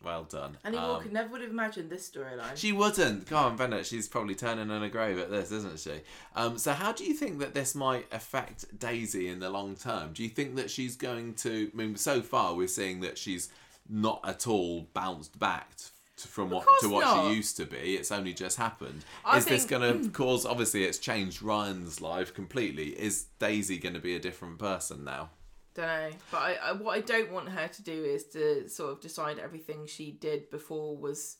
well done. Annie Um, Walker never would have imagined this storyline. She wouldn't. Come on, Bennett. She's probably turning in a grave at this, isn't she? Um, so, how do you think that this might affect Daisy in the long term? Do you think that she's going to? I mean, so far we're seeing that she's not at all bounced back to, from what to what not. she used to be. It's only just happened. I Is this going to cause? Obviously, it's changed Ryan's life completely. Is Daisy going to be a different person now? Don't know, but I, I, what I don't want her to do is to sort of decide everything she did before was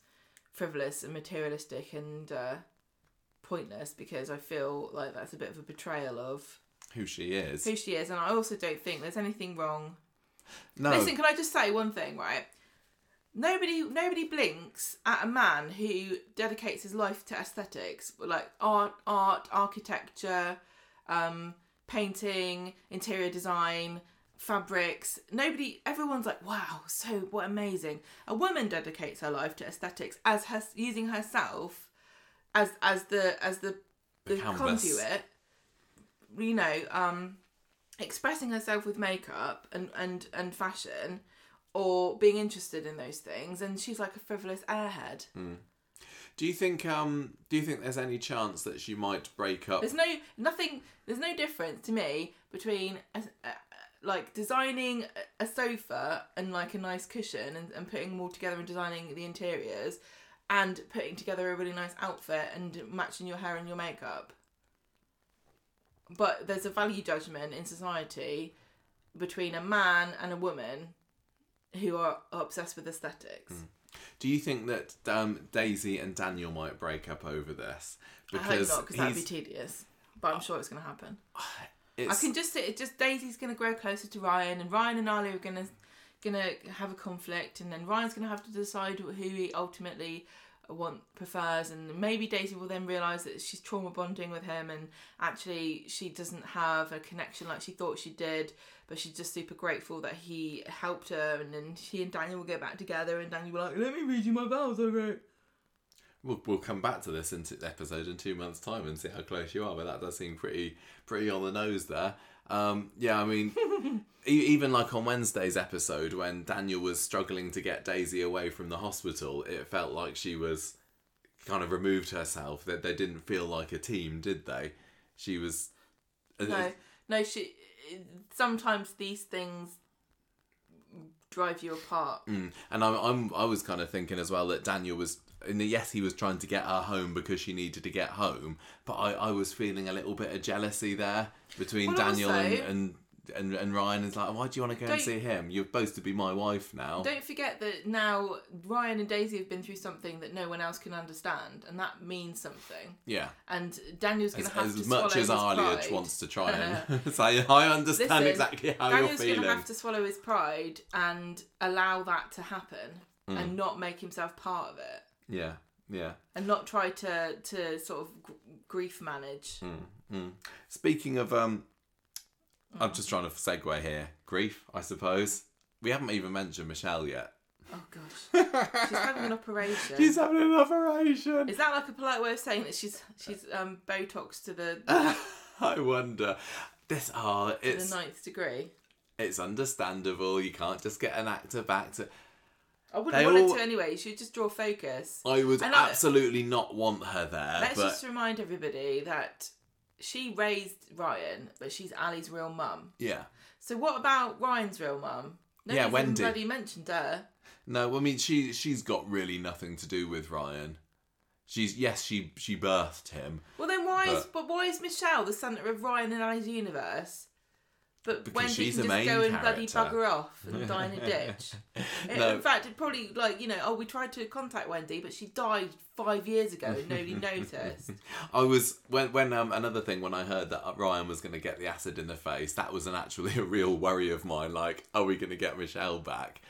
frivolous and materialistic and uh, pointless because I feel like that's a bit of a betrayal of Who she is? who she is, and I also don't think there's anything wrong. No. Listen, can I just say one thing, right? Nobody, nobody blinks at a man who dedicates his life to aesthetics, like art, art, architecture, um, painting, interior design, fabrics. Nobody, everyone's like, "Wow, so what amazing!" A woman dedicates her life to aesthetics as her using herself as as the as the the, canvas. conduit. You know, um, expressing herself with makeup and and and fashion or being interested in those things and she's like a frivolous airhead hmm. Do you think? Um. Do you think there's any chance that she might break up? there's no nothing there's no difference to me between a, a, like designing a- a sofa and like a nice cushion and, and putting them all together and designing the interiors and putting together a really nice outfit and matching your hair and your makeup but there's a value judgment in society between a man and a woman who are obsessed with aesthetics. Mm. Do you think that um, Daisy and Daniel might break up over this? I hope not, because that'd be tedious. But I'm sure it's going to happen. it's, I can just it. Just Daisy's going to grow closer to Ryan, and Ryan and Ali are going to going to have a conflict, and then Ryan's going to have to decide who he ultimately want prefers, and maybe Daisy will then realise that she's trauma bonding with him, and actually she doesn't have a connection like she thought she did, but she's just super grateful that he helped her, and then she and Daniel will get back together, and Daniel will be like, "Let me read you my vows I wrote." We'll, we'll come back to this in t- episode in two months' time and see how close you are, but that does seem pretty pretty on the nose there. Um, yeah, I mean, even like on Wednesday's episode when Daniel was struggling to get Daisy away from the hospital, it felt like she was kind of removed herself. That they didn't feel like a team, did they? She was. uh, No, no, she. Sometimes these things drive you apart. Mm. And I'm, I'm, I was kind of thinking as well that Daniel was, yes, he was trying to get her home because she needed to get home, but I, I was feeling a little bit of jealousy there between Well, Daniel also- and, and, and and Ryan. Is like, why do you want to go and Don't- see him? You're supposed to be my wife now. Don't forget that now Ryan and Daisy have been through something that no one else can understand, and that means something. Yeah. And Daniel's going to have as to much swallow as Arliage wants to try and say, I understand Listen, exactly how Daniel's you're feeling. Daniel's going to have to swallow his pride and allow that to happen, Mm. and not make himself part of it, Yeah, yeah. and not try to to sort of grief manage. Mm. Speaking of, um, I'm just trying to segue here. Grief, I suppose. We haven't even mentioned Michelle yet. Oh gosh, she's having an operation. She's having an operation. Is that like a polite way of saying that she's she's um Botox to the I wonder. This oh, to the it's ninth degree? it's understandable. You can't just get an actor back to. I wouldn't They want all- it to anyway. You should just draw focus. I would And I- absolutely not want her there. Let's but just remind everybody that she raised Ryan, but she's Ali's real mum. yeah, So what about Ryan's real mum? Yeah, Nobody's even Wendy. bloody mentioned her. no. Well, I mean, she she's got really nothing to do with Ryan. She's yes, she she birthed him. Well, then why is but why is Michelle the centre of Ryan and Ali's universe? But Because Wendy she's can just go and bloody bugger off and die in a ditch. No. In fact, it probably like you know, oh, we tried to contact Wendy, but she died five years ago and nobody noticed. I was when when um another thing when I heard that Ryan was going to get the acid in the face, that was an actually a real worry of mine. Like, are we going to get Michelle back?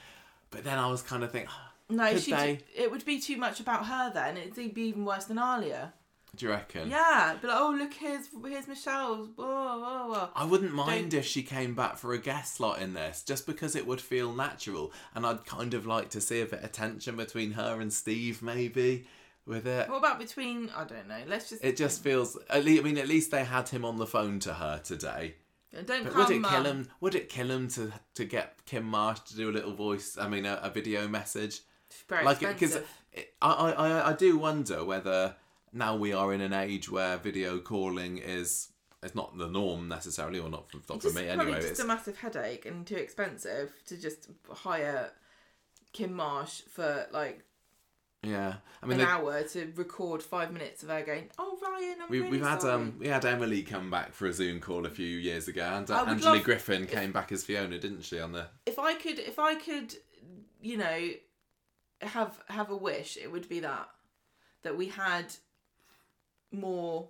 But then I was kind of thinking, No, she. It would be too much about her then. It'd be even worse than Alya. Do you reckon? Yeah, be like, oh look, here's here's Michelle's. Whoa, whoa, whoa. I wouldn't mind if she came back for a guest slot in this, just because it would feel natural, and I'd kind of like to see a bit of tension between her and Steve, maybe, with it. What about between? I don't know. Let's just. It just feels. At least, I mean, at least they had him on the phone to her today. don't But come. would it kill um, him? Would it kill him to to get Kim Marsh to do a little voice? I mean, a, a video message, It's very like because. I I I do wonder whether now we are in an age where video calling is it's not the norm necessarily, or not for, not for It's me anyway. just It's, a massive headache and too expensive to just hire Kim Marsh for like yeah, I mean, an they- hour to record five minutes of her going, "Oh Ryan, I'm we, really we've had sorry." um we had Emily come back for a Zoom call a few years ago, and uh, Angela love- Griffin came back as Fiona, didn't she? On the If I could, if I could, you know, have have a wish, it would be that that we had more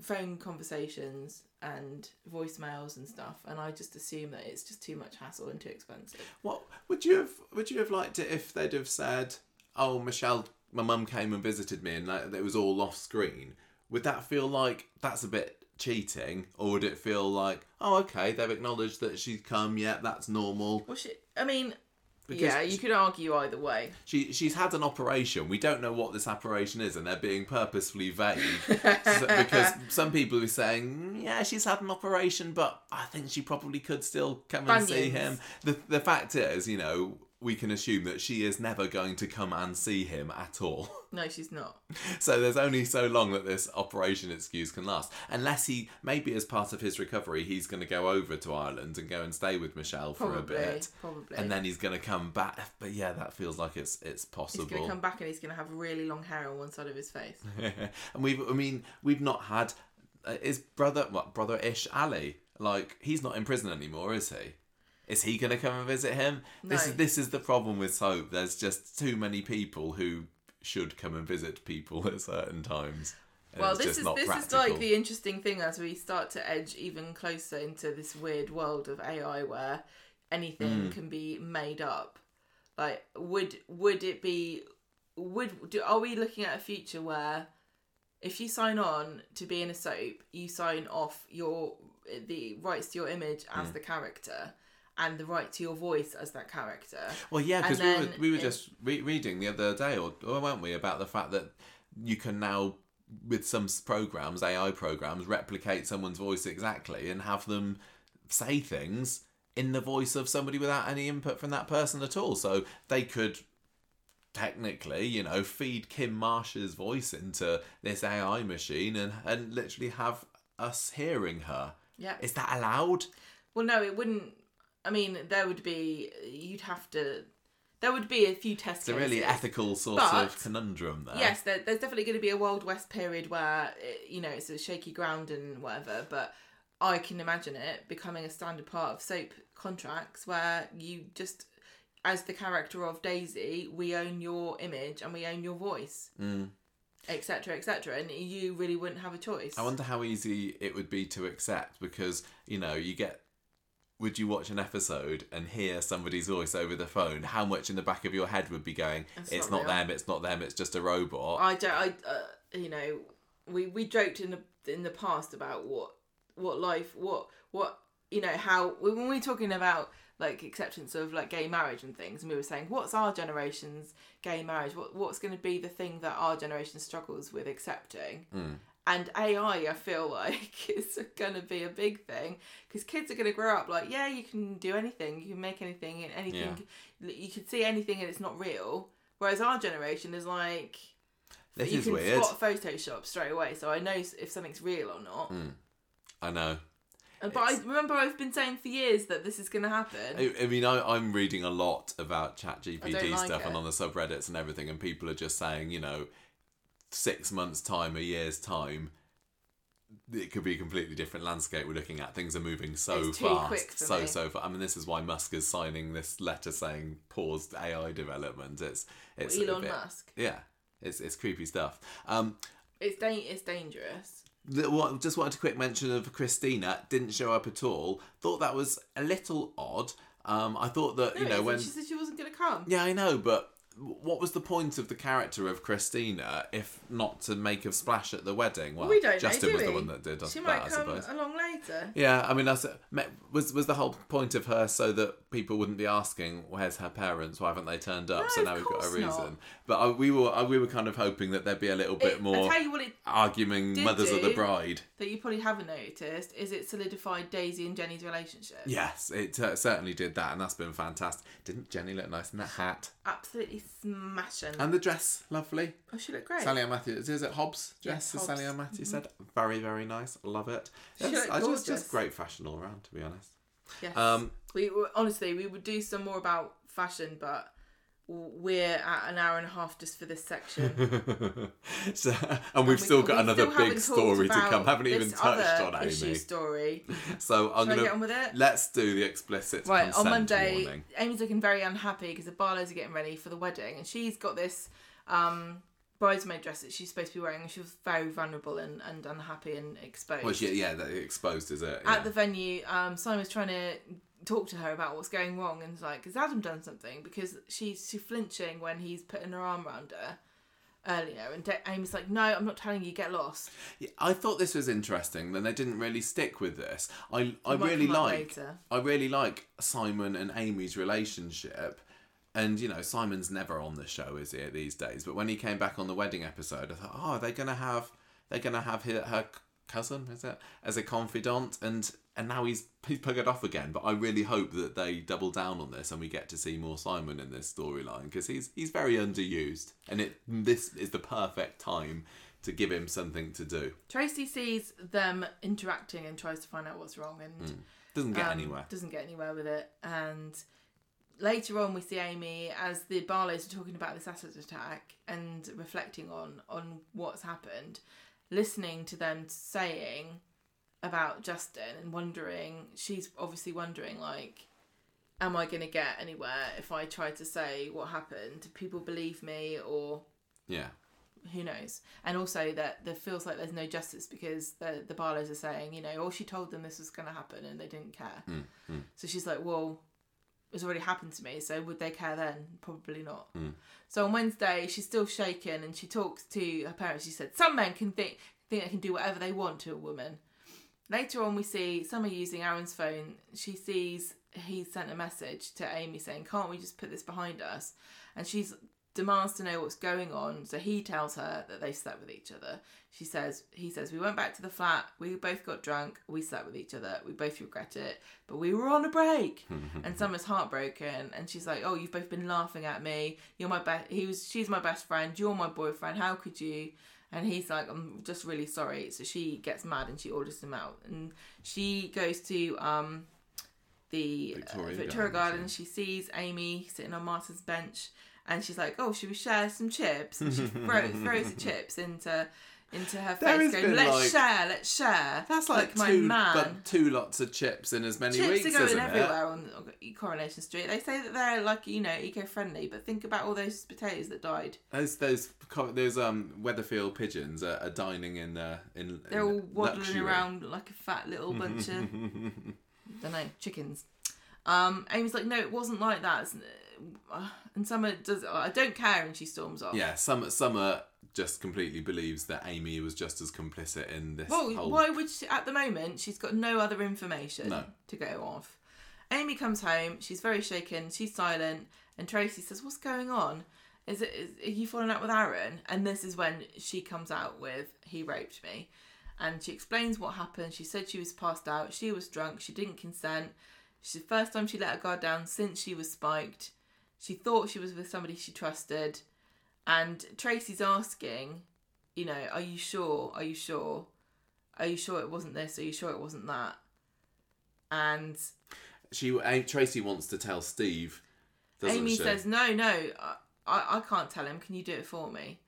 phone conversations and voicemails and stuff, and I just assume that it's just too much hassle and too expensive. What would you have? Would you have liked it if they'd have said, "Oh, Michelle, my mum came and visited me, and like, it was all off screen"? Would that feel like that's a bit cheating, or would it feel like, "Oh, okay, they've acknowledged that she's come. Yeah, that's normal." Well, she, I mean, Because yeah, you could argue either way. She she's had an operation. We don't know what this operation is, and they're being purposefully vague So- because some people are saying, "Mm, "Yeah, she's had an operation, but I think she probably could still come and see him." The the fact is, you know, we can assume that she is never going to come and see him at all. No, she's not. So there's only so long that this operation excuse can last, unless he maybe as part of his recovery, he's going to go over to Ireland and go and stay with Michelle for Probably, a bit. probably. And then he's going to come back, but yeah, that feels like it's it's possible. he's going to come back and he's going to have really long hair on one side of his face. and we've I mean we've not had uh, is brother what brother ish Ali like he's not in prison anymore is he Is he going to come and visit him? This is this is the problem with soap. There's just too many people who should come and visit people at certain times. Well, this is this practical. is like the interesting thing as we start to edge even closer into this weird world of AI where anything Hmm. can be made up. Like, would would it be? Would do, are we looking at a future where if you sign on to be in a soap, you sign off your the rights to your image as Hmm. the character and the right to your voice as that character? Well, yeah, because we were we were it- just re- reading the other day, or, or weren't we, about the fact that you can now, with some programs, AI programs, replicate someone's voice exactly and have them say things in the voice of somebody without any input from that person at all. So they could technically, you know, feed Kim Marsh's voice into this AI machine and and literally have us hearing her. Yeah. Is that allowed? Well, no, it wouldn't. I mean, there would be. You'd have to. There would be a few tests. It's a really ethical sort But- of conundrum there. Yes, there, there's definitely going to be a Wild West period where it, you know it's a shaky ground and whatever. But I can imagine it becoming a standard part of soap contracts where you just, as the character of Daisy, we own your image and we own your voice, Mm. etc., etc. And you really wouldn't have a choice. I wonder how easy it would be to accept because you know you get. Would you watch an episode and hear somebody's voice over the phone? How much in the back of your head would be going? It's It's, not not, them. It's not them. It's just a robot. I don't. I uh, you know, we we joked in the in the past about what what life what what you know how when we were talking about like acceptance of like gay marriage and things, and we were saying what's our generation's gay marriage? What what's going to be the thing that our generation struggles with accepting? Mm. And AI, I feel like is going to be a big thing because kids are going to grow up like, yeah, you can do anything, you can make anything, and anything, you can see anything, and it's not real. Whereas our generation is like, This you is can weird. spot Photoshop straight away, so I know if something's real or not. I know. Uh, But I remember I've been saying for years that this is going to happen. I, I mean, I, I'm reading a lot about ChatGPT like stuff and on the subreddits and everything, and people are just saying, you know, six months' time, a year's time, it could be a completely different landscape we're looking at. Things are moving so fast, so me. so fast. I mean, this is why Musk is signing this letter saying paused AI development. It's it's a Elon bit- Musk. Yeah, it's it's creepy stuff. Um, It's da- it's dangerous. the, what, just wanted a quick mention of Christina. Didn't show up at all. Thought that was a little odd. Um, I thought that No, you know when she said she wasn't going to come. yeah, I know, but what was the point of the character of Christina if not to make a splash at the wedding? Well, we don't Justin know, do was we? the one that did She that, might I come suppose. along later. Yeah, I mean, that's, was was the whole point of her so that people wouldn't be asking where's her parents, why haven't they turned up? No, so now we've got a reason. not. But uh, we were uh, we were kind of hoping that there'd be a little bit It- I more tell you what, it arguing mothers of the bride. that you probably haven't noticed is it solidified Daisy and Jenny's relationship. Yes, it uh, certainly did that, and that's been fantastic. Didn't Jenny look nice in that hat Absolutely smashing. and the dress? Lovely. oh, she looked great. Sally Ann Matthews. Is it Hobbs dress? Yes, as Sally Hobbs. Ann Matthews said. Very, very nice. Love it. She Yes, looked I just, gorgeous. just great fashion all around, to be honest. Yes. Um, we honestly we would do some more about fashion, but we're at an hour and a half just for this section. so, and we've we- still got we another still big story to come. Haven't even touched on Amy. story. So I'm Shall gonna get on with it? let's do the explicit Right on Monday, warning. Amy's looking very unhappy because the Barlows are getting ready for the wedding, and she's got this um, bridesmaid dress that she's supposed to be wearing, and she was very vulnerable and, and unhappy and exposed. Well, yeah, yeah, that exposed is it? At the venue, um, Simon was trying to talk to her about what's going wrong, and was like, "Has Adam done something?" Because she's she's flinching when he's putting her arm around her earlier, and Da- Amy's like, "No, I'm not telling you. Get lost." Yeah, I thought this was interesting. Then they didn't really stick with this. I I really like. I really like Simon and Amy's relationship. And you know, Simon's never on the show, is he these days? But when he came back on the wedding episode, I thought, oh, they're gonna have they're gonna have her, her cousin, is it, as a confidant, and and now he's he's buggered off again. But I really hope that they double down on this and we get to see more Simon in this storyline because he's he's very underused, and it this is the perfect time to give him something to do. Tracy sees them interacting and tries to find out what's wrong, and Doesn't get um, anywhere. Doesn't get anywhere with it. And later on, we see Amy as the Barlows are talking about this acid attack and reflecting on on what's happened, listening to them saying about Justin and wondering. She's obviously wondering like. am I going to get anywhere if I try to say what happened? Do people believe me or Yeah. who knows? And also that there feels like there's no justice because the the Barlows are saying, you know, oh, she told them this was going to happen and they didn't care. Mm, mm. So she's like, well, it's already happened to me, so would they care then? Probably not. Mm. So on Wednesday, she's still shaken and she talks to her parents. She said, some men can think think they can do whatever they want to a woman. Later on, we see Summer using Aaron's phone. She sees he sent a message to Amy saying, "Can't we just put this behind us?" And she demands to know what's going on. So he tells her that they slept with each other. She says, he says, we went back to the flat. We both got drunk. We slept with each other. We both regret it, but we were on a break. and Summer's heartbroken, and she's like, oh, you've both been laughing at me. You're my best. He was. She's my best friend. You're my boyfriend. How could you? And he's like, I'm just really sorry. So she gets mad and she orders him out. And she goes to um, the Victoria Victoria, Victoria Garden. She sees Amy sitting on Martha's bench, and she's like, "Oh, should we share some chips?" And she throw, throws the chips into into her There face, going, "Let's like- share, let's share." That's like, my two, man. but two lots of chips in as many Chips weeks, are going everywhere on Coronation Street. They say that they're like you know eco-friendly, but think about all those potatoes that died. Those those those um Weatherfield pigeons are, are dining in uh, in. They're in all waddling luxury. around like a fat little bunch of don't know chickens. Um, Amy's like, no, it wasn't like that. Uh, And Summer does. I don't care, and she storms off. Yeah, Summer Summer just completely believes that Amy was just as complicit in this Well, whole. why would she? At the moment, she's got no other information No. to go off. Amy comes home. She's very shaken. She's silent, and Tracy says, "What's going on? Is it? Is, are you falling out with Aaron?" And this is when she comes out with, "He raped me," and she explains what happened. She said she was passed out. She was drunk. She didn't consent. It's the first time she let her guard down since she was spiked. She thought she was with somebody she trusted, and Tracy's asking, you know, are you sure? Are you sure? Are you sure it wasn't this? Are you sure it wasn't that? And She Tracy wants to tell Steve. Amy she? says, no, no, I, I I can't tell him. Can you do it for me?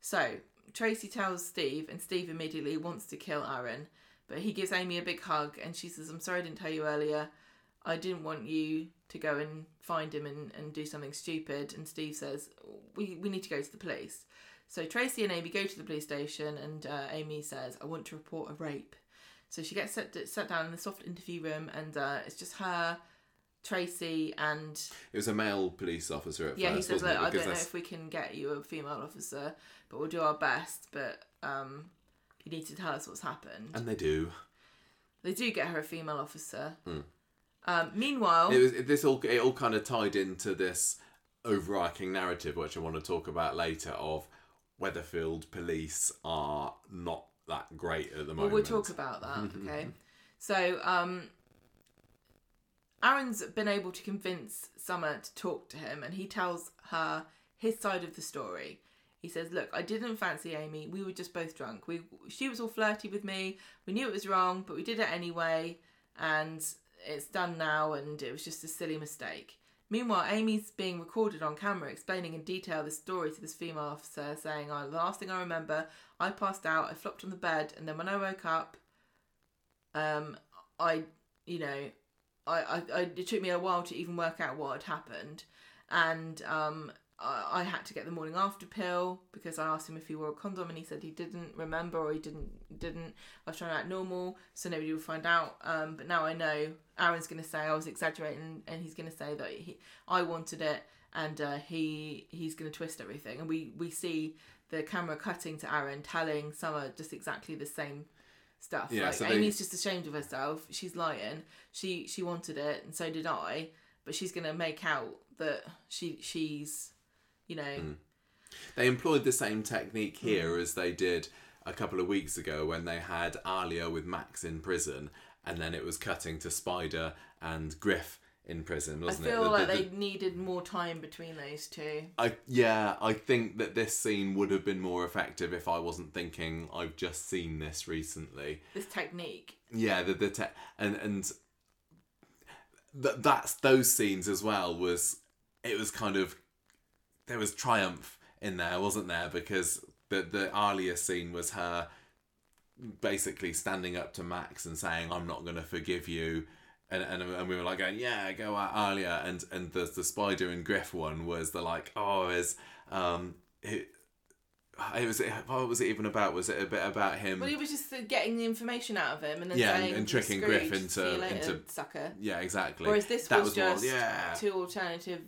So Tracy tells Steve, and Steve immediately wants to kill Aaron, but he gives Amy a big hug, and she says, I'm sorry I didn't tell you earlier. I didn't want you to go and find him and, and do something stupid. And Steve says, we, we need to go to the police. So Tracy and Amy go to the police station, and uh, Amy says, I want to report a rape. So she gets set, set down in the soft interview room, and uh, it's just her, Tracy, and it was a male police officer at yeah, he first. says, wasn't look. I don't know if we can get you a female officer, but we'll do our best. But um, you need to tell us what's happened. and they do. They do get her a female officer. Um, meanwhile. It was this all it all kind of tied into this overarching narrative, which I want to talk about later. Of Weatherfield police are not that great at the well, moment. we'll talk about that. Okay. so, um, Aaron's been able to convince Summer to talk to him, and he tells her his side of the story. He says, "Look, I didn't fancy Amy. We were just both drunk. We she was all flirty with me. We knew it was wrong, but we did it anyway, and it's done now. And it was just a silly mistake." Meanwhile, Amy's being recorded on camera explaining in detail the story to this female officer, saying, "Oh, the last thing I remember, I passed out. I flopped on the bed, and then when I woke up, um, I, you know, I, I, I it took me a while to even work out what had happened, and um, I, I had to get the morning after pill because I asked him if he wore a condom, and he said he didn't remember or he didn't didn't. I was trying to act normal, so nobody would find out. Um, but now I know Aaron's going to say I was exaggerating, and he's going to say that he I wanted it, and uh, he he's going to twist everything, and we we see the camera cutting to Aaron telling Summer just exactly the same stuff. Yeah, like so they- Amy's just ashamed of herself. She's lying. She she wanted it, and so did I. But she's gonna make out that she she's, you know, Mm. They employed the same technique here as they did a couple of weeks ago when they had Alya with Max in prison, and then it was cutting to Spider and Griff in prison, I wasn't feel it? The- like the- they needed more time between those two. I yeah, I think that this scene would have been more effective if I wasn't thinking I've just seen this recently. This technique. Yeah, the the te- and and th- that's those scenes as well was it was kind of there was triumph in there, wasn't there? Because the the Alya scene was her basically standing up to Max and saying, "I'm not going to forgive you." And, and, and we were like going, yeah, go out earlier. And and the the spider and Griff one was the like, oh, is um, it, it was what was it even about? Was it a bit about him? Well, he was just uh, getting the information out of him and then Yeah, and- saying, and tricking "Scrooge, Griff into- later, into- sucker. yeah, exactly. Whereas this That was, more- just yeah, two alternative.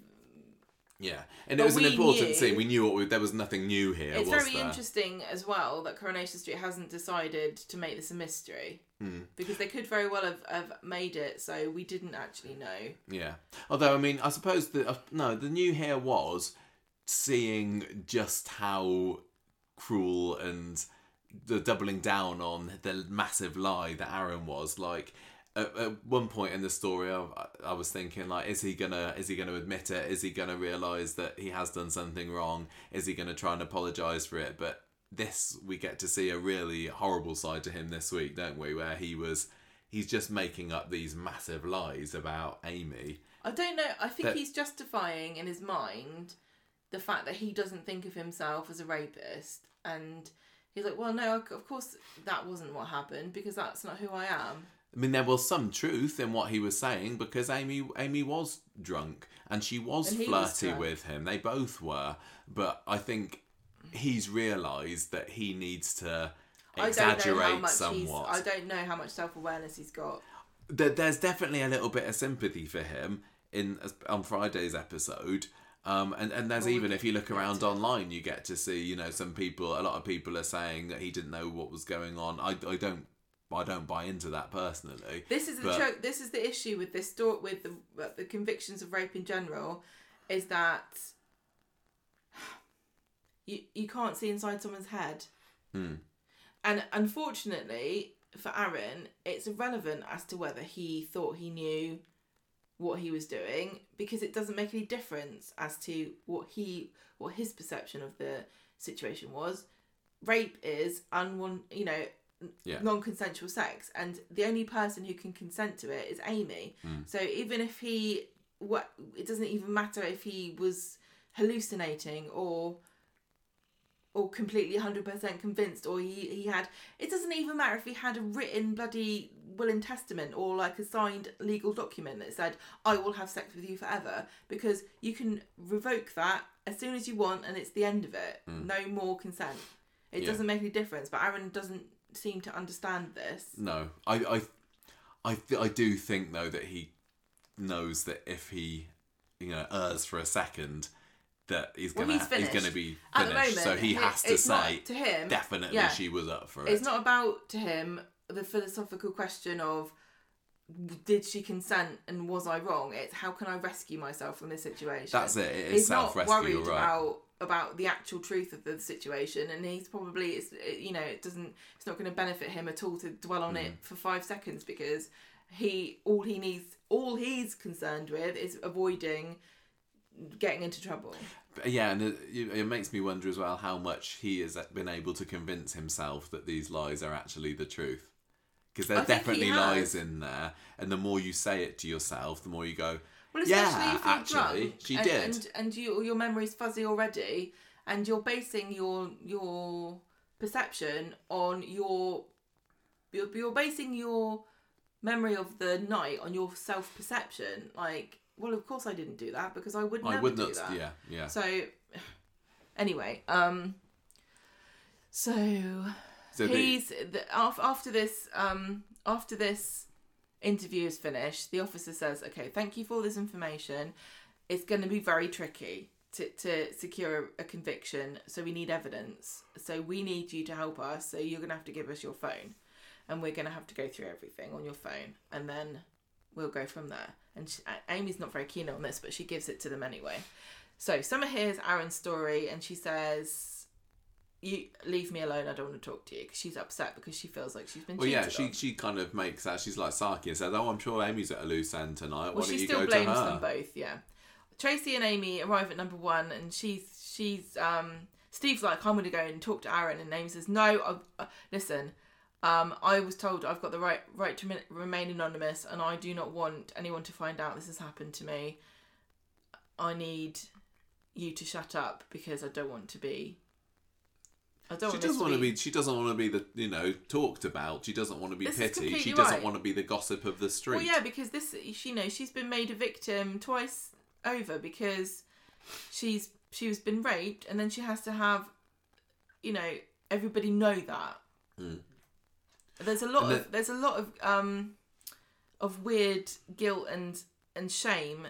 Yeah, and But it was an important knew- scene. We knew what we, there was nothing new here. It's very there? interesting as well that Coronation Street hasn't decided to make this a mystery Hmm. because they could very well have, have made it so we didn't actually know. Yeah. Although I mean, I suppose the uh, no, the new here was seeing just how cruel and the doubling down on the massive lie that Aaron was like. At, at one point in the story, I, I was thinking like, is he gonna is he gonna admit it? Is he gonna realize that he has done something wrong? Is he gonna try and apologize for it? But this we get to see a really horrible side to him this week, don't we? Where he was he's just making up these massive lies about Amy. I don't know. I think That- he's justifying in his mind the fact that he doesn't think of himself as a rapist, and he's like, "Well, no, of course that wasn't what happened because that's not who I am." I mean, there was some truth in what he was saying because Amy Amy was drunk and she was And he was flirty with him. They both were, but I think he's realised that he needs to I don't know how exaggerate much somewhat. I don't know how much self awareness he's got. There, there's definitely a little bit of sympathy for him in on Friday's episode. Um, and, and there's Well, even if you look around online, you get to see you know some people. A lot of people are saying that he didn't know what was going on. I, I don't I don't buy into that personally. This is the But- cho- this is the issue with this story with the the convictions of rape in general, is that you you can't see inside someone's head, Hmm. and unfortunately for Aaron, it's irrelevant as to whether he thought he knew what he was doing because it doesn't make any difference as to what he what his perception of the situation was. Rape is unwan you know Yeah. non-consensual sex and the only person who can consent to it is amy Mm. so even if he what it doesn't even matter if he was hallucinating or or completely 100% convinced or he, he had it doesn't even matter if he had a written bloody will and testament or like a signed legal document that said i will have sex with you forever because you can revoke that as soon as you want and it's the end of it no more consent it Yeah. doesn't make any difference but aaron doesn't seem to understand this No, I, I, I, th- I do think though that he knows that if he, you know, errs for a second, that he's Well, gonna he's he's, gonna be at the finished. moment so he has to say to him definitely yeah. she was up for it. it's not about to him the philosophical question of did she consent and was I wrong? It's how can I rescue myself from this situation? That's it. It is he's not self rescue, worried right? about about the actual truth of the situation, and he's probably it's you know it doesn't it's not going to benefit him at all to dwell on Mm. it for five seconds because he all he needs all he's concerned with is avoiding getting into trouble. Yeah, and it, it makes me wonder as well how much he has been able to convince himself that these lies are actually the truth. Because I there's definitely lies in there, and the more you say it to yourself, the more you go, Well, Yeah, especially if you're actually, drunk she and, did. and and you your memory's fuzzy already, and you're basing your your perception on your you're, you're basing your memory of the night on your self perception. Like, well, of course I didn't do that because I would never I would do not. that. Yeah, yeah. So, anyway, um, so He's the, after this um after this interview is finished the officer says okay thank you for all this information. It's going to be very tricky to, to secure a conviction so we need evidence. So we need you to help us so you're going to have to give us your phone. And we're going to have to go through everything on your phone and then we'll go from there. And she, amy's not very keen on this but she gives it to them anyway. So summer hears aaron's story and she says you leave me alone. I don't want to talk to you because she's upset because she feels like she's been Well, yeah, she on. she kind of makes that. She's like Saki and says, "Oh, I'm sure Amy's at a loose end tonight. Why Well, don't she you still go blames to her?" them both. Yeah, Tracy and Amy arrive at number one, and she's she's um Steve's like, I'm going to go and talk to Aaron, and Amy says, No, uh, listen. Um, I was told I've got the right right to remain anonymous, and I do not want anyone to find out this has happened to me. I need you to shut up because I don't want to be I don't She want doesn't want to be. She doesn't want to be the you know talked about. She doesn't want to be This is. She completely doesn't right. want to be the gossip of the street. Well, yeah, because this, you know, she's been made a victim twice over because she's she's been raped, and then she has to have, you know, everybody know that. Mm. There's a lot And of there's a lot of um of weird guilt and and shame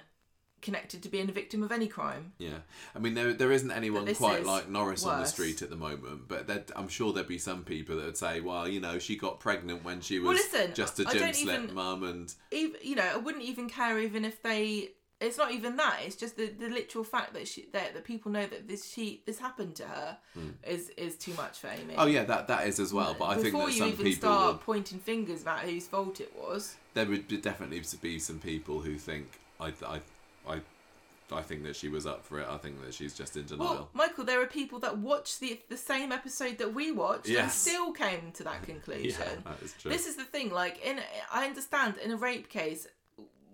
connected to being a victim of any crime. Yeah, I mean there there isn't anyone quite is like Norris on the street at the moment, but I'm sure there'd be some people that would say, well, you know, she got pregnant when she was Well, listen, just a gym slip mum, and even you know, I wouldn't even care even if they. It's not even that. It's just the, the literal fact that she that, that people know that this she this happened to her hmm. is is too much for Amy. Oh yeah, that that is as well. But I think Before that you some even people start would, pointing fingers about whose fault it was. there would definitely be some people who think I I I. I think that she was up for it. I think that she's just in denial. Well, Michael, there are people that watched the the same episode that we watched and still came to that conclusion. yeah, that is true. This is the thing. Like in, I understand in a rape case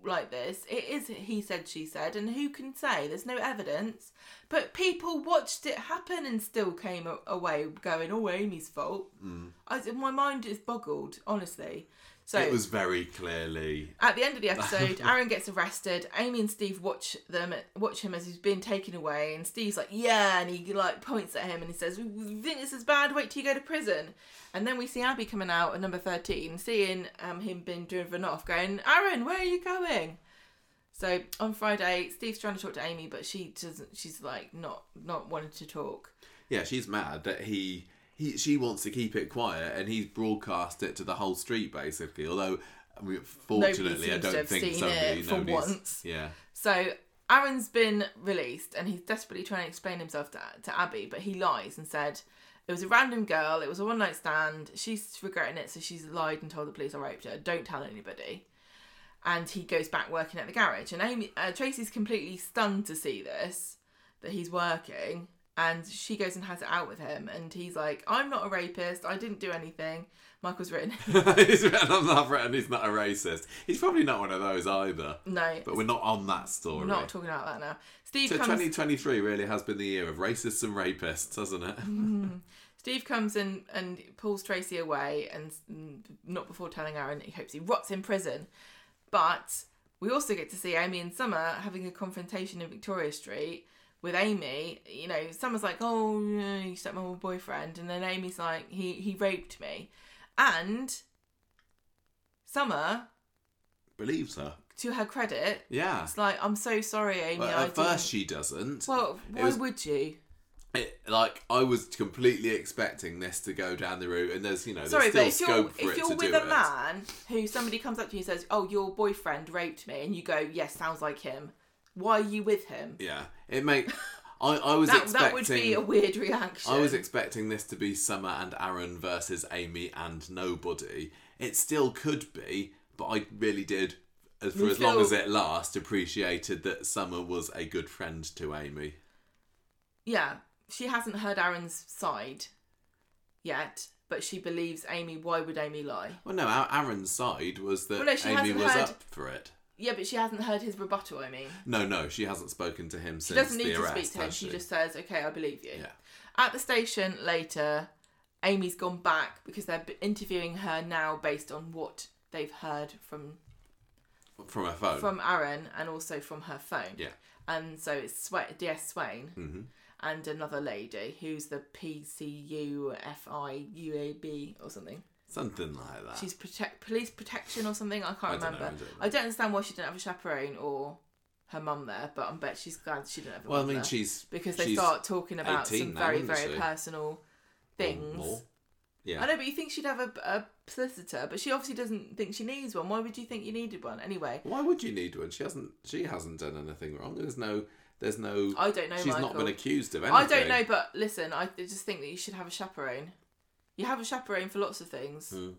like this, it is he said she said, and who can say? There's no evidence. But people watched it happen and still came away going, "Oh, Amy's fault." Mm. I, my mind is boggled, honestly. So it was very clearly at the end of the episode, Aaron gets arrested. Amy and Steve watch them, watch him as he's being taken away, and Steve's like, "Yeah," and he like points at him and he says, "You think this is bad? Wait till you go to prison." And then we see Abby coming out at number thirteen, seeing um, him being driven off, going, "Aaron, where are you going?" So on Friday, Steve's trying to talk to Amy, but she doesn't. She's like not not wanting to talk. yeah. She's mad that he he she wants to keep it quiet, and he's broadcast it to the whole street basically. Although, I mean, fortunately, I don't think seen somebody it for once. Yeah, So Aaron's been released and he's desperately trying to explain himself to, to Abby, but he lies and said it was a random girl, it was a one night stand, she's regretting it, so she's lied and told the police I raped her. Don't tell anybody. And he goes back working at the garage. And Amy uh, Tracy's completely stunned to see this, that he's working. And she goes and has it out with him, and he's like, "I'm not a rapist. I didn't do anything." Michael's written, he's written on that and he's not a racist. He's probably not one of those either. "No, But we're not on that story. we're not talking about that now." Steve so comes 2023 really has been the year of racists and rapists, hasn't it? Steve comes in and pulls Tracy away, and mm, not before telling Aaron he hopes he rots in prison. But we also get to see Amy and Summer having a confrontation in Victoria Street with Amy. You know, Summer's like, "Oh, you, slept with my boyfriend," and then Amy's like, "He he raped me," and Summer, Believes her. to her credit, Yeah. it's like, "I'm so sorry, Amy. I at first didn't." she doesn't. Well, why was- would you? It, like I was completely expecting this to go down the route, and there's you know Sorry, there's if still you're scope for if it you're with a man who somebody comes up to you and says, "Oh, your boyfriend raped me," and you go, "Yes, sounds like him," why are you with him? Yeah, it makes. I, I was That expecting. that would be a weird reaction. I was expecting this to be Summer and Aaron versus Amy and nobody. It still could be, but I really did, as for You as long as it lasts, appreciated that Summer was a good friend to Amy. yeah, she hasn't heard Aaron's side yet, but she believes Amy. Why would Amy lie? Well, no, Aaron's side was that Well, no, Amy was heard- up for it. Yeah, but she hasn't heard his rebuttal. I mean, No, no, she hasn't spoken to him she since doesn't the need to arrest. speak to him. She she just says, "Okay, I believe you." Yeah. At the station later, Amy's gone back because they're interviewing her now based on what they've heard from from her phone. from Aaron and also from her phone. Yeah. And so it's Swa- DS Swain hmm and another lady who's the PCUFIUAB or something. Something like that. She's protect police protection or something. I can't I don't know, remember. I don't know. I don't understand why she didn't have a chaperone or her mum there, but I bet she's glad she didn't have a well, I mean, she's because they she's start talking about some now, very very she? personal things. Yeah. I know, but you think she'd have a, a solicitor, but she obviously doesn't think she needs one. Why would you think you needed one anyway? Why would you need one? She hasn't. She hasn't done anything wrong. There's no. There's no. I don't know. she's Michael. not been accused of anything. I don't know, but listen, I just think that you should have a chaperone. You have a chaperone for lots of things. Mm.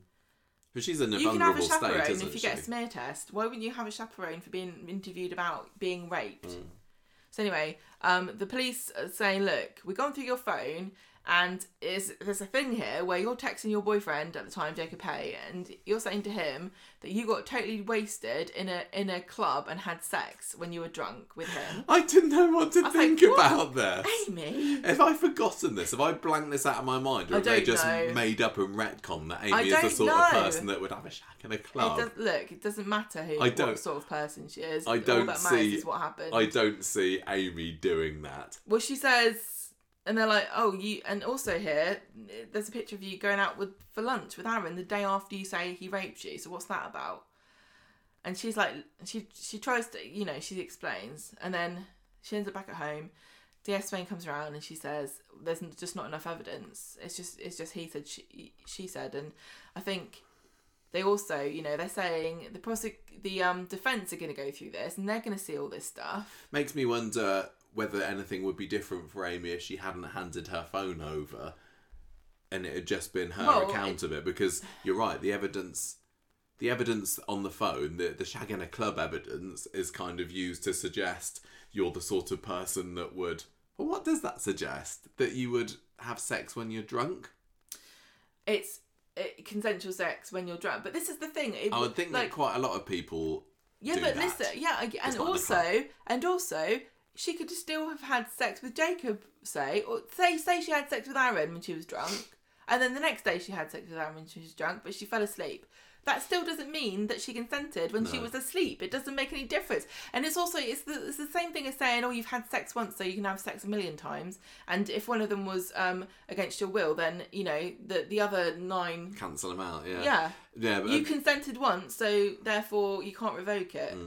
But she's in a You can have a chaperone state, if you she? get a smear test. Why wouldn't you have a chaperone for being interviewed about being raped? Mm. So anyway, um, the police are saying, "Look, we've gone through your phone, And is there's a thing here where you're texting your boyfriend at the time, Jacob Hay, and you're saying to him that you got totally wasted in a in a club and had sex when you were drunk with him. I didn't know what to think like, what? about this. Amy, Have I forgotten this? Have I blanked this out of my mind? Or have they just know. made up and retcon that Amy is the sort of person that would have a shack in a it club? does, look, it doesn't matter who I don't- what sort of person she is. I don't that matters see- is what happened. I don't see Amy doing that. Well, she says, and they're like, "Oh, you." And also here, there's a picture of you going out with for lunch with Aaron the day after you say he raped you. So what's that about? And she's like, she she tries to, you know, she explains, and then she ends up back at home. DS Swain comes around and she says, "There's just not enough evidence. It's just it's just he said she she said." And I think they also, you know, they're saying the prosec- the um defense are going to go through this and they're going to see all this stuff. Makes me wonder whether anything would be different for Amy if she hadn't handed her phone over and it had just been her Well, account of it. Because you're right, the evidence. The evidence on the phone, the the shag in a club evidence, is kind of used to suggest you're the sort of person that would. Well, what does that suggest? That you would have sex when you're drunk? it's it, consensual sex when you're drunk. But this is the thing. It, I would think like that quite a lot of people. yeah, but that. listen, yeah, I- and not in the also and also she could still have had sex with Jacob, say, or say say she had sex with Aaron when she was drunk, and then the next day she had sex with Aaron when she was drunk, but she fell asleep. That still doesn't mean that she consented when she was asleep. It doesn't make any difference. And it's also it's the, it's the same thing as saying, oh, you've had sex once, so you can have sex a million times. And if one of them was um, against your will, then you know the the other nine Cancel them out, yeah. Yeah. Yeah, but You consented once, so therefore you can't revoke it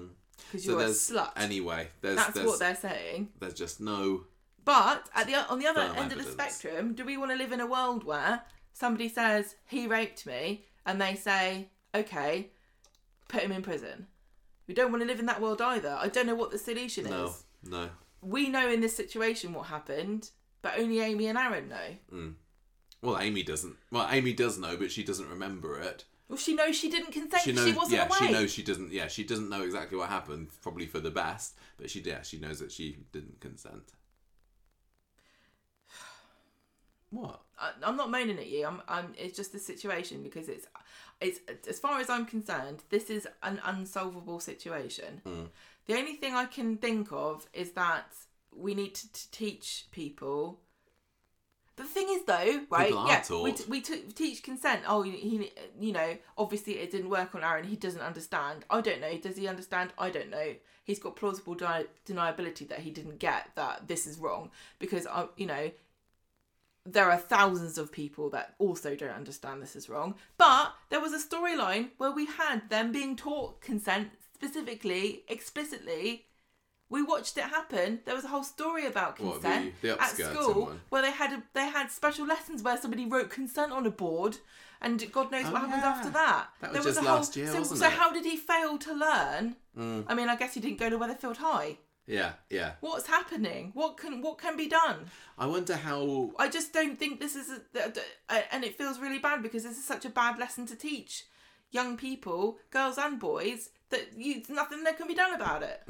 because Mm. so you're a there's slut. anyway. There's That's there's, what they're saying. there's just no But at the on the other end of the spectrum, do we want to live in a world where somebody says he raped me and they say, okay, put him in prison? We don't want to live in that world either. I don't know what the solution no is. no. No. We know in this situation what happened, but only Amy and Aaron know. Well, Amy doesn't. Well, Amy does know, but she doesn't remember it. Well, she knows she didn't consent. She knows. she wasn't yeah, away. she knows she doesn't. Yeah, she doesn't know exactly what happened. Probably for the best, but she yeah she knows that she didn't consent. What? I, I'm not moaning at you. I'm, I'm. It's just the situation because it's, it's as far as I'm concerned, this is an unsolvable situation. Mm. The only thing I can think of is that we need to, to teach people. The thing is, though, right? People yeah, we, t- we t- teach consent. Oh, he, you know, obviously it didn't work on Aaron. He doesn't understand. I don't know. Does he understand? I don't know. He's got plausible deniability that he didn't get that this is wrong because I, you know, there are thousands of people that also don't understand this is wrong. But there was a storyline where we had them being taught consent specifically, explicitly. We watched it happen. There was a whole story about What, consent the- the at upskirting school one? where they had a, they had special lessons where somebody wrote consent on a board, and God knows Oh, what happened yeah. after that. That was there just a whole, last year, so, wasn't so it? Mm. how did he fail to learn? I mean, I guess he didn't go to Weatherfield High. Yeah, yeah. What's happening? What can what can be done? I wonder how. I just don't think this is, a, and it feels really bad because this is such a bad lesson to teach young people, girls and boys, that you nothing that can be done about it.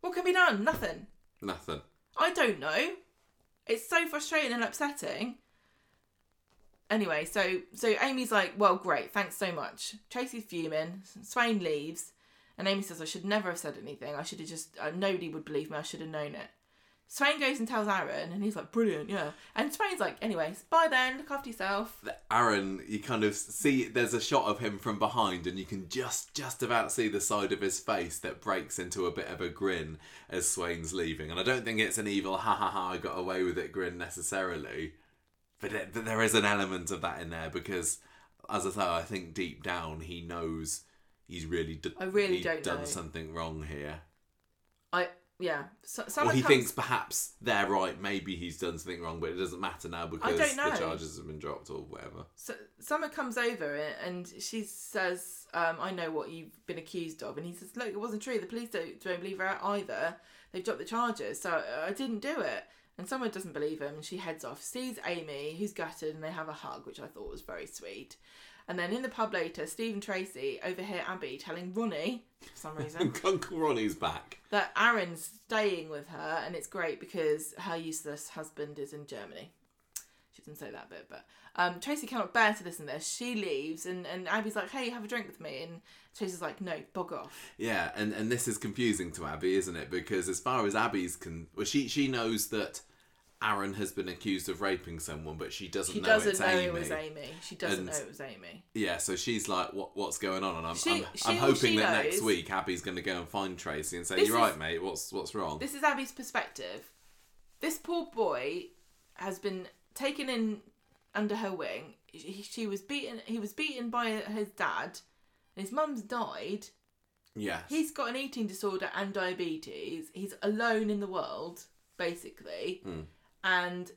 What can be done? Nothing. Nothing. I don't know. It's so frustrating and upsetting. Anyway, so so Amy's like, well, great, thanks so much. Tracy's fuming. Swain leaves, and Amy says, I should never have said anything. I should have just uh, nobody would believe me. I should have known it. Swain goes and tells Aaron, and he's like, brilliant, yeah. And Swain's like, anyways, bye then, look after yourself. Aaron, you kind of see there's a shot of him from behind, and you can just just about see the side of his face that breaks into a bit of a grin as Swain's leaving. And I don't think it's an evil ha ha ha I got away with it grin necessarily, but, it, but there is an element of that in there because, as I say, I think deep down he knows he's really d- I really don't done know. something wrong here. I yeah. So, Or he comes- thinks perhaps they're right, maybe he's done something wrong, but it doesn't matter now because the charges have been dropped or whatever. So, Summer comes over and she says, um, "I know what you've been accused of," and he says, "Look, it wasn't true. The police don't, don't believe her either. They've dropped the charges, so uh, I didn't do it." And Summer doesn't believe him, and she heads off. Sees Amy, who's gutted, and they have a hug, which I thought was very sweet. And then in the pub later, Steve and Tracy overhear Abby telling Ronnie, for some reason, Uncle Ronnie's back. that Aaron's staying with her, and it's great because her useless husband is in Germany. She doesn't say that bit, but um, Tracy cannot bear to listen to this. She leaves, and, and Abby's like, "Hey, have a drink with me," and Tracy's like, "No, bog off." Yeah, and and this is confusing to Abby, isn't it? Because as far as Abby's can, well, she she knows that Aaron has been accused of raping someone, but she doesn't She know doesn't it's know Amy. it was Amy. She doesn't And- know it was Amy. Yeah, so she's like, "What what's going on?" And I'm She- I'm, she- I'm hoping she that next week Abby's going to go and find Tracy and say, This "You're is- right, mate. What's what's wrong?" This is Abby's perspective. This poor boy has been taken in under her wing. He, she was beaten. He was beaten by his dad. His mum's died. yes. He's got an eating disorder and diabetes. He's alone in the world, basically, Mm. And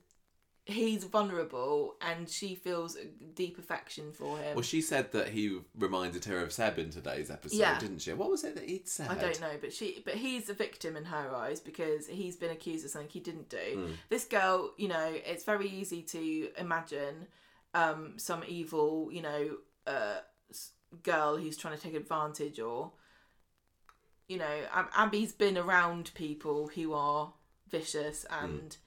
he's vulnerable. And she feels a deep affection for him. Well, she said that he reminded her of Seb in today's episode, Yeah. didn't she? What was it that he'd said? I don't know, but she, but he's a victim in her eyes because he's been accused of something he didn't do. Hmm. This girl, you know, it's very easy to imagine um, some evil, you know, uh, girl who's trying to take advantage, or you know, Abby's been around people who are vicious Hmm. and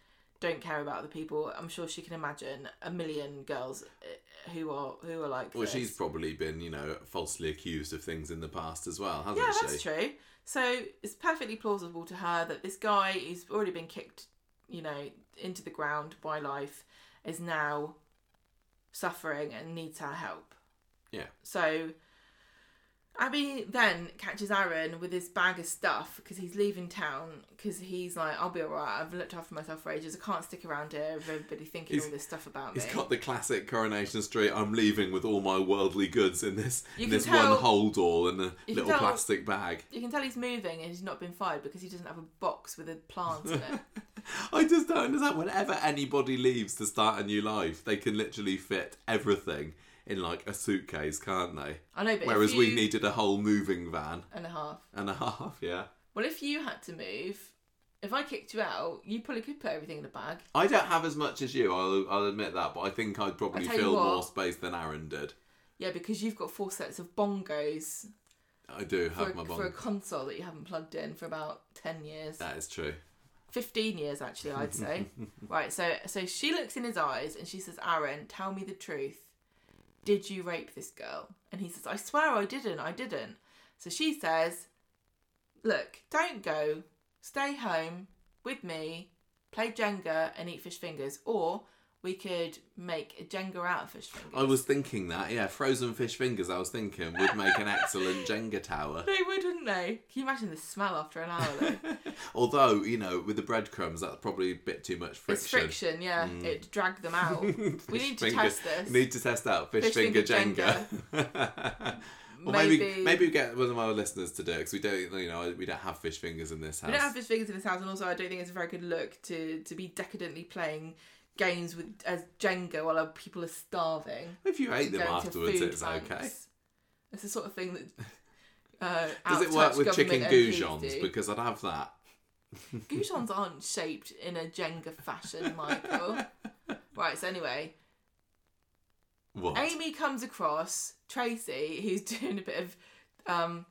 don't care about other people. I'm sure she can imagine a million girls uh, who are who are like. Well, this. she's probably been, you know, falsely accused of things in the past as well, hasn't Yeah, she? that's true. So it's perfectly plausible to her that this guy who's already been kicked, you know, into the ground by life is now suffering and needs her help. Yeah. So Abby then catches Aaron with his bag of stuff because he's leaving town because he's like, I'll be alright. I've looked after myself for ages. I can't stick around here with everybody thinking He's- all this stuff about me. He's got the classic Coronation Street. I'm leaving with all my worldly goods in this in this tell- one hold all in a little tell- plastic bag. You can tell he's moving and he's not been fired because he doesn't have a box with a plant in it. I just don't understand. Whenever anybody leaves to start a new life, they can literally fit everything in like a suitcase, can't they? I know, but Whereas if we needed a whole moving van and a half. and a half. Yeah. Well, if you had to move, if I kicked you out, you probably could put everything in a bag. I don't have as much as you. I'll, I'll admit that, but I think I'd probably fill more space than Aaron did. Yeah, because you've got four sets of bongos I do have my bongos for a console that you haven't plugged in for about ten years, That is true. fifteen years actually, I'd say. right. So, so she looks in his eyes and she says, "Aaron, tell me the truth. Did you rape this girl?" And he says, "I swear I didn't. I didn't." So she says, "Look, don't go. Stay home with me, play Jenga, and eat fish fingers, or." We could make a Jenga out of fish fingers. I was thinking that, yeah, frozen fish fingers. I was thinking would make an excellent Jenga tower. They would, wouldn't they? Can you imagine the smell after an hour though? Although you know, with the breadcrumbs, that's probably a bit too much friction. It's friction, yeah. Mm. It dragged them out. we need to finger- test this. Need to test out fish, Fish finger, finger Jenga. Or maybe, Maybe- maybe we get one of our listeners to do it because we don't, you know, we don't have fish fingers in this house. We don't have fish fingers in this house, and also I don't think it's a very good look to to be decadently playing games with as Jenga while people are starving. if you ate them afterwards, it's okay. It's the sort of thing that. Uh, Does it work with chicken goujons? Because I'd have that. Goujons aren't shaped in a Jenga fashion, Michael. right. So anyway, What? Amy comes across Tracy, who's doing a bit of um,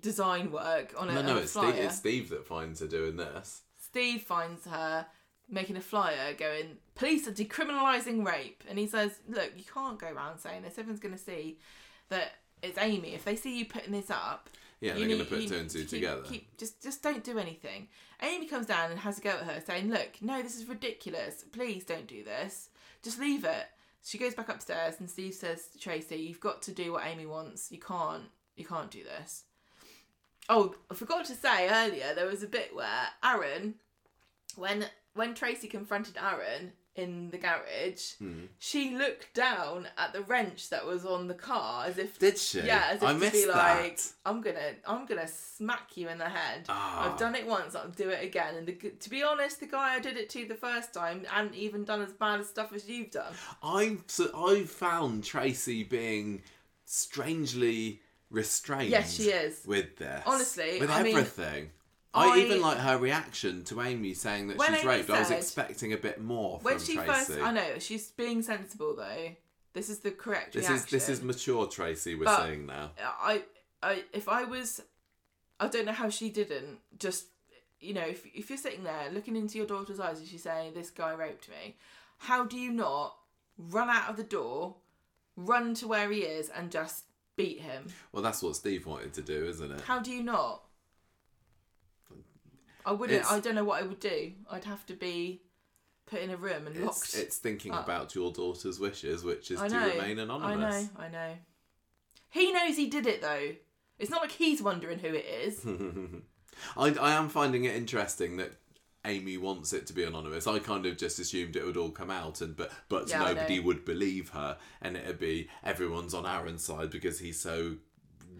design work on a, no, on no, a it's. Steve, it's Steve that finds her doing this. Steve finds her making a flyer going, Police are decriminalising rape. And he says, Look, you can't go around saying this. Everyone's going to see that it's Amy. If they see you putting this up, Yeah, they're going to put two and two keep- together. Keep, just, just don't do anything. Amy comes down and has a go at her, saying, "Look, no, this is ridiculous. Please don't do this. Just leave it." She goes back upstairs, and Steve says to Tracy, "You've got to do what Amy wants. You can't, you can't do this." Oh, I forgot to say earlier there was a bit where Aaron, when when Tracy confronted Aaron in the garage, Hmm. she looked down at the wrench that was on the car as if Did she? yeah, as if I to be like, that. I'm gonna, I'm gonna smack you in the head. Ah. I've done it once, I'll do it again. And the, to be honest, the guy I did it to the first time hadn't even done as bad a stuff as you've done. I so I found Tracy being strangely restrained. Yes, she is. with this. Honestly, with I mean, everything. I, I- even like her reaction to Amy saying that she's Amy raped. I was expecting a bit more When from she Tracy. first, I know she's being sensible though. This is the correct this reaction. is this is mature Tracy we're But- seeing now. I, I, if I was, I don't know how she didn't just, you know, if if you're sitting there looking into your daughter's eyes and she's saying this guy raped me, how do you not run out of the door, run to where he is, and just beat him? Well, that's what Steve wanted to do, isn't it? How do you not? I wouldn't. It's- I don't know what I would do. I'd have to be put in a room and locked. It's, it's thinking up. about your daughter's wishes, which is I to remain I anonymous. know. I know. He knows he did it though. It's not like he's wondering who it is. I, I am finding it interesting that Amy wants it to be anonymous. I kind of just assumed it would all come out, and but but Yeah, nobody would believe her, and it'd be everyone's on Aaron's side because he's so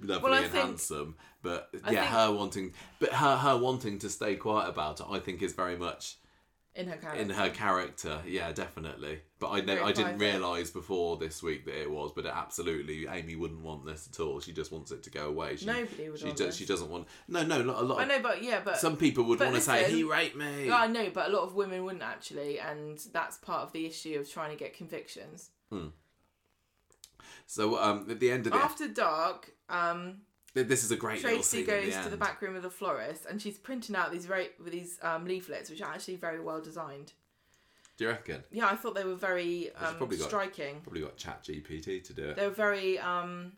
lovely Well, and think- handsome. But yeah, think- her wanting, but her her wanting to stay quiet about it, I think is very much in her character. in her character. Yeah, definitely. But I know I didn't realise before this week that it was. But it absolutely, Amy wouldn't want this at all. She just wants it to go away. She, Nobody would She this. She doesn't want. No, no, not a lot. I know, but yeah, but some people would want to say he raped me. I know, but a lot of women wouldn't actually, and that's part of the issue of trying to get convictions. So um, at the end of the, After dark, um, this is a great little Tracy goes to the back room of the florist, and she's printing out these very with these um, leaflets, which are actually very well designed. Do you reckon? Yeah, I thought they were very um, probably got- striking. Probably got Chat GPT to do it. They were very um,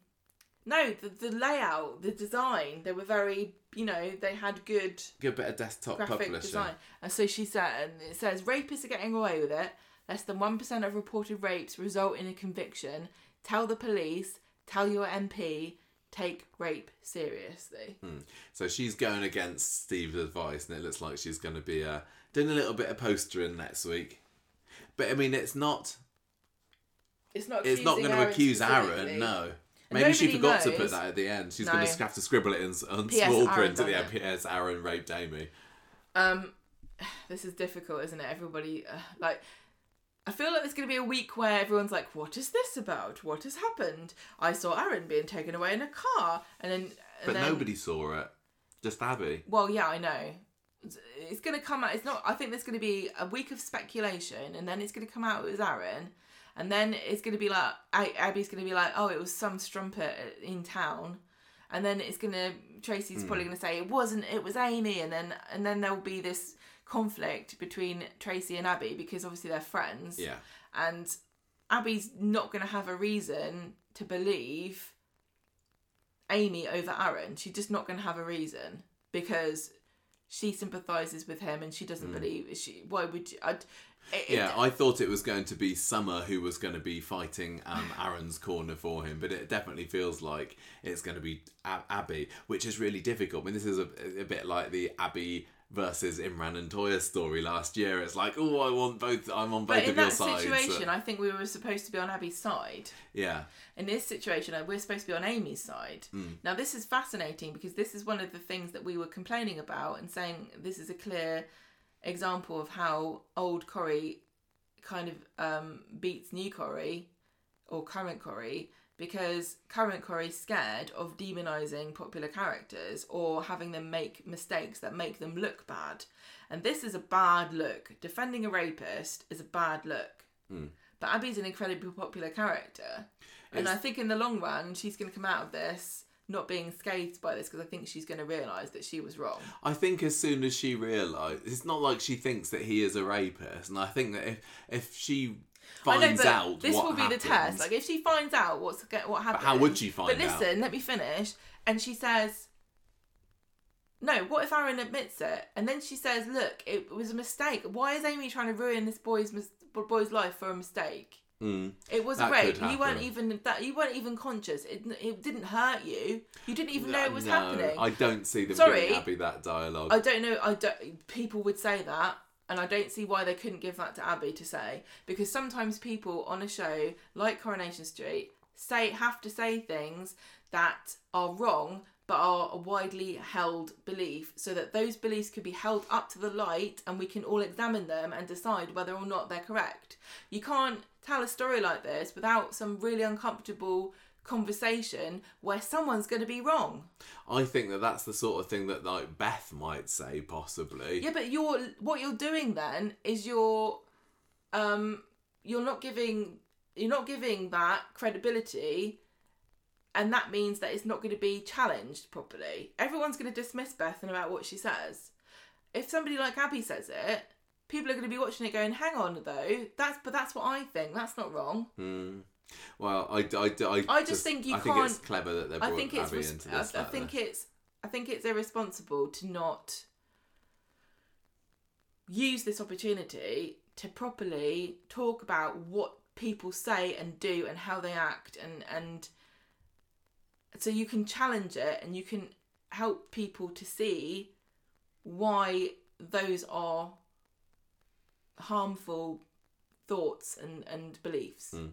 no, the the layout, the design, they were very, you know, they had good Good bit of desktop graphic publishing. design. And so she said, and it says rapists are getting away with it. Less than one percent of reported rapes result in a conviction. Tell the police. Tell your MP. Take rape seriously. So she's going against Steve's advice, and it looks like she's going to be uh, doing a little bit of postering next week. But I mean, it's not. It's not. It's not going to accuse Aaron. No. And Maybe she forgot to put that at the end. She's No. going to have to scribble it in P.S. small print at the end. P.S. Aaron raped Amy. Um, this is difficult, isn't it? Everybody uh, like. I feel like there's going to be a week where everyone's like, "What is this about? What has happened? I saw Aaron being taken away in a car," and then, and But then nobody saw it. Just Abby. Well, yeah, I know. It's- going to come out. It's not. I think there's going to be a week of speculation, and then it's going to come out it was Aaron, and then it's going to be like Abby's going to be like, "Oh, it was some strumpet in town," and then it's going to Tracy's probably Hmm. going to say it wasn't. It was Amy, and then and then there'll be this conflict between Tracy and Abby because obviously they're friends, Yeah. and Abby's not going to have a reason to believe Amy over Aaron. She's just not going to have a reason because she sympathizes with him and she doesn't believe she. Why would you? I'd, it, Yeah, it, I thought it was going to be Summer who was going to be fighting um, Aaron's corner for him, but it definitely feels like it's going to be Ab- Abby, which is really difficult. I mean, this is a, a bit like the Abby versus Imran and Toya story last year. It's like, oh, I want both. I'm on both but in of your that sides. situation, I think we were supposed to be on Abby's side. yeah, In this situation, uh, we're supposed to be on Amy's side. Now, this is fascinating because this is one of the things that we were complaining about and saying this is a clear example of how old Corrie kind of um, beats new Corrie or current Corrie because current Corrie's scared of demonizing popular characters or having them make mistakes that make them look bad. And this is a bad look. Defending a rapist is a bad look. Hmm. But Abby's an incredibly popular character. And It's- I think in the long run, she's going to come out of this not being scathed by this because I think she's going to realise that she was wrong. I think as soon as she realised, it's not like she thinks that he is a rapist, and I think that if if she finds know, out this will be happens, the test. Like if she finds out what's what happened. how would she find out? But listen, let me finish. And she says, "No. What if Aaron admits it?" And then she says, "Look, it was a mistake. Why is Amy trying to ruin this boy's boy's life for a mistake?" Mm. It was That a rape. You weren't even that. You weren't even conscious. It, it didn't hurt you. You didn't even know it was no, happening. I don't see them Sorry. giving Abby that dialogue. I don't know. I don't. People would say that, and I don't see why they couldn't give that to Abby to say because sometimes people on a show like Coronation Street say have to say things that are wrong but are a widely held belief so that those beliefs could be held up to the light and we can all examine them and decide whether or not they're correct. You can't tell a story like this without some really uncomfortable conversation where someone's going to be wrong. I think that that's the sort of thing that like Beth might say, possibly. Yeah, but you're what you're doing then is you're um you're not giving you're not giving that credibility and that means that it's not going to be challenged properly. Everyone's going to dismiss Bethan about what she says. If somebody like Abby says it, people are going to be watching it going, "Hang on, though, that's but that's what I think. That's not wrong." Mm. Well, I, I, I, I just think you I think it's clever that they I brought think it's Abby res- into I, this. I like think it's I think it's irresponsible to not use this opportunity to properly talk about what people say and do and how they act and and so you can challenge it and you can help people to see why those are harmful thoughts and, and beliefs. Mm.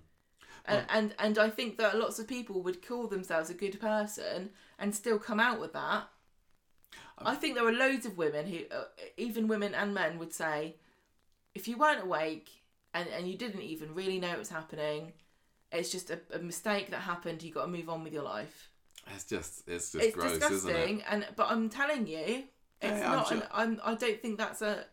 And, and and I think that lots of people would call themselves a good person and still come out with that. I think there are loads of women who, uh, even women and men, would say, if you weren't awake and, and you didn't even really know it was happening, it's just a, a mistake that happened. You got to move on with your life. It's just, it's just it's gross, disgusting, isn't it? and but I'm telling you, it's Yeah, I'm not. sure- An, I'm. I don't think that's a.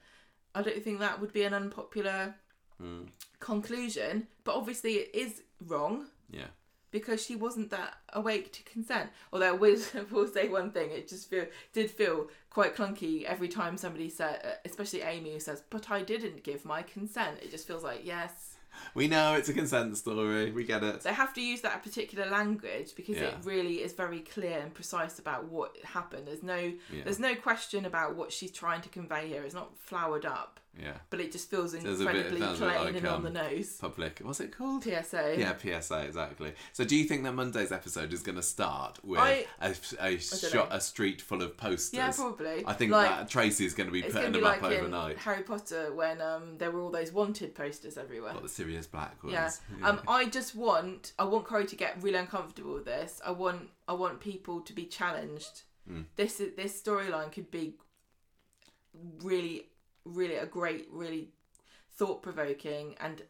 I don't think that would be an unpopular Mm. conclusion. But obviously, it is wrong Yeah. because she wasn't that awake to consent. Although I will, will say one thing, it just feel did feel quite clunky every time somebody said, uh, especially Amy, who says, "But I didn't give my consent." It just feels like yes, We know it's a consent story. We get it. they have to use that particular language because it really is very clear and precise about what happened. There's no Yeah. there's no question about what she's trying to convey here. It's not flowered up, Yeah. but it just feels Sounds a bit- incredibly sounds a bit plain like, and on um, the nose. Public. What's it called? PSA. Yeah, PSA exactly. So, do you think that Monday's episode is going to start with I- a, a shot, know. a street full of posters? Yeah, probably. I think Like, that Tracy is going to be It's putting going to them be up like in overnight. Harry Potter when um, there were all those wanted posters everywhere. What the Sirius Black ones? Yeah. Um, I just want I want Corrie to get really uncomfortable with this. I want I want people to be challenged. Mm. This is this storyline could be really really a great really thought provoking and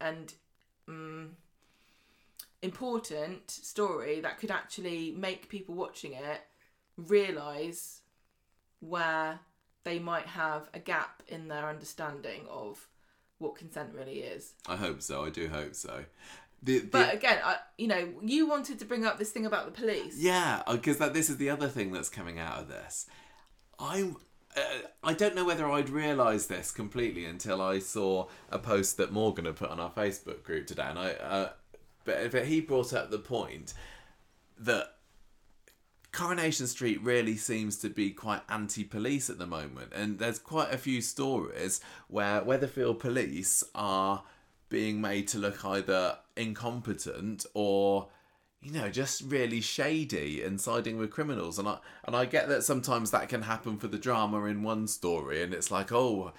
and um, important story that could actually make people watching it realize where they might have a gap in their understanding of what consent really is. I hope so. I do hope so. The, the, But again, I, you know, you wanted to bring up this thing about the police. Yeah, because that this is the other thing that's coming out of this. I'm. Uh, I don't know whether I'd realised this completely until I saw a post that Morgan had put on our Facebook group today, and I. Uh, but, but he brought up the point that Coronation Street really seems to be quite anti-police at the moment, and there's quite a few stories where Weatherfield police are being made to look either incompetent or you know just really shady and siding with criminals and I and I get that sometimes that can happen for the drama in one story and it's like oh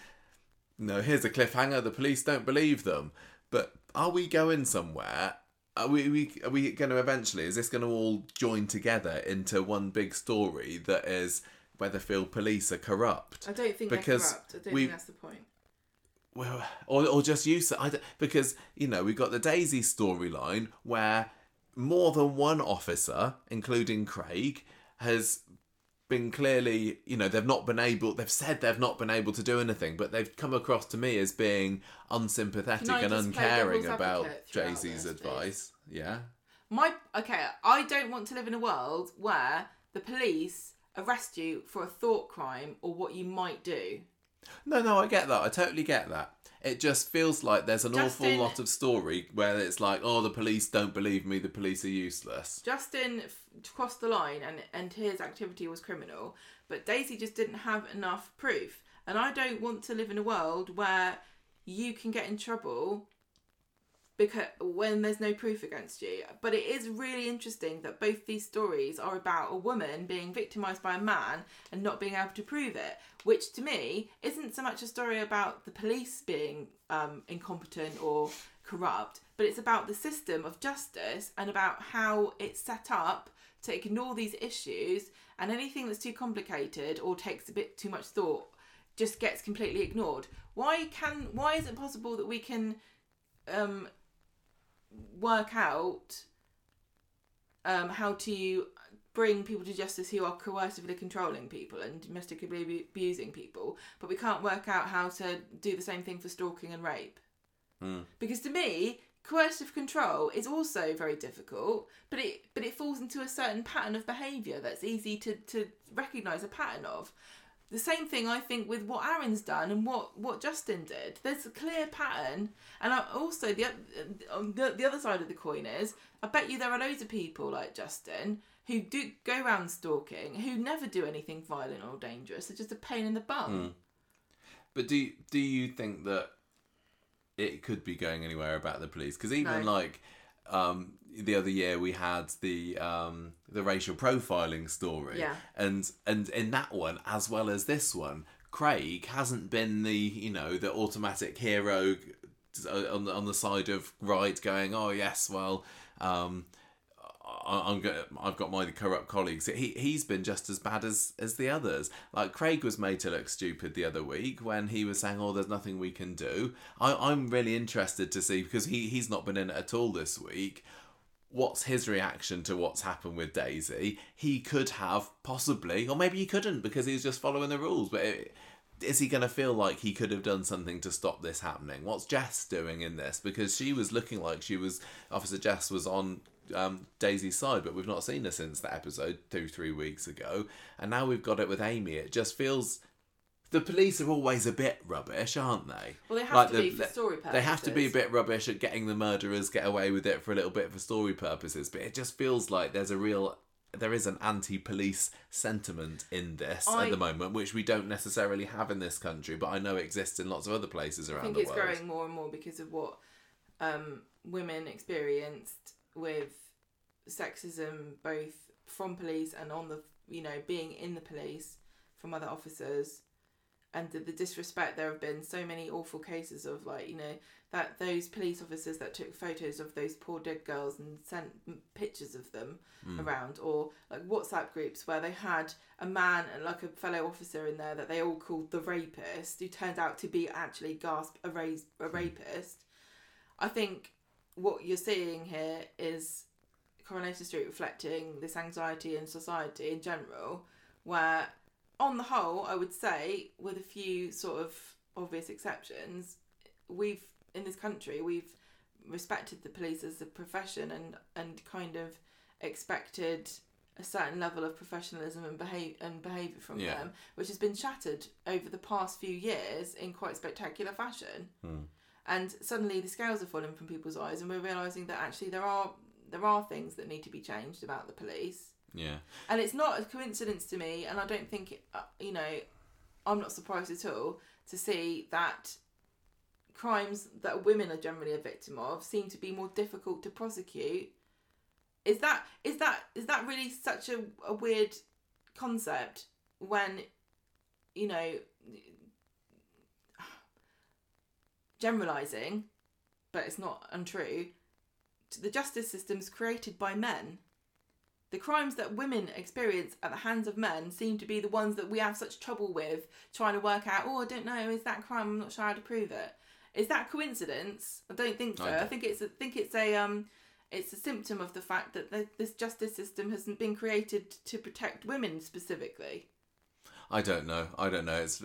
you know here's a cliffhanger the police don't believe them but are we going somewhere are we, we are we going to eventually is this going to all join together into one big story that is Weatherfield police are corrupt I don't think Because they're corrupt. I don't we- think that's the point. well, or, or just use it. I because you know we've got the Daisy storyline where more than one officer, including Craig, has been clearly you know they've not been able. They've said they've not been able to do anything, but they've come across to me as being unsympathetic and uncaring about Daisy's this, advice. Yeah. My okay, I don't want to live in a world where the police arrest you for a thought crime or what you might do. No, no, I get that. I totally get that. It just feels like there's an awful lot of story where it's like, oh, the police don't believe me. The police are useless. Justin f- crossed the line and and his activity was criminal, but Daisy just didn't have enough proof. And I don't want to live in a world where you can get in trouble because when there's no proof against you. But it is really interesting that both these stories are about a woman being victimized by a man and not being able to prove it, which to me isn't so much a story about the police being um, incompetent or corrupt, but it's about the system of justice and about how it's set up to ignore these issues and anything that's too complicated or takes a bit too much thought just gets completely ignored. Why can why is it possible that we can um work out um how to bring people to justice who are coercively controlling people and domestically abusing people, but we can't work out how to do the same thing for stalking and rape? Mm. Because to me, coercive control is also very difficult, but it but it falls into a certain pattern of behaviour that's easy to, to recognise a pattern of. The same thing I think with what Aaron's done and what what Justin did. There's a clear pattern, and I also the the the other side of the coin is I bet you there are loads of people like Justin who do go around stalking who never do anything violent or dangerous. They're just a pain in the bum. But do do you think that it could be going anywhere about the police? Because even No. like um, the other year we had the um, the racial profiling story, Yeah. and and in that one as well as this one, Craig hasn't been the you know the automatic hero on the on the side of right, going oh yes, well. Um, I- I'm go- I've got my corrupt colleagues. He he's been just as bad as as the others. Like Craig was made to look stupid the other week when he was saying, "Oh, there's nothing we can do." I, I'm really interested to see because he he's not been in it at all this week. What's his reaction to what's happened with Daisy? He could have possibly, or maybe he couldn't because he's just following the rules. But it, is he going to feel like he could have done something to stop this happening? What's Jess doing in this? Because she was looking like she was, Officer Jess was on um, Daisy's side, but we've not seen her since that episode two, three weeks ago. And now we've got it with Amy. It just feels. The police are always a bit rubbish, aren't they? Well, they have Like to the- be for story purposes. They have to be a bit rubbish at getting the murderers get away with it for a little bit for story purposes, but it just feels like there's a real there is an anti-police sentiment in this I- at the moment, which we don't necessarily have in this country, but I know exists in lots of other places around I think it's world. growing more and more because of what um, women experienced with sexism, both from police and on the, you know, being in the police from other officers, and the, the disrespect. There have been so many awful cases of like, you know, that those police officers that took photos of those poor dead girls and sent pictures of them hmm. around, or like WhatsApp groups where they had a man and like a fellow officer in there that they all called the rapist, who turned out to be actually gasp a, rais- a hmm. rapist. I think what you're seeing here is Coronation Street reflecting this anxiety in society in general, where on the whole, I would say, with a few sort of obvious exceptions, we've in this country we've respected the police as a profession and and kind of expected a certain level of professionalism and behave and behaviour from Yeah. them, which has been shattered over the past few years in quite spectacular fashion. Hmm. And suddenly the scales are falling from people's eyes, and we're realizing that actually there are there are things that need to be changed about the police. Yeah. And it's not a coincidence to me, and I don't think, uh, you know, I'm not surprised at all to see that crimes that women are generally a victim of seem to be more difficult to prosecute. Is that is that is that really such a, a weird concept when, you know, generalizing, but it's not untrue. The justice system's created by men the crimes that women experience at the hands of men seem to be the ones that we have such trouble with trying to work out oh i don't know is that crime? I'm not sure how to prove it. Is that coincidence? I don't think so. I i, think it's a, think it's a um it's a symptom of the fact that the, this justice system hasn't been created to protect women specifically. I don't know. I don't know. It's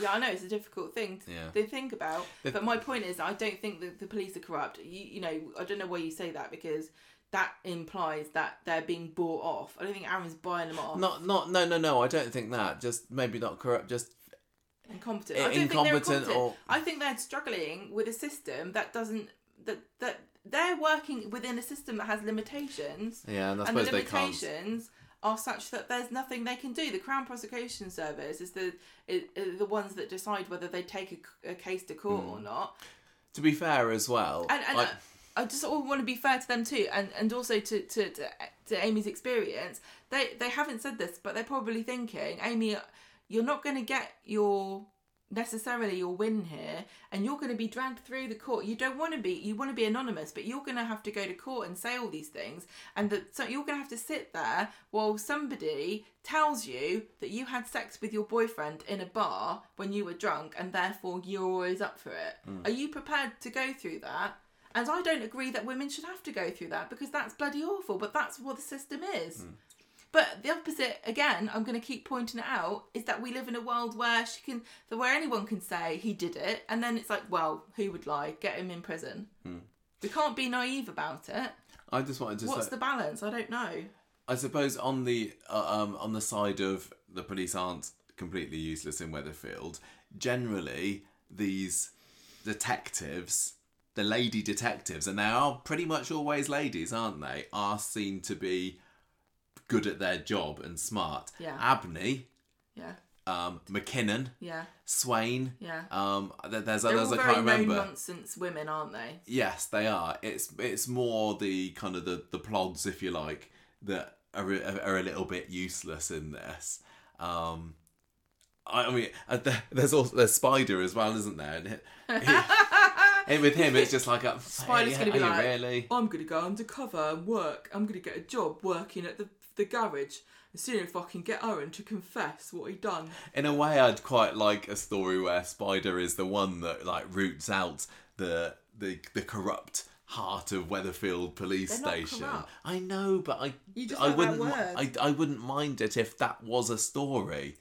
yeah i know it's a difficult thing to, Yeah. to think about. But my point is i don't think that the police are corrupt. You, you know i don't know why you say that because that implies that they're being bought off i don't think aaron's buying them off not not no no no. I don't think that. Just maybe not corrupt. Just incompetent. I- I don't think they're incompetent or- I think they're struggling with a system that doesn't that that they're working within a system that has limitations, yeah, and I and the suppose they can't. limitations are such that there's nothing they can do. The Crown Prosecution Service is the is, is the ones that decide whether they take a, a case to court Hmm. or not. To be fair as well, And, and I, I just all want to be fair to them too, and, and also to, to, to, to Amy's experience. They they haven't said this, but they're probably thinking, Amy, you're not going to get your necessarily your win here, and you're going to be dragged through the court. You don't want to be. You want to be anonymous, but you're going to have to go to court and say all these things, and that so you're going to have to sit there while somebody tells you that you had sex with your boyfriend in a bar when you were drunk, and therefore you're always up for it. Hmm. Are you prepared to go through that? And I don't agree that women should have to go through that because that's bloody awful, but that's what the system is. But the opposite, again, I'm going to keep pointing it out, is that we live in a world where she can, where anyone can say he did it, and then it's like, well, who would lie? Get him in prison. We can't be naive about it. I just wanted to What's say. the balance? I don't know. I suppose on the uh, um on the side of the police aren't completely useless in Weatherfield. Generally, these detectives, the lady detectives, and they are pretty much always ladies, aren't they? Are seen to be good at their job and smart. Yeah. Abney, Yeah. um, McKinnon, Yeah. Swain. Yeah. Um, there- there's They're others I can't remember. nonsense women, aren't they? Yes, they are. It's it's more the kind of the the plods, if you like, that are are a little bit useless in this. Um, I, I mean, uh, there's also there's Spider as well, isn't there? He, and with him, it's just like a Spider's gonna be like, really. I'm gonna go undercover and work. I'm gonna get a job working at the the garage and see if I can get Owen to confess what he done. In a way, I'd quite like a story where Spider is the one that like roots out the the the corrupt heart of Weatherfield police They're station. I know, but I I wouldn't. I I wouldn't mind it if that was a story.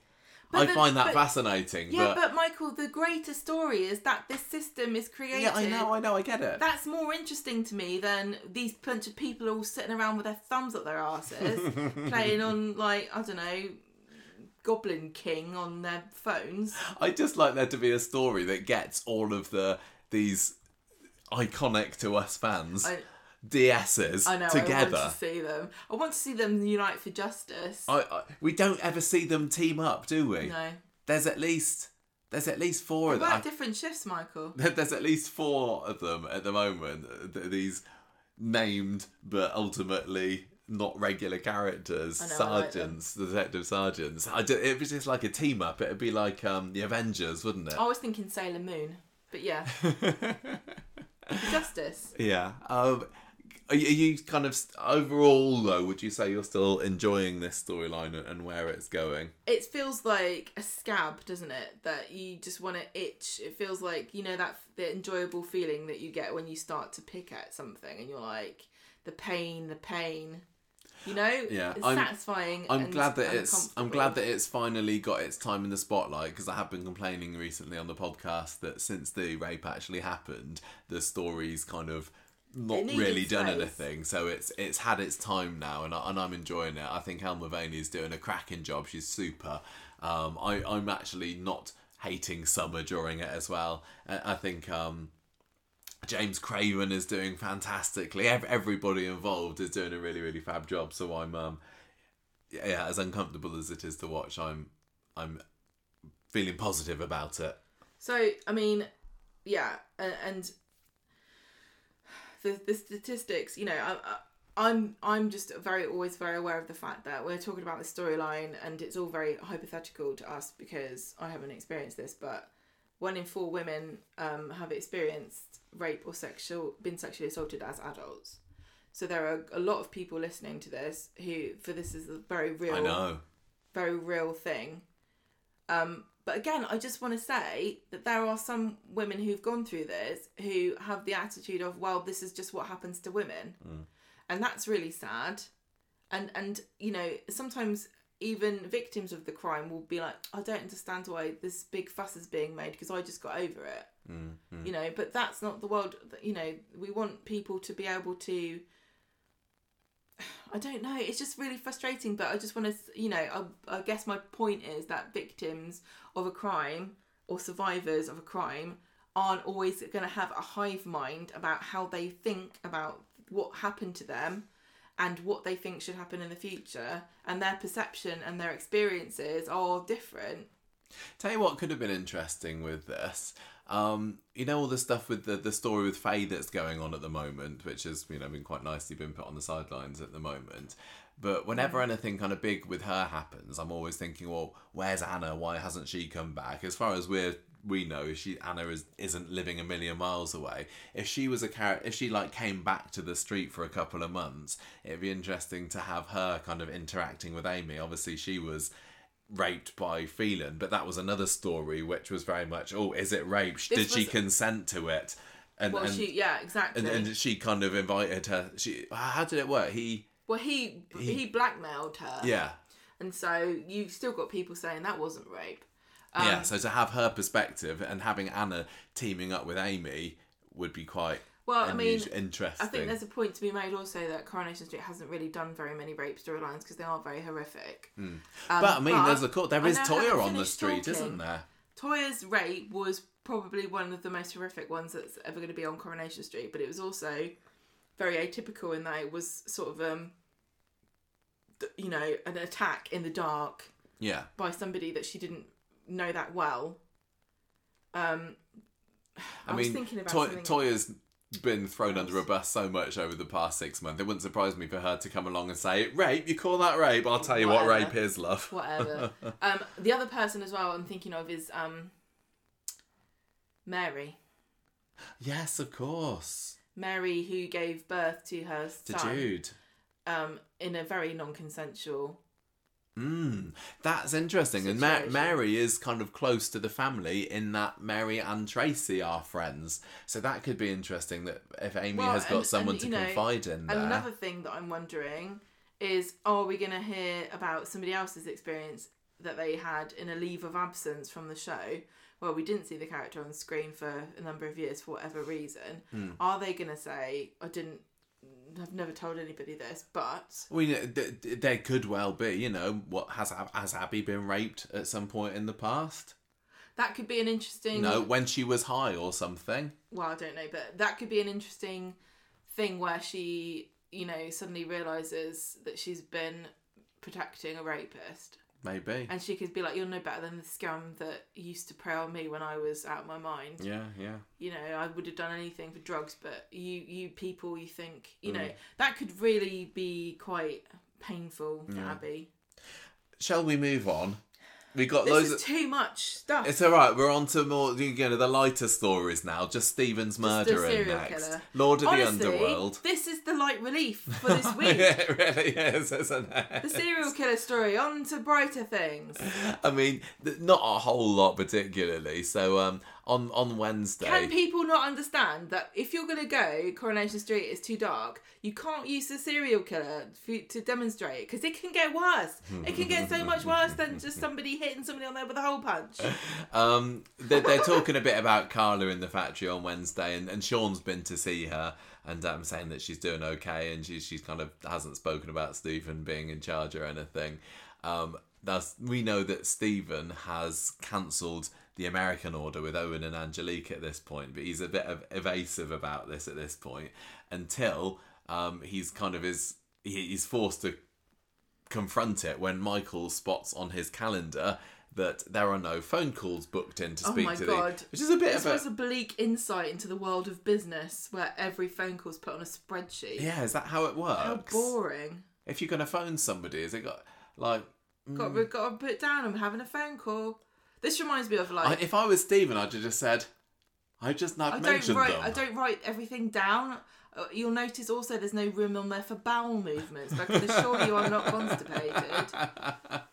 But I the- find that but- fascinating. Yeah, but, but Michael, the greater story is that this system is created. yeah, I know, I know, I get it. That's more interesting to me than these bunch of people all sitting around with their thumbs up their asses, playing on like I don't know, Goblin King on their phones. I just like there to be a story that gets all of the these iconic to us fans I, DSs I know. I together. want to see them. I want to see them unite for justice. I, I, we don't ever see them team up, do we? no. There's at least there's at least four of Work them. different shifts, Michael. There's at least four of them at the moment. These named but ultimately not regular characters, I know, I like sergeants, detective sergeants. I ju- it was just like a team up. It'd be like um, the Avengers, wouldn't it? I was thinking Sailor Moon, but yeah, justice. Yeah. Um, are you, kind of overall though? Would you say you're still enjoying this storyline and- where it's going? It feels like a scab, doesn't it? That you just want to itch. It feels like you know that the enjoyable feeling that you get when you start to pick at something, and you're like the pain, the pain. You know, Yeah, it's I'm- satisfying. I'm and- glad that it's I'm glad that it's finally got its time in the spotlight because I have been complaining recently on the podcast that since the rape actually happened, the story's kind of not really done space. anything. So it's it's had its time now, and I, and I'm enjoying it. I think Elle Mulvaney is doing a cracking job. She's super. Um, I I'm actually not hating Summer during it as well. I, I think um, James Craven is doing fantastically. Everybody involved is doing a really, really fab job. So I'm, um, yeah, as uncomfortable as it is to watch, I'm, I'm feeling positive about it. So I mean, yeah, and the the statistics. You know, I, I, I'm I'm just very always very aware of the fact that we're talking about the storyline, and it's all very hypothetical to us because I haven't experienced this, but one in four women um, have experienced rape or sexual been sexually assaulted as adults. So there are a lot of people listening to this who, for this is a very real I know. very real thing. Um, but again, I just want to say that there are some women who've gone through this who have the attitude of, well, this is just what happens to women, and that's really sad. And and you know sometimes even victims of the crime will be like, I don't understand why this big fuss is being made because I just got over it. Mm, mm. You know, but that's not the world. that- You know, we want people to be able to. I don't know. It's just really frustrating, but I just want to, you know, I, I guess my point is that victims of a crime or survivors of a crime aren't always going to have a hive mind about how they think about what happened to them and what they think should happen in the future, and their perception and their experiences are different. Tell you what could have been interesting with this. Um, you know all the stuff with the, the story with Faye that's going on at the moment, which has you know been quite nicely been put on the sidelines at the moment. But whenever anything kind of big with her happens, I'm always thinking, well, where's Anna? Why hasn't she come back? As far as we're we know, she Anna is isn't living a million miles away. If she was a character, if she like came back to the street for a couple of months, it'd be interesting to have her kind of interacting with Amy. Obviously, she was raped by Phelan, but that was another story which was very much, oh, is it rape? Did This she consent to it? And Well, and, she, yeah, exactly. and and she kind of invited her. She how did it work? He well, he, He- he blackmailed her. yeah. And so you've still got people saying that wasn't rape. Um, yeah, so to have her perspective and having Anna teaming up with Amy would be quite Well, I mean, interesting. I think there's a point to be made also that Coronation Street hasn't really done very many rape storylines because they are very horrific. Um, Hmm. but I mean, there's a court. There is know, I haven't Toyah on the street, talking. isn't there? Toyah's rape was probably one of the most horrific ones that's ever going to be on Coronation Street, but it was also very atypical in that it was sort of um, you know, an attack in the dark Yeah. by somebody that she didn't know that well. Um, I, I was mean, thinking about Toy-. Toyah's been thrown under a bus so much over the past six months. It wouldn't surprise me for her to come along and say, "Rape? You call that rape? I'll tell you what rape is, love." whatever. um, the other person as well I'm thinking of is um, Mary. Yes, of course. Mary, who gave birth to her To son Jude. um, in a very non-consensual. Mm, that's interesting. And Ma- Mary is kind of close to the family in that Mary and Tracy are friends. So that could be interesting that if Amy Well, has got and- someone and, to know, confide in there. And another thing that I'm wondering is, are we going to hear about somebody else's experience that they had in a leave of absence from the show? Well, we didn't see the character on screen for a number of years for whatever reason. Hmm. Are they going to say, "I didn't"? I've never told anybody this, but Well, you know, th- th- there could well be, you know, what has has Abby been raped at some point in the past? that could be an interesting. No, when she was high or something. well, I don't know, but that could be an interesting thing where she, you know, suddenly realizes that she's been protecting a rapist, Maybe. and she could be like, "You're no better than the scum that used to prey on me when I was out of my mind." Yeah, yeah. You know, I would have done anything for drugs, but you, you people, you think, you know, Mm. that could really be quite painful Yeah. Abby. Shall we move on? We got This loads is of. too much stuff. It's all right. We're on to more, you know, the lighter stories now. Just Stephen's serial next. killer. Lord of Honestly, the Underworld. This is the light relief for this week. yeah, it really is, isn't it? The serial killer story. On to brighter things. I mean, not a whole lot particularly. So, um, on on Wednesday, Can people not understand that if you're going to go Coronation Street is too dark, you can't use the serial killer for, to demonstrate it because it can get worse. It can get so much worse than just somebody hitting somebody on there with a hole punch. Um, they're, they're talking a bit about Carla in the factory on Wednesday, and, and Sean's been to see her and um, saying that she's doing okay, and she's she's kind of hasn't spoken about Stephen being in charge or anything. Um, that's we know that Stephen has cancelled the American order with Owen and Angelique at this point, but he's a bit of evasive about this at this point until um, he's kind of is he's forced to confront it when Michael spots on his calendar that there are no phone calls booked in to Oh speak my to God. the which is a bit This of was a a bleak insight into the world of business where every phone call's put on a spreadsheet. yeah is that how it works How boring. if you're gonna phone somebody is it got like Got, got to put it down. I'm having a phone call. This reminds me of I, like if I was Stephen I'd have just said I just not I don't mentioned write. them I don't write everything down. Uh, You'll notice also there's no room on there for bowel movements. I can assure you I'm not constipated.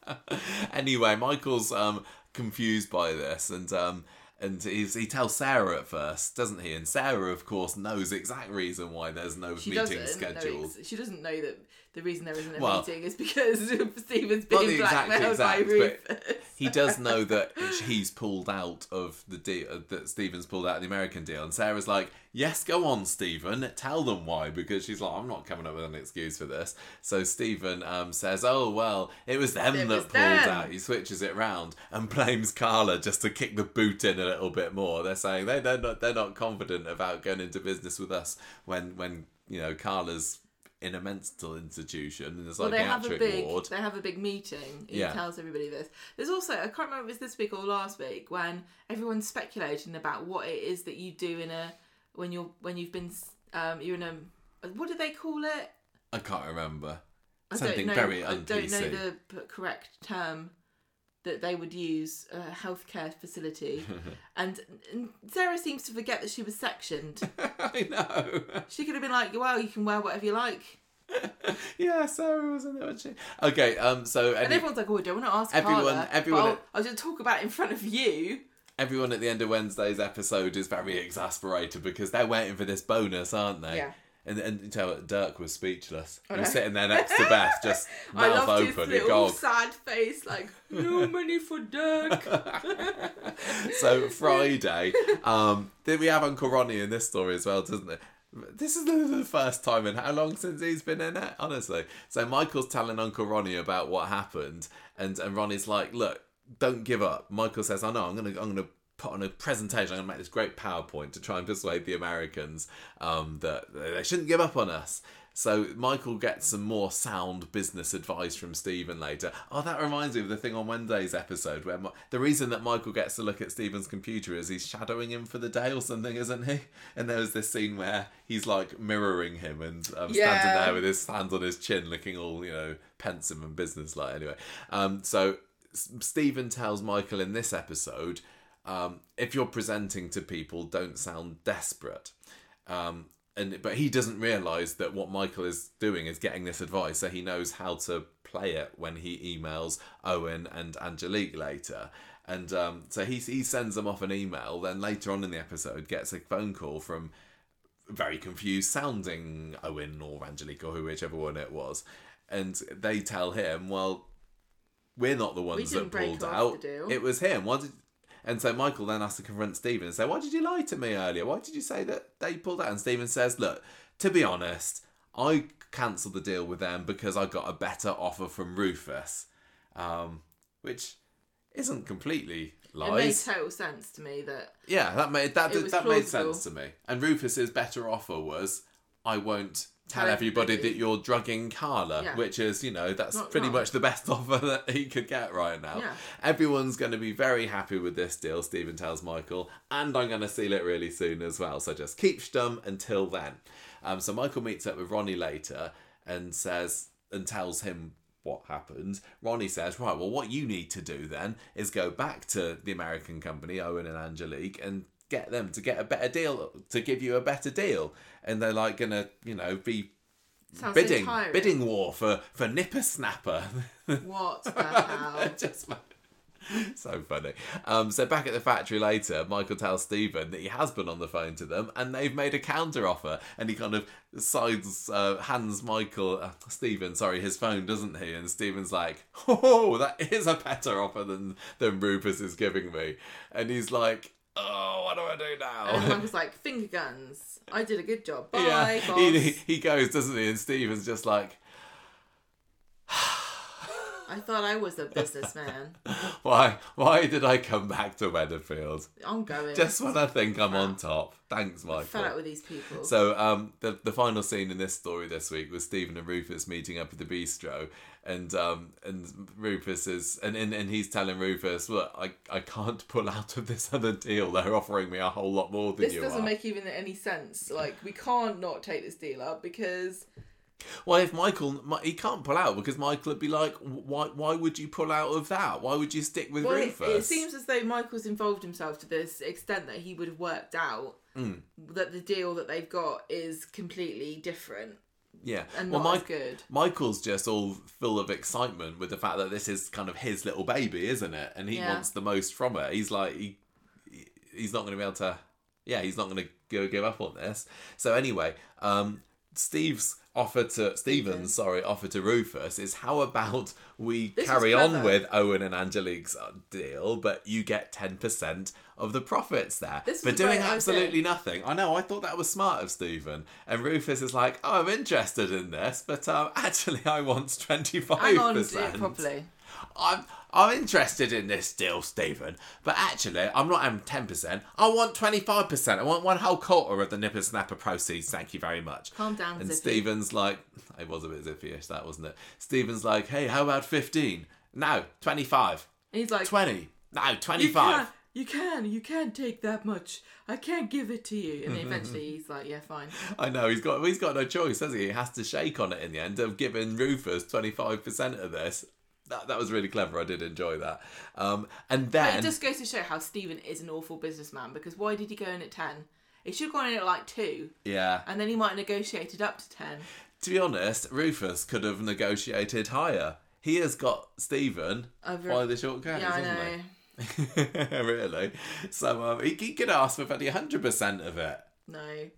anyway, Michael's um, confused by this, and um, and he's, he tells Sarah at first, doesn't he? And Sarah, of course, knows the exact reason why there's no meeting know scheduled. ex- she doesn't know that the reason there isn't a Well- meeting is because Stephen's being blackmailed exact, by Rufus. he does know that he's pulled out of the deal, uh, that Stephen's pulled out of the American deal, and Sarah's like, "Yes, go on, Stephen, tell them why," because she's like, "I'm not coming up with an excuse for this." So Stephen um, says, "Oh well, it was them It that was pulled them." out." He switches it round and blames Carla just to kick the boot in a little bit more. They're saying they they're not they're not confident about going into business with us when when you know Carla's in a mental institution and there's Well, like they a have a big ward. they have a big meeting. He Yeah. tells everybody this. There's also I can't remember if it's this week or last week when everyone's speculating about what it is that you do in a when you're when you've been um you're in a what do they call it? I can't remember. I Something don't know. very I don't know the correct term that they would use a healthcare facility, and, and Sarah seems to forget that she was sectioned. I know. She could have been like, "Well, you can wear whatever you like," yeah, Sarah was in there, wasn't she? Okay, um, so and everyone's like, "Oh, I don't want to ask Everyone- Carla, everyone- But I'll, I'll just talk about it in front of you." everyone at the end of Wednesday's episode is very exasperated because they're waiting for this bonus, aren't they? Yeah. And and you tell Dirk was speechless. I He was sitting there next to Beth, just I mouth loved his open, little sad face, like no money for Dirk. so Friday, um, then we have Uncle Ronnie in this story as well, doesn't it? This is the, the first time in how long since he's been in it, honestly. So Michael's telling Uncle Ronnie about what happened, and and Ronnie's like, "Look, don't give up." Michael says, "I know. I'm gonna I'm gonna put on a presentation. I'm gonna make this great PowerPoint to try and persuade the Americans um, that they shouldn't give up on us." So Michael gets some more sound business advice from Stephen later. Oh, that reminds me of the thing on Wednesday's episode where the reason that Michael gets to look at Stephen's computer is he's shadowing him for the day or something, isn't he? And there was this scene where he's like mirroring him and um, standing there with his hands on his chin, looking all you know pensive and businesslike. Anyway, um, so S- Stephen tells Michael in this episode, um, if you're presenting to people, don't sound desperate. Um, and but he doesn't realize that what Michael is doing is getting this advice, so he knows how to play it when he emails Owen and Angelique later. And um, so he he sends them off an email. Then later on in the episode, gets a phone call from very confused sounding Owen or Angelique or who whichever one it was, and they tell him, "Well, we're not the ones that pulled out. It was him. Why did?" And so Michael then has to confront Stephen and say, "Why did you lie to me earlier? Why did you say that they pulled out?" And Stephen says, "Look, to be honest, I cancelled the deal with them because I got a better offer from Rufus, um, which isn't completely lies. It made total sense to me that Yeah, that made that It did, was that made sense to me. And Rufus's better offer was, I won't tell everybody everybody. that you're drugging Carla, Yeah. which is, you know, that's Not pretty wrong. much the best offer that he could get right now. Yeah. Everyone's going to be very happy with this deal, Stephen tells Michael, and I'm going to seal it really soon as well. So just keep stum until then. Um, so Michael meets up with Ronnie later and says and tells him what happened. Ronnie says, Right, well, what you need to do then is go back to the American company, Owen and Angelique, and get them to get a better deal, to give you a better deal. And they're like to, you know, be sounds bidding so bidding war for for Nipper Snapper. What the hell? Just so funny. Um, so back at the factory later, Michael tells Stephen that he has been on the phone to them and they've made a counter offer. And he kind of sides uh, hands Michael uh, Stephen, sorry, his phone, doesn't he? And Stephen's like, "Oh, that is a better offer than than Rufus is giving me." And he's like, "Oh, what do I do now?" And Michael's like, finger guns. I did a good job. Bye, yeah, boss. he, he goes, doesn't he? And Stephen's just like, I thought I was a businessman. "Why? Why did I come back to Weatherfield?" I'm going. Just when I think I'm on top. Thanks, fed up Michael. with these people. So, um, the the final scene in this story this week was Stephen and Rufus meeting up at the bistro, and um, and Rufus is and, and and he's telling Rufus, "Look, I I can't pull out of this other deal. They're offering me a whole lot more than this you This doesn't are." make even any sense. Like we can't not take this deal up because Well, if Michael, he can't pull out because Michael would be like, "Why? Why would you pull out of that? Why would you stick with well, Rufus?" it seems as though Michael's involved himself to this extent that he would have worked out Mm. that the deal that they've got is completely different yeah. and well, not Mike, as good. Michael's just all full of excitement with the fact that this is kind of his little baby, isn't it? And he Yeah. wants the most from it. He's like, he, he- he's not going to be able to, yeah, he's not going to go give up on this. So anyway, um, Steve's offer to Stephen's sorry offer to Rufus is how about we This carry on with Owen and Angelique's uh, deal, but you get ten percent of the profits there This for doing great idea. absolutely nothing. I know. I thought that was smart of Stephen. And Rufus is like, "Oh, I'm interested in this, but um, actually, I want twenty five Hang on, do it percent. properly. I'm I'm interested in this deal, Stephen. But actually, I'm not having ten percent. I want twenty five percent. I want one whole quarter of the Nipper Snapper proceeds. Thank you very much." Calm down, And Zippy. Stephen's like, it was a bit zippyish, that wasn't it? Stephen's like, "Hey, how about fifteen? No, twenty five. And he's like, Twenty. No, twenty five. you can, you can, you can take that much. I can't give it to you. And eventually he's like, yeah, fine. I know he's got he's got no choice, has he? He has to shake on it in the end of giving Rufus twenty five percent of this. That, that was really clever. I did enjoy that. Um, and But then it just goes to show how Stephen is an awful businessman because why did he go in at 10? He should have gone in at like 2 yeah, and then he might have negotiated up to 10. to be honest, Rufus could have negotiated higher. He has got Stephen Over- by the short Yeah, hasn't know. he? really? So um, he, he could ask for bloody hundred percent of it. No.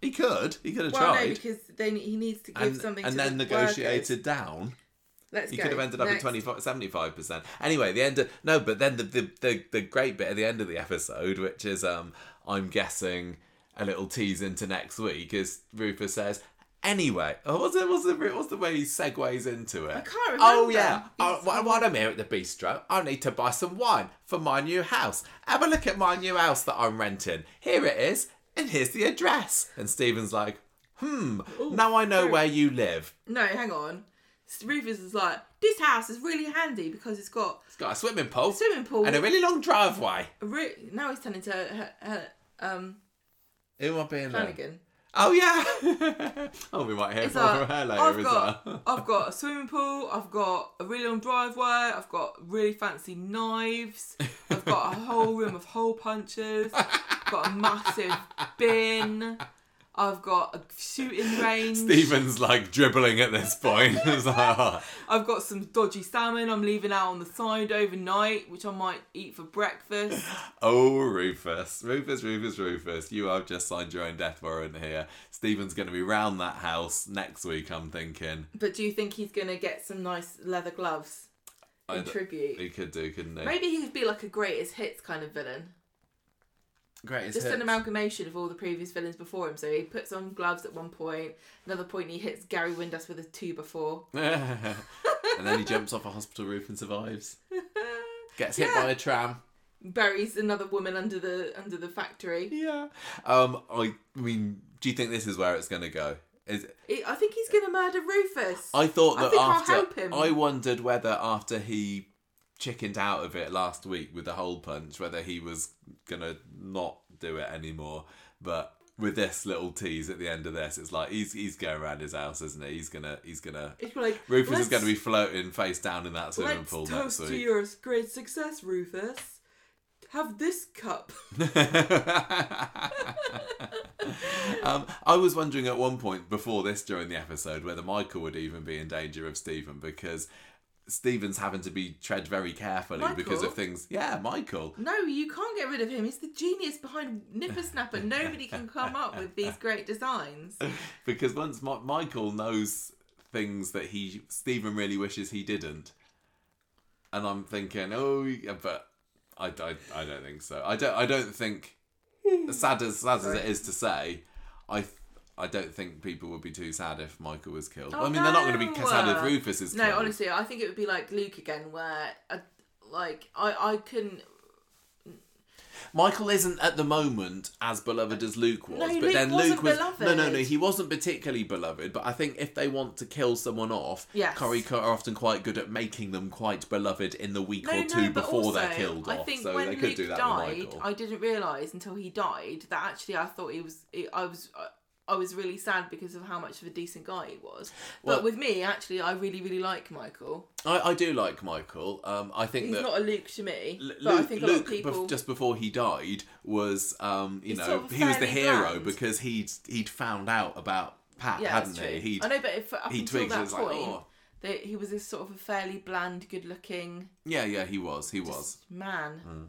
He could. He could have Well, no, because then he needs to give and, something and then the negotiated down. Let's He go. could have ended up Next. at 25, 75%. Anyway, the end of, no, but then the, the, the, the great bit at the end of the episode, which is, um, I'm guessing, a little tease into next week is Rufus says, Anyway, oh, what's the, what's the, what's the way he segues into it? I can't Oh, remember. yeah. Oh, while I'm here at the bistro, I need to buy some wine for my new house. Have a look at my new house that I'm renting. Here it is, and here's the address. And Stephen's like, hmm, now I know where you live. No, hang on. Rufus is like, this house is really handy because it's got It's got a swimming pool a swimming pool. and a really long driveway. re- now he's turning to her, her, um, Who am I being? Flanagan. Oh yeah. oh, we might hear It's from like, her later I've as got, well. I've got a swimming pool. I've got a really long driveway. I've got really fancy knives. I've got a whole room of hole punches. I've got a massive bin. I've got a shooting range. Stephen's like dribbling at this point. Like, oh. I've got some dodgy salmon I'm leaving out on the side overnight, which I might eat for breakfast. Oh, Rufus, Rufus, Rufus, Rufus! You have just signed your own death warrant here. Stephen's going to be round that house next week. I'm thinking. But do you think he's gonna get some nice leather gloves in tribute? He could do, couldn't he? Maybe he could be like a greatest hits kind of villain. Greatest Just an amalgamation of all the previous villains before him. So he puts on gloves at one point. Another point he hits Gary Windass with a two before. and then he jumps off a hospital roof and survives. Gets hit Yeah. by a tram. Buries another woman under the under the factory. Yeah. Um. I mean, do you think this is where it's going to go? Is He- I think he's gonna murder Rufus. I thought I that I'll after. I wondered whether after he chickened out of it last week with the hole punch, whether he was gonna not do it anymore. But with this little tease at the end of this, it's like he's he's going around his house, isn't he? He's gonna he's gonna It's like Rufus is to be floating face down in that swimming pool next toast to your great success, Rufus. Have this cup. um, I was wondering at one point before this during the episode whether Michael would even be in danger of Stephen because Stephen's having to be tread very carefully because of things. Yeah, Michael. No, you can't get rid of him. He's the genius behind Nipper Snapper. Nobody can come up with these great designs. Because once Mi- Michael knows things that he Stephen really wishes he didn't, and I'm thinking, oh, yeah, but I, I, I don't think so. I don't I don't think sad as sad as it is to say, I. I don't think people would be too sad if Michael was killed. Oh, I mean, they're not going to be no. sad if Rufus is No, killed. honestly, I think it would be like Luke again, where, I, like, I, I couldn't. Michael isn't at the moment as beloved as Luke was, No, but Luke then wasn't Luke was no, no, no. beloved. He wasn't particularly beloved, but I think if they want to kill someone off, Yes. Corrie are often quite good at making them quite beloved in the week No, or two no, before also, they're killed I off. think so when they Luke could do that died, with Michael. I didn't realise until he died that actually I thought he was. I was. Uh, I was really sad because of how much of a decent guy he was. But Well- with me, actually, I really, really like Michael. I, I do like Michael. Um, I think He's that. not a Luke to me, L- but Luke, I think a Luke lot of bef- people. just before he died was um, you He's know sort of he was the hero bland. because he'd he'd found out about Pat yeah, hadn't he? He'd, I know, but if, up he until that was like, point, oh. that he was this sort of a fairly bland, good-looking yeah, yeah, he was, he was. man. Hmm.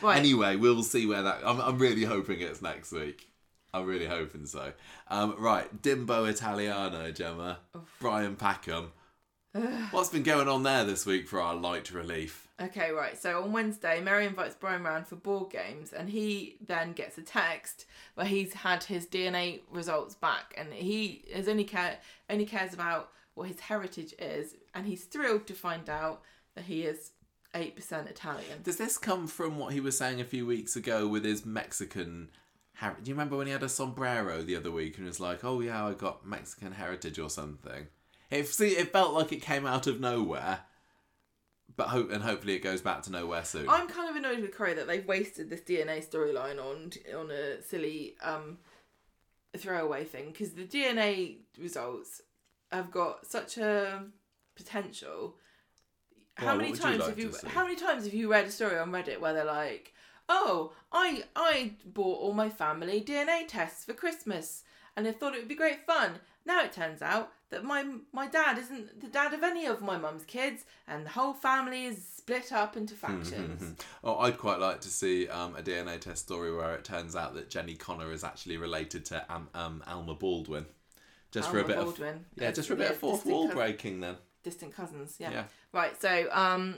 Right. Anyway, we'll see where that. I'm, I'm really hoping it's next week. I'm really hoping so. Um, right, Dimbo Italiano, Gemma, Brian Packham. What's been going on there this week for our light relief? Okay, right. So on Wednesday, Mary invites Brian round for board games, and he then gets a text where he's had his DNA results back, and he is only care only cares about what his heritage is, and he's thrilled to find out that he is eight percent Italian. Does this come from what he was saying a few weeks ago with his Mexican? Her- Do you remember when he had a sombrero the other week and was like, "Oh yeah, I got Mexican heritage or something"? It see, it felt like it came out of nowhere, but hope and hopefully it goes back to nowhere soon. I'm kind of annoyed with Corrie that they've wasted this DNA storyline on on a silly um throwaway thing because the DNA results have got such a potential. How Well, many what would you times like have you how many times have you read a story on Reddit where they're like, "Oh, I I bought all my family DNA tests for Christmas and I thought it would be great fun. Now it turns out that my my dad isn't the dad of any of my mum's kids and the whole family is split up into factions." Oh, I'd quite like to see um, a DNA test story where it turns out that Jenny Connor is actually related to um, um, Alma Baldwin. Just for a bit Baldwin. of yeah, just for a bit of fourth wall cous- breaking then. Distant cousins, yeah. Yeah. Right, so um,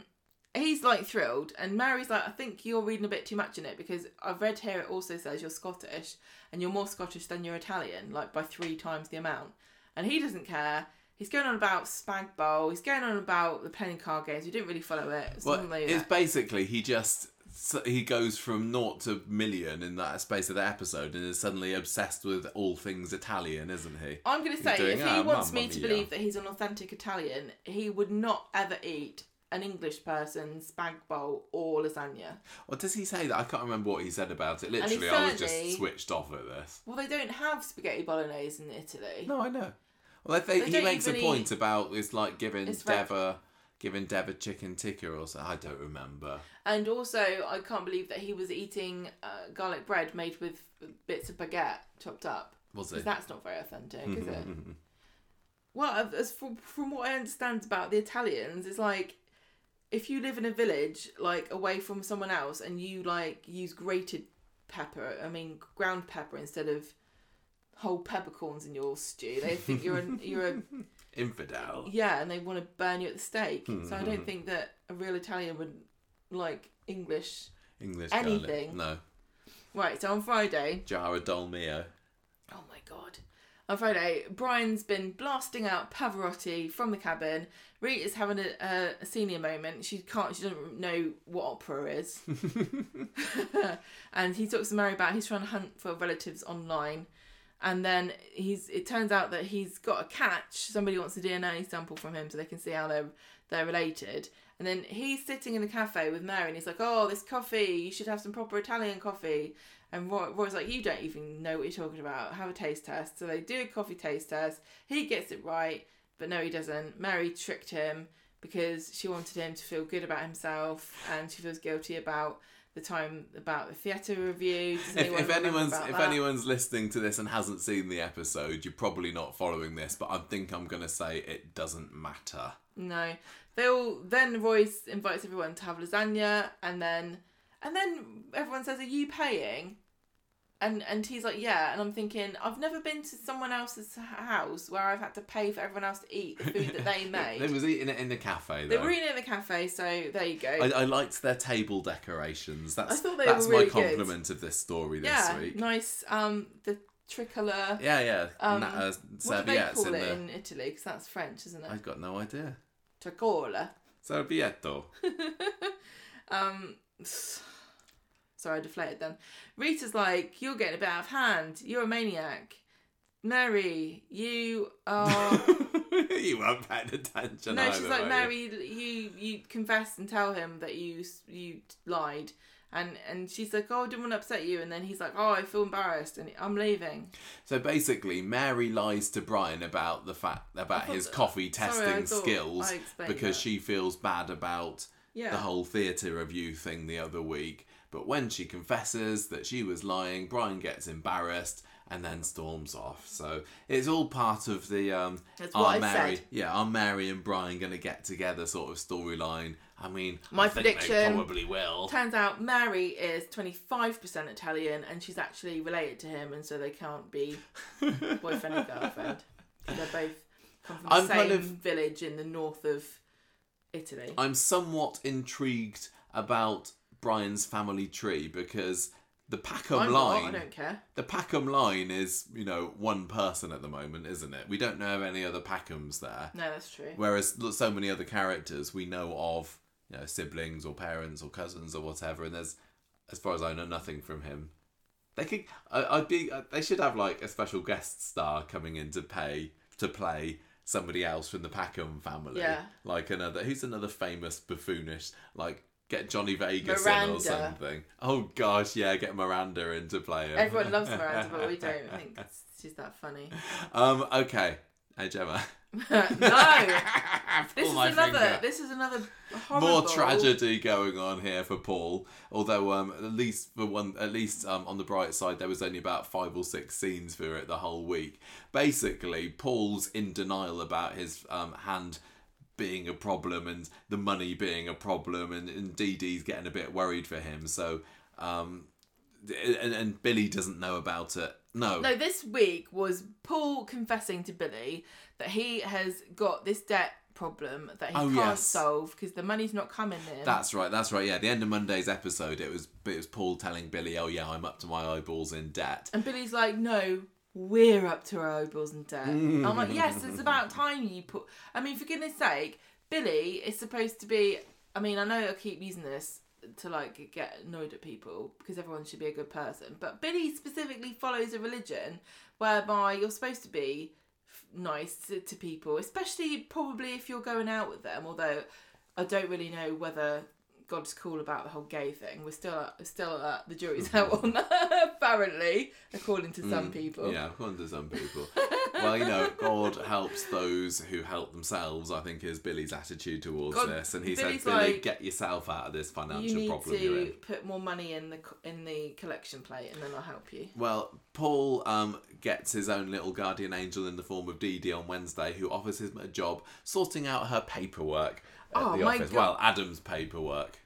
he's like thrilled, and Mary's like, I think you're reading a bit too much in it because I've read here it also says you're Scottish and you're more Scottish than you're Italian, like by three times the amount. And he doesn't care. He's going on about Spag Bowl. He's going on about the playing card games. We didn't really follow it. Well, like it's basically he just so he goes from naught to million in that space of the episode and is suddenly obsessed with all things Italian, isn't he? I'm going to say, doing, if he "Ah, wants mamma me to mia." believe that he's an authentic Italian, he would not ever eat an English person's spag bowl or lasagna. Or does he say that? I can't remember what he said about it. Literally, I was just switched off at this. Well, they don't have spaghetti bolognese in Italy. No, I know. Well, I think he makes a even point eat- about it's like giving It's Deva, giving Deva chicken tikka or something. I don't remember. And also, I can't believe that he was eating uh, garlic bread made with bits of baguette chopped up. Was Because it? that's not very authentic, is it? Well, as from, from what I understand about the Italians, it's like if you live in a village, like away from someone else, and you like use grated pepper, I mean ground pepper instead of whole peppercorns in your stew, they think you're a, you're a Infidel. yeah, and they want to burn you at the stake. Hmm, so I don't hmm. think that a real Italian would like English. English Anything. Garlic. No. Right, so on Friday, Jara Dolmio. Oh my god. On Friday, Brian's been blasting out Pavarotti from the cabin. Rita's having a, a, senior moment. She can't. She doesn't know what opera is. and he talks to Mary about he's trying to hunt for relatives online. And then he's. It turns out that he's got a catch. Somebody wants a DNA sample from him so they can see how they're they're related. And then he's sitting in the cafe with Mary, and he's like, "Oh, this coffee. You should have some proper Italian coffee." And Roy, Roy's like, "You don't even know what you're talking about. Have a taste test." So they do a coffee taste test. He gets it right, but no, he doesn't. Mary tricked him because she wanted him to feel good about himself, and she feels guilty about the time about the theatre review. Does If, anyone if anyone's if that? anyone's listening to this and hasn't seen the episode, you're probably not following this. But I think I'm gonna say it doesn't matter. No. They all then Royce invites everyone to have lasagna and then and then everyone says, Are you paying? And and he's like, Yeah, and I'm thinking, I've never been to someone else's house where I've had to pay for everyone else to eat the food that they made. they was eating it in the cafe they were eating at the cafe, so there you go. I, I liked their table decorations. That's I thought they that's were really my good. compliment of this story this yeah, week. nice. Um, the tricolour. Yeah, yeah. Um, Na- uh, what do they call in it the. in Italy? Because that's French, isn't it? I've got no idea. Tricola. Servietto. Um, sorry, I deflated then. Rita's like, "You're getting a bit out of hand. You're a maniac." Mary, you are. you weren't paying attention. no, she's like were you? Mary. You you confess and tell him that you you lied, and and she's like, "Oh, I didn't want to upset you." And then he's like, "Oh, I feel embarrassed, and I'm leaving." So basically, Mary lies to Brian about the fact about thought his coffee testing thought skills because that. she feels bad about Yeah. the whole theatre review thing the other week. But when she confesses that she was lying, Brian gets embarrassed and then storms off. So it's all part of the um, That's are what I Mary, said. yeah, are Mary and Brian going to get together sort of storyline? I mean, My I think they prediction- probably will. Turns out Mary is 25% Italian and she's actually related to him, and so they can't be boyfriend and girlfriend. 'Cause They're both come from the I'm same kind of- village in the north of Italy. I'm somewhat intrigued about Brian's family tree because the Packham I'm not, line, I don't care. the Packham line is you know one person at the moment, isn't it? We don't know of any other Packhams there. No, that's true. Whereas so many other characters we know of, you know, siblings or parents or cousins or whatever, and there's, as far as I know, nothing from him. They could, I, I'd be, uh, they should have like a special guest star coming in to pay to play somebody else from the Packham family. Yeah. Like another, who's another famous buffoonish, like get Johnny Vegas in or something. Oh gosh, yeah, get Miranda in to play him. Everyone loves Miranda, but we don't think she's that funny. Um, okay. Hey Gemma. no, this is another. finger. This is another horrible. more tragedy going on here for Paul. Although, um, at least for one, at least um, on the bright side, there was only about five or six scenes for it the whole week. Basically, Paul's in denial about his um, hand being a problem and the money being a problem, and, and Dee Dee's getting a bit worried for him. So, um, and, and Billy doesn't know about it. No, No, this week was Paul confessing to Billy that he has got this debt problem that he Oh, can't yes. solve because the money's not coming in. That's right. That's right. Yeah, the end of Monday's episode, it was it was Paul telling Billy, "Oh yeah, I'm up to my eyeballs in debt." and Billy's like, no, we're up to our eyeballs in debt. Mm. I'm like, yes, it's about time you put. I mean, for goodness sake, Billy is supposed to be. I mean, I know I keep using this to like get annoyed at people because everyone should be a good person, but Billy specifically follows a religion whereby you're supposed to be nice to, to people, especially probably if you're going out with them. Although I don't really know whether God's cool about the whole gay thing. We're still at, still at the jury's out on that, apparently, according to some people. Mm, Yeah, according to some people. well, you know, God helps those who help themselves. I think is Billy's attitude towards God- this, and he Billy's said, "Billy, like, get yourself out of this You financial need problem you're in." to put more money in the in the collection plate, and then I'll help you. Well, Paul um, gets his own little guardian angel in the form of Dee Dee on Wednesday, who offers him a job sorting out her paperwork at Oh, the office. Well, Adam's paperwork.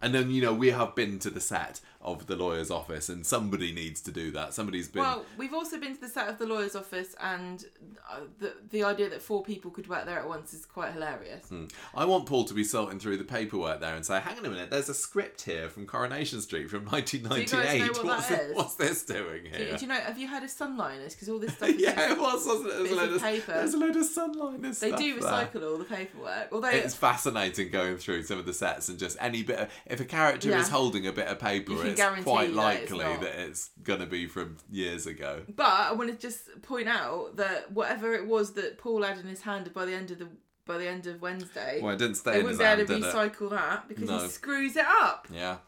And then, you know, we have been to the set of the lawyer's office, and somebody needs to do that. Somebody's been. Well, we've also been to the set of the lawyer's office, and uh, the the idea that four people could work there at once is quite hilarious. I want Paul to be sorting through the paperwork there and say, hang on a minute, there's a script here from Coronation Street from 1998. what what's, what's this doing Do, here? do you know? Have you heard of sunliners? Because all this stuff. Is yeah, it was, wasn't it? There's a, load of paper. there's a load of sunliners. They do there. recycle all the paperwork, although It's fascinating going through some of the sets and just any bit of. If a character Yeah. is holding a bit of paper, You guarantee quite that it's likely that it's going to be from years ago. But I want to just point out that whatever it was that Paul had in his hand by the end of the by the end of Wednesday, Well, it didn't stay they in his wouldn't be hand, able did to it? recycle that because No. he screws it up. Yeah.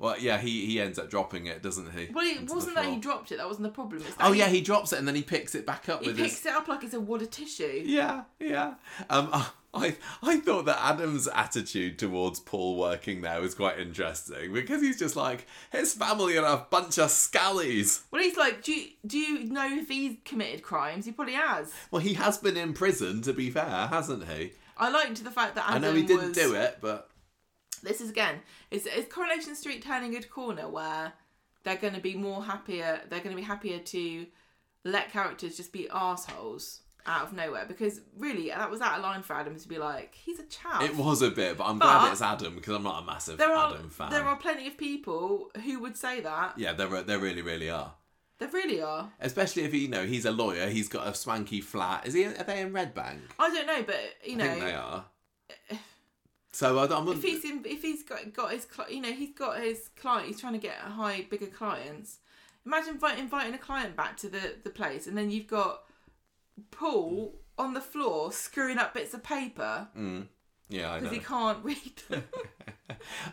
Well, yeah, he, he ends up dropping it, doesn't he? Well, it wasn't that he dropped it. That wasn't the problem. It's Oh, yeah, he drops it and then he picks it back up he picks his. it up like it's a wad of tissue. Yeah, yeah. Um, I I thought that Adam's attitude towards Paul working there was quite interesting because he's just like his family are a bunch of scallies. Well, he's like, do you, do you know if he's committed crimes? He probably has. Well, he has been in prison, to be fair, hasn't he? I liked the fact that Adam I know he didn't was, do it, but This is again, is is Coronation Street turning a corner where they're going to be more happier? They're going to be happier to let characters just be assholes out of nowhere because really that was out of line for Adam to be like, he's a chap. it was a bit. But I'm But- glad it's Adam because I'm not a massive are Adam fan. there are plenty of people who would say that. Yeah, there are, there really really are. There really are. Especially if you know he's a lawyer, he's got a swanky flat. Is he? Are they in Red Bank? I don't know, but you I know, think they are. So I, I'm. if he's in, if he's got got his you know he's got his client he's trying to get high bigger clients imagine inviting a client back to the the place and then you've got paul on the floor screwing up bits of paper yeah, I because he can't read them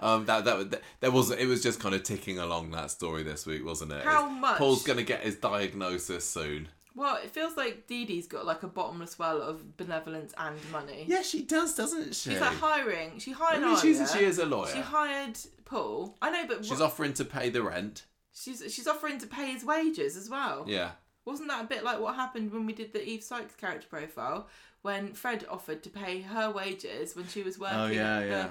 Um, that that that- there was it was just kind of ticking along that story this week, wasn't it? How much? Paul's going to get his diagnosis soon. well it feels like Dee Dee's got like a bottomless well of benevolence and money Yeah, she does, doesn't she? she's like hiring she hired mean, she's she is a lawyer. she hired paul i know but she's ro- offering to pay the rent. she's she's offering to pay his wages as well Yeah. Wasn't that a bit like what happened when we did the Eve Sykes character profile when Fred offered to pay her wages when she was oh, working Oh, yeah, at, yeah.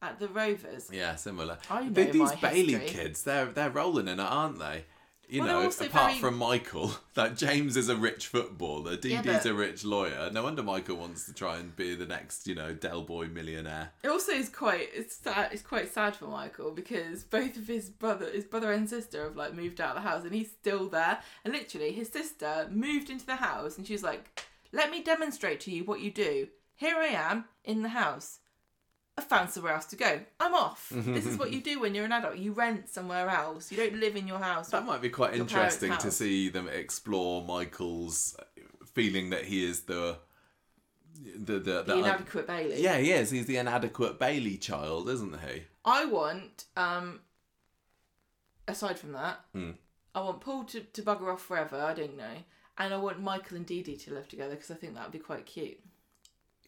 The, at the Rovers? Yeah, similar. I know Th- These my Bailey history. kids, they're they're rolling in it, aren't they? You Well, know, apart very- from Michael, that James is a rich footballer, Dee Yeah, Dee's but- a rich lawyer. No wonder Michael wants to try and be the next, you know, Del Boy millionaire. It also is quite it's sad, it's quite sad for Michael because both of his brother his brother and sister have like moved out of the house and he's still there. And literally his sister moved into the house and she's like, "Let me demonstrate to you what you do. Here I am in the house. I found somewhere else to go. I'm off. this is what you do when you're an adult. You rent somewhere else. You don't live in your house. That might be quite interesting to see them explore Michael's feeling that he is the the the, the the inadequate Bailey. yeah he is he's the inadequate Bailey child isn't he I want, um, aside from that, Hmm. I want Paul to, to bugger off forever. I don't know, and I want Michael and Dee Dee to live together because I think that would be quite cute.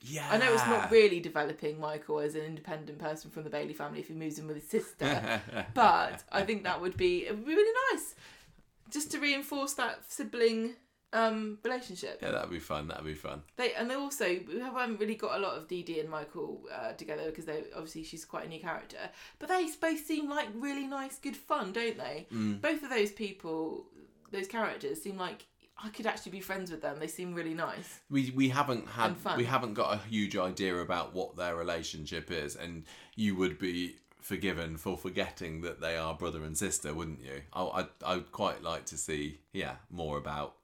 Yeah I know it's not really developing Michael as an independent person from the Bailey family if he moves in with his sister, but I think that would be, it would be really nice just to reinforce that sibling um, relationship. yeah that'd be fun that'd be fun They and they also we haven't really got a lot of Dee Dee and Michael uh, together because they obviously she's quite a new character, but they both seem like really nice, good fun, don't they? Mm. Both of those people, those characters, seem like I could actually be friends with them. They seem really nice. we we haven't had we haven't got a huge idea about what their relationship is, and you would be forgiven for forgetting that they are brother and sister, wouldn't you? I I I'd quite like to see yeah more about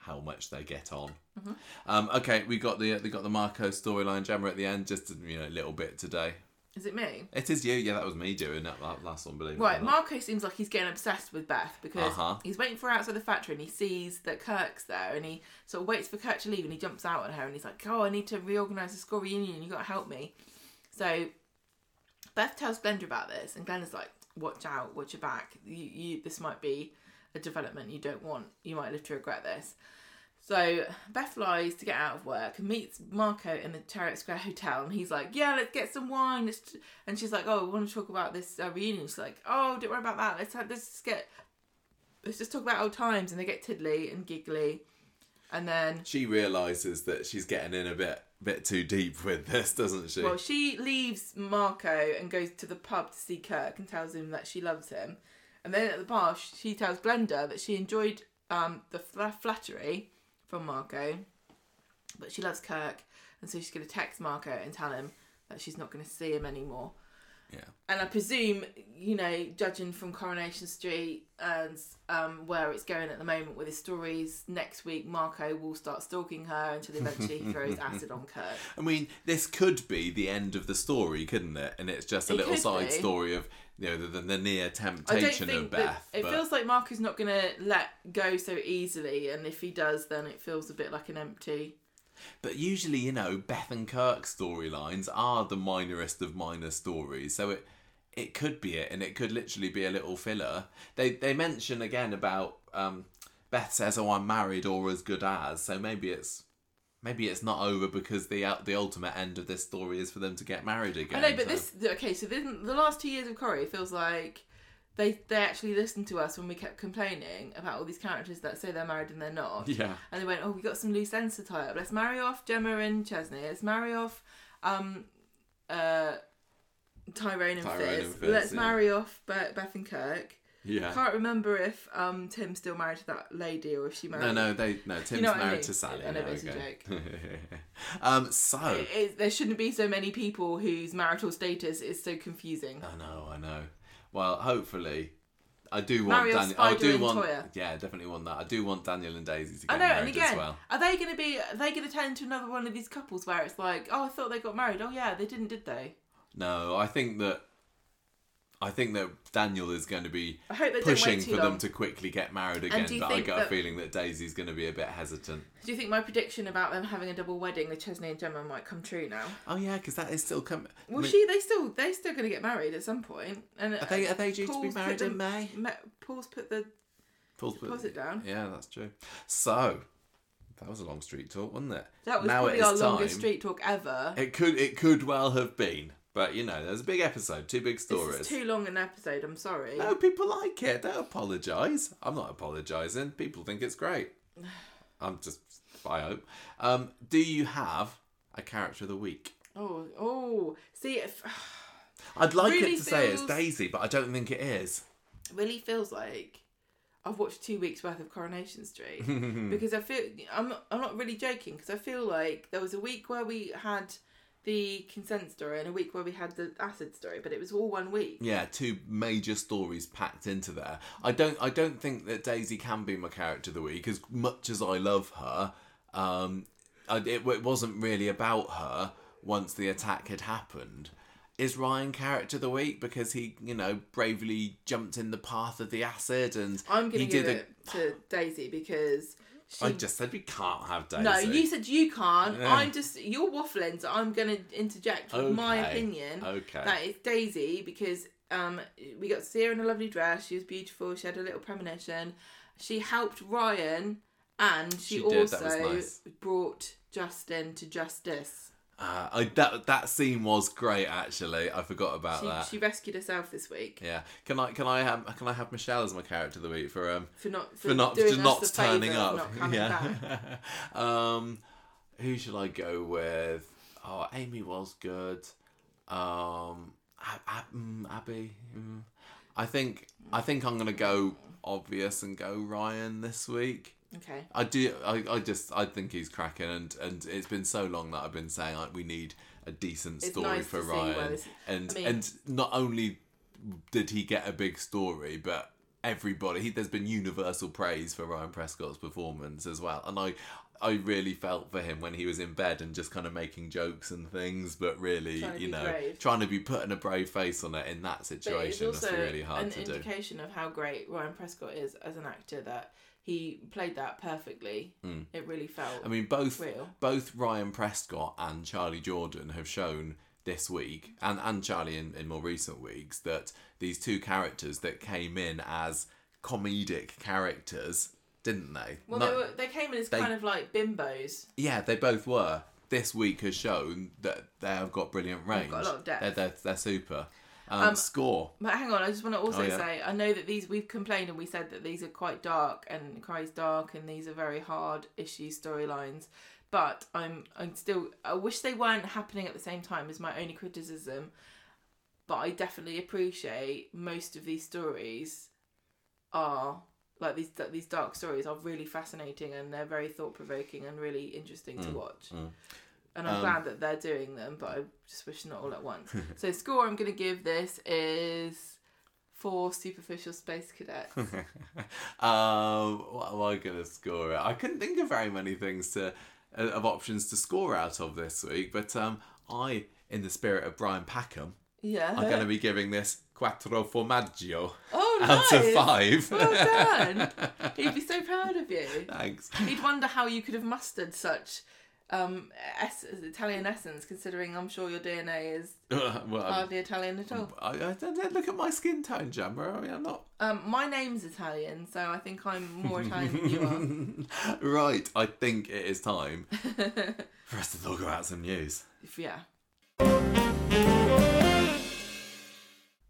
how much they get on. Mm-hmm. Um, okay, we got the they got the Marco storyline, Gemma at the end, just you know a little bit today. Is it me? It is you, yeah. That was me doing that, that last one, believe Right. Marco seems like he's getting obsessed with Beth because Uh-huh. he's waiting for her outside the factory and he sees that Kirk's there and he sort of waits for Kirk to leave and he jumps out on her and he's like, "Oh, I need to reorganize the school reunion. You got to help me." So Beth tells Glenda about this and Glenda's like, "Watch out, watch your back. You, you, this might be a development you don't want. You might live to regret this." So Beth flies to get out of work and meets Marco in the Chariot Square Hotel, and he's like, "Yeah, let's get some wine." Let's And she's like, "Oh, we want to talk about this uh, reunion." She's like, "Oh, don't worry about that. Let's have, let's just get let's just talk about old times." And they get tiddly and giggly, and then She realizes that she's getting in a bit bit too deep with this, doesn't she? well, she leaves Marco and goes to the pub to see Kirk and tells him that she loves him. And then at the bar, she tells Glenda that she enjoyed um, the fla- flattery from Marco, but she loves Kirk, and so she's going to text Marco and tell him that she's not going to see him anymore. Yeah. And I presume, you know, judging from Coronation Street and um, where it's going at the moment with his stories, next week Marco will start stalking her until eventually he throws acid on Kirk. I mean, this could be the end of the story, couldn't it? And it's just a It little side be. story of you know the, the, the near I don't temptation think of Beth. it but- feels like Marco's not going to let go so easily, and if he does, then it feels a bit like an empty. But usually, you know, Beth and Kirk storylines are the minorest of minor stories, so it it could be it, and it could literally be a little filler. They they mention again about um, Beth says, "Oh, I'm married or as good as," so maybe it's maybe it's not over because the uh, the ultimate end of this story is for them to get married again. I know, but so- this okay. So this, the last two years of Corrie feels like they they actually listened to us when we kept complaining about all these characters that say they're married and they're not. yeah. And they went, "Oh, we got some loose ends to tie up. Let's marry off Gemma and Chesney. Let's marry off um, uh, Tyrone and Tyrone Fizz. and Fizz, Let's yeah. marry off Be- Beth and Kirk. Yeah. Can't remember if um, Tim's still married to that lady or if she married. No, no, they no. Tim's know what I married mean? to Sally. I know, it's a okay. um. So It- it- there shouldn't be so many people whose marital status is so confusing. I know, I know. Well, hopefully, I do want Mario, Daniel. I do want. Toyah. Yeah, definitely want that. I do want Daniel and Daisy to get I know, married and again, as well. are they going to be? Are they going to turn into another one of these couples where it's like, oh, I thought they got married. Oh yeah, they didn't, did they? No, I think that. I think that Daniel is going to be I hope pushing for long. them to quickly get married again, but I get a feeling that Daisy's going to be a bit hesitant. Do you think my prediction about them having a double wedding with Chesney and Gemma might come true now? Oh yeah, because that is still coming. Well, she they still they still going to get married at some point. and Are they, are they due to be married in May? Me- Paul's put the Paul's put- deposit down. Yeah, that's true. So, that was a long street talk, wasn't it? That was Now probably our is longest time. street talk ever. It could it could well have been, but you know, there's a big episode, two big stories. this is too long an episode. I'm sorry. No, people like it. Don't apologise. I'm not apologising. People think it's great. I'm just, I hope. Um, do you have a character of the week? Oh, oh. See, if, I'd like Really it to say it's Daisy, but I don't think it is. really feels like I've watched two weeks worth of Coronation Street because I feel I'm I'm not really joking because I feel like there was a week where we had the consent story and a week where we had the acid story, but it was all one week. Yeah, two major stories packed into there. I don't I don't think that Daisy can be my character of the week as much as I love her. Um, I, it, it wasn't really about her once the attack had happened. Is Ryan character of the week because he, you know, bravely jumped in the path of the acid and I'm gonna he give did it to Daisy because she. I just said we can't have Daisy. no, you said you can't. Yeah. I'm just you're waffling, so I'm gonna interject with my opinion. Okay. That it's Daisy because um we got to see her in a lovely dress. She was beautiful. She had a little premonition. She helped Ryan, and she, She also nice. brought Justin to justice. Uh, I, that that scene was great actually. I forgot about She, that. she rescued herself this week Yeah. Can I can I have can I have Michelle as my character of the week for um for not for not for not the turning up. not yeah. um, who should I go with? Oh, Amy was good. Um, Ab- Ab- mm, Abby. Mm. I think I think I'm gonna go obvious and go Ryan this week. Okay. I do. I, I just. I think he's cracking, and and it's been so long that I've been saying like we need a decent It's story nice for to see where Ryan, this- and I mean- and not only did he get a big story, but everybody. He, there's been universal praise for Ryan Prescott's performance as well, and I. I really felt for him when he was in bed and just kind of making jokes and things, but really, Trying to you be know, brave. trying to be putting a brave face on it in that But it's situation. also really hard an to do. indication of how great Ryan Prescott is as an actor that he played that perfectly. Hmm. It really felt. I mean, both Real. both Ryan Prescott and Charlie Jordan have shown this week, and and Charlie in, in more recent weeks, that these two characters that came in as comedic characters, didn't they? well, No- they, were, they came in as they- kind of like bimbos. yeah, they both were. This week has shown that they have got brilliant range. got a lot of depth. They're, they're, they're super. Um, score. But hang on, I just want to also Oh, yeah. say I know that these we've complained and we said that these are quite dark and Cry's dark and these are very hard issue storylines. But I'm I'm still I wish they weren't happening at the same time is my only criticism. But I definitely appreciate most of these stories are like these these dark stories are really fascinating and they're very thought provoking and really interesting Mm, to watch. And I'm Um, glad that they're doing them, but I just wish not all at once. so score I'm going to give this is four superficial space cadets. um, what am I gonna score it? I couldn't think of very many things to uh, of options to score out of this week, but um, I, in the spirit of Brian Packham, yeah. I'm going to be giving this quattro formaggio oh, out nice. of five. Well done. He'd be so proud of you. Thanks. He'd wonder how you could have mustered such um, ess- Italian essence, considering I'm sure your DNA is well, I'm- hardly Italian at all. I, I don't look at my skin tone, Gemma. I mean, I'm not. Um, my name's Italian, so I think I'm more Italian than you are. right, I think it is time for us to talk about some news. If- yeah.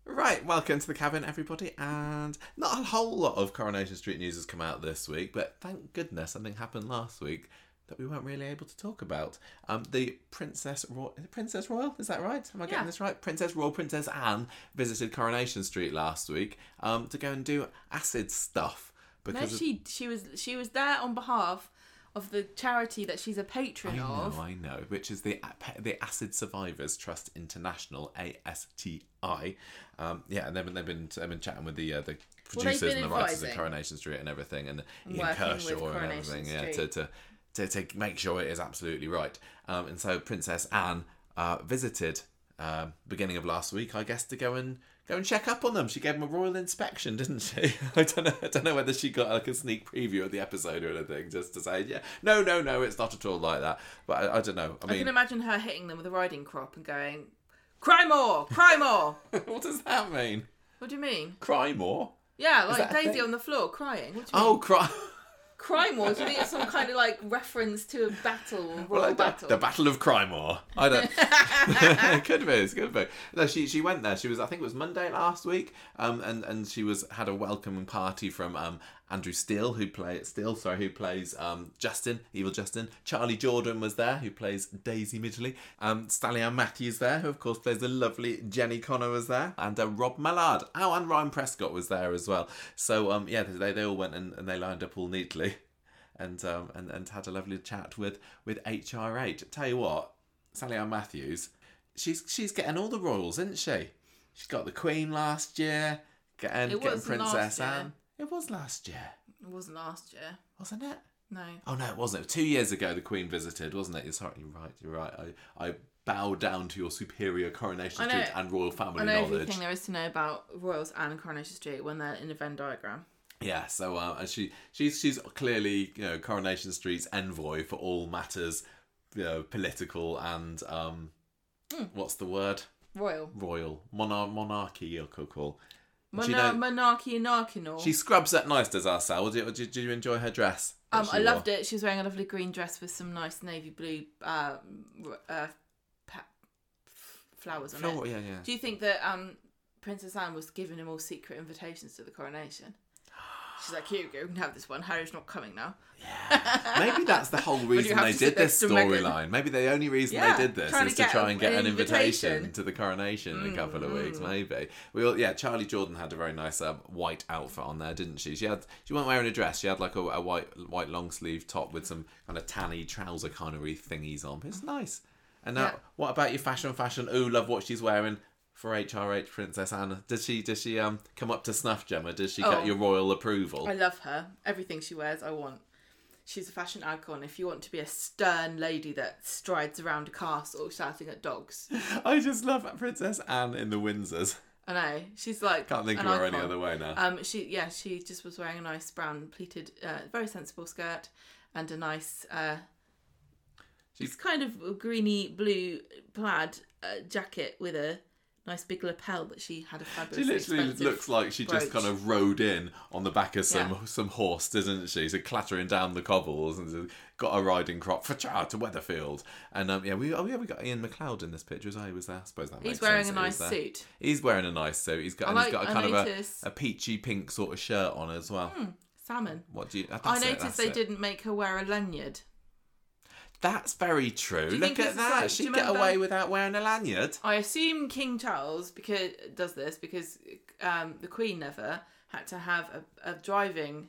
Right, welcome to the Kabin, everybody. And not a whole lot of Coronation Street news has come out this week, but thank goodness something happened last week that we weren't really able to talk about. Um, the Princess Royal, Princess Royal, is that right? Am I getting Yeah. this right? Princess Royal, Princess Anne visited Coronation Street last week um, to go and do acid stuff No, because of- she she was she was there on behalf of the charity that she's a patron I of. know, I know, which is the the Acid Survivors Trust International (ASTI). Um, yeah, and they've been they've been, they've been chatting with the uh, the producers been and the writers of. Coronation Street and everything, and Ian working Kershaw and everything, yeah, to, to to to make sure it is absolutely right. Um, and so Princess Anne uh, visited um, beginning of last week, I guess, to go and go and check up on them. She gave them a royal inspection, didn't she? I don't know. I don't know whether she got like a sneak preview of the episode or anything, just to say, yeah, no, no, no, it's not at all like that. But I, I don't know. I I can imagine her hitting them with a riding crop and going, "Cry more, cry more." what does that mean? what do you mean? Cry more? Yeah, like Daisy thing? on the floor crying. What do you Oh, mean? cry. Cry Wars. Do you think it's some kind of like reference to a battle, a Well, the, battle? the Battle of Crymore. I don't. it could be. Could be. No, she she went there. She was. I think it was Monday last week. Um, and and she was had a welcoming party from um Andrew Still who play Still. Sorry, who plays um Justin, Evil Justin. Charlie Jordan was there, who plays Daisy Midgley. Um, Sally Ann Matthews there, who of course plays the lovely Jenny Connor was there, and uh, Rob Mallard. Oh, and Ryan Prescott was there as well. So um, yeah, they they all went and, and they lined up all neatly and um and, and had a lovely chat with with HRH. Tell you what, Sally Ann Matthews, she's she's getting all the royals, isn't she? She got the Queen last year, getting, getting Princess. Anne. It was last year, It wasn't last year. wasn't it? No. Oh no, it wasn't. It was two years ago the Queen visited, wasn't it? You're sorry, you're right. You're right. I I bow down to your superior Coronation know- Street and royal family I know knowledge. everything there is to know about royals and Coronation Street when they're in a Venn diagram. Yeah, so uh, and she she's she's clearly you know Coronation Street's envoy for all matters, you know, political and um, Hmm. what's the word? Royal. Royal monar- monarchy you could call. And she, Monar- don't- monarchy anarchinal. she scrubs that nice, does our Sal? Did, did, did you enjoy her dress? Um, I loved it. She was wearing a lovely green dress with some nice navy blue um, uh, pa- flowers on Floor- it. yeah, yeah. Do you think that um, Princess Anne was giving him all secret invitations to the coronation? She's like, here you go, you can have this one. Harry's not coming now. Yeah. Maybe that's the whole reason they did this next to Meghan. storyline. Maybe the only reason Yeah, they did this is to to try and get an an invitation, invitation. to the coronation in a couple of weeks. Mm. Maybe we all, yeah. Charlie Jordan had a very nice um, white outfit on there, didn't she? She had she wasn't wearing a dress. She had like a, a white white long sleeve top with some kind of tanny trouser kind of thingies on. It's nice. And now, Yeah. what about your fashion? Fashion. Ooh, love what she's wearing. For HRH Princess Anna, does she does she um come up to snuff, Gemma? Does she Oh. get your royal approval? I love her. Everything she wears, I want. She's a fashion icon. If you want to be a stern lady that strides around a castle shouting at dogs, I just love Princess Anne in the Windsors. I know she's like. Can't think of her any other way now. Um, she yeah, she just was wearing a nice brown pleated, uh, very sensible skirt, and a nice, uh, She's- it's kind of greeny blue plaid uh, jacket with a nice big lapel but she had a fabulous. She literally looks like she just kind of rode in on the back of some Yeah. some horse, doesn't she? So clattering down the cobbles and got a riding crop for to Weatherfield. And um, yeah, we oh yeah we got Iain MacLeod in this picture as I was there. I suppose that He's wearing sense a he nice suit. He's wearing a nice suit. He's got and he's like- got a kind of a, a peachy pink sort of shirt on as well. Salmon. What do you? I it, noticed they it. didn't make her wear a lanyard. That's very true. Look at that. She'd get remember- away without wearing a lanyard. I assume King Charles because does this because um, the Queen never had to have a, a driving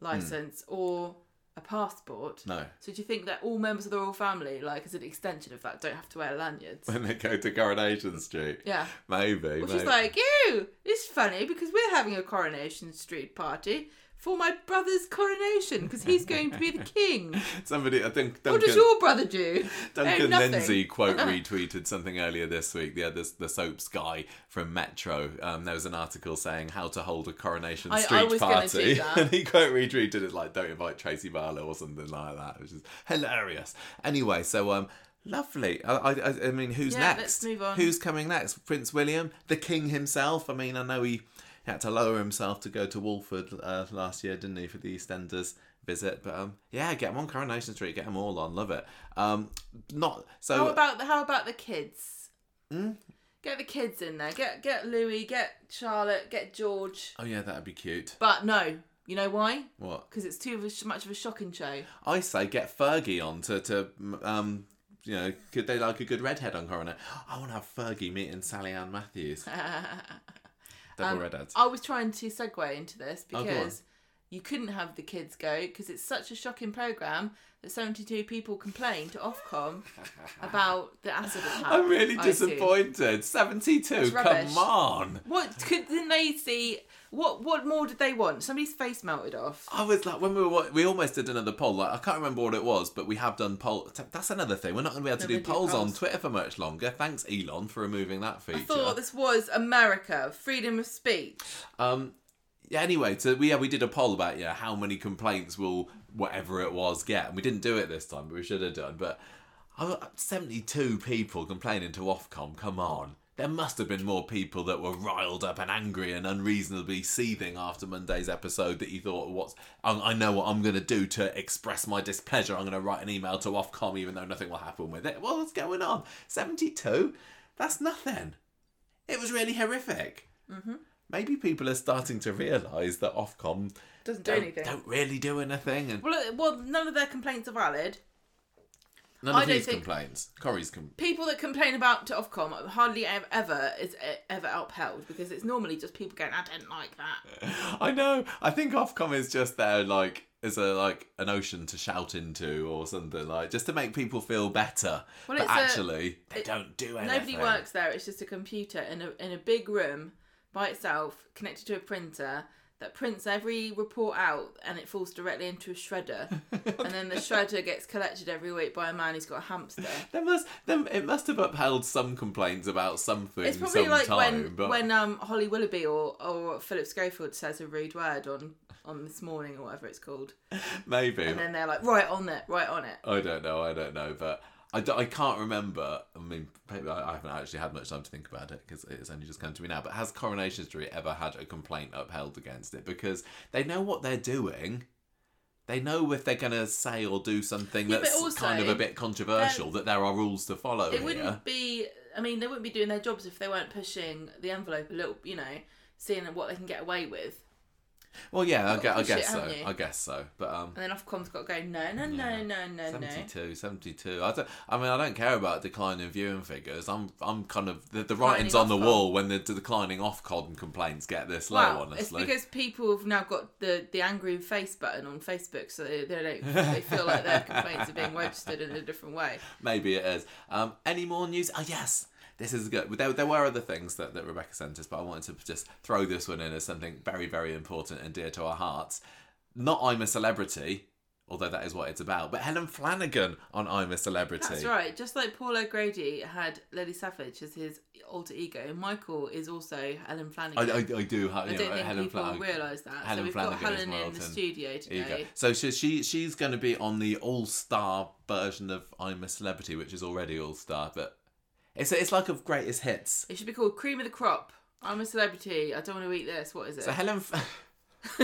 license or a passport. No. So do you think that all members of the royal family, like as an extension of that, don't have to wear lanyards? When they go to Coronation Street. yeah. Maybe. Well, maybe. she's like, ew, it's funny because we're having a Coronation Street party for my brother's coronation because he's going to be the king. Somebody, I think What does your brother do? Duncan nothing. Lindsay quote retweeted something earlier this week. Yeah, this the soaps guy from Metro. Um, there was an article saying how to hold a Coronation I- I Street was party, and he quote retweeted it like, "Don't invite Tracy Barlow" or something like that, which is hilarious. Anyway, so um. Lovely. I, I, I mean, who's Yeah, next? let's move on. Who's coming next? Prince William, the King himself. I mean, I know he had to lower himself to go to Walford uh, last year, didn't he, for the EastEnders visit? But um, yeah, get him on Coronation Street, get them all on. Love it. Um, not so. How about the, how about the kids? Hmm? Get the kids in there. Get get Louis. Get Charlotte. Get George. oh yeah, that'd be cute. But no, you know why? What Because it's too of a, sh- much of a shocking show. I say, get Fergie on to to um. You know, could they like a good redhead on Coroner? I want to have Fergie meeting Sally Ann Matthews. Double Um, redheads. I was trying to segue into this Oh, because you couldn't have the kids go because it's such a shocking program that 72 people complained to Ofcom about the acid attack. I'm really I disappointed. Seventy-two. Come on. What could didn't they see? What what more did they want? Somebody's face melted off. I was like, when we were, we almost did another poll. Like, I can't remember what it was, but we have done poll. That's another thing. We're not going to be able to do do polls on. Twitter for much longer. Thanks, Elon, for removing that feature. I thought this was America, freedom of speech. Um. Anyway, so we yeah we did a poll about yeah how many complaints will whatever it was get, and we didn't do it this time, but we should have done. But I- seventy-two people complaining to Ofcom. Come on. There must have been more people that were riled up and angry and unreasonably seething after Monday's episode that you thought, "What's? I, I know what I'm going to do to express my displeasure. I'm going to write an email to Ofcom, even though nothing will happen with it." Well, what's going on? Seventy-two? That's nothing. It was really horrific. Mm-hmm. Maybe people are starting to realise that Ofcom Doesn't do don't, anything. don't really do anything, and Well, uh, well, none of their complaints are valid. none I of don't his think- complaints. Corrie's com- People that complain about to Ofcom hardly ever, ever is e- ever upheld because it's normally just people going, "I didn't like that." I know. I think Ofcom is just there, like as a like an ocean to shout into or something like just to make people feel better. Well, but it's a- actually, they it- don't do anything. Nobody works there. It's just a computer in a in a big room by itself, connected to a printer that prints every report out, and it falls directly into a shredder, and then the shredder gets collected every week by a man who's got a hamster. There must, there, it must have upheld some complaints about something. It's probably like when but when um Holly Willoughby or or Philip Schofield says a rude word on on this morning or whatever it's called, maybe and then they're like, right on it, right on it. I don't know. I don't know, but I, d- I can't remember. I mean, maybe I, I haven't actually had much time to think about it because it's only just come to me now. But has Coronation Street ever had a complaint upheld against it? Because they know what they're doing. They know if they're going to say or do something Yeah, but that's also, kind of a bit controversial, that there are rules to follow It here. wouldn't be. I mean, they wouldn't be doing their jobs if they weren't pushing the envelope a little. You know, seeing what they can get away with. Well, yeah, I, all I shit, guess so. I guess so. But um, And then Ofcom's got to go, no, no, no, no, no, no. 72, 72. I, don't, I mean, I don't care about declining viewing figures. I'm, I'm kind of the, the writing's on the Ofcom. wall when the, the declining Ofcom complaints get this low. Well, it's because people have now got the, the angry face button on Facebook, so they, they don't they feel like their complaints are being registered in a different way. maybe it is. Um, any more news? Oh yes. This is good. There, there were other things that, that Rebecca sent us, but I wanted to just throw this one in as something very, very important and dear to our hearts. Not I'm a Celebrity, although that is what it's about, but Helen Flanagan on I'm a Celebrity. That's right. Just like Paul O'Grady had Lily Savage as his alter ego, Michael is also Helen Flanagan. I, I, I do have, I don't know, think Helen people Flanagan. realise that. Helen so we've Flanagan got Helen in the studio today. So she, she she's going to be on the all star version of I'm a Celebrity, which is already all star, but it's it's like of greatest hits. It should be called Cream of the Crop. I'm a celebrity. I don't want to eat this. What is it? So Helen, F-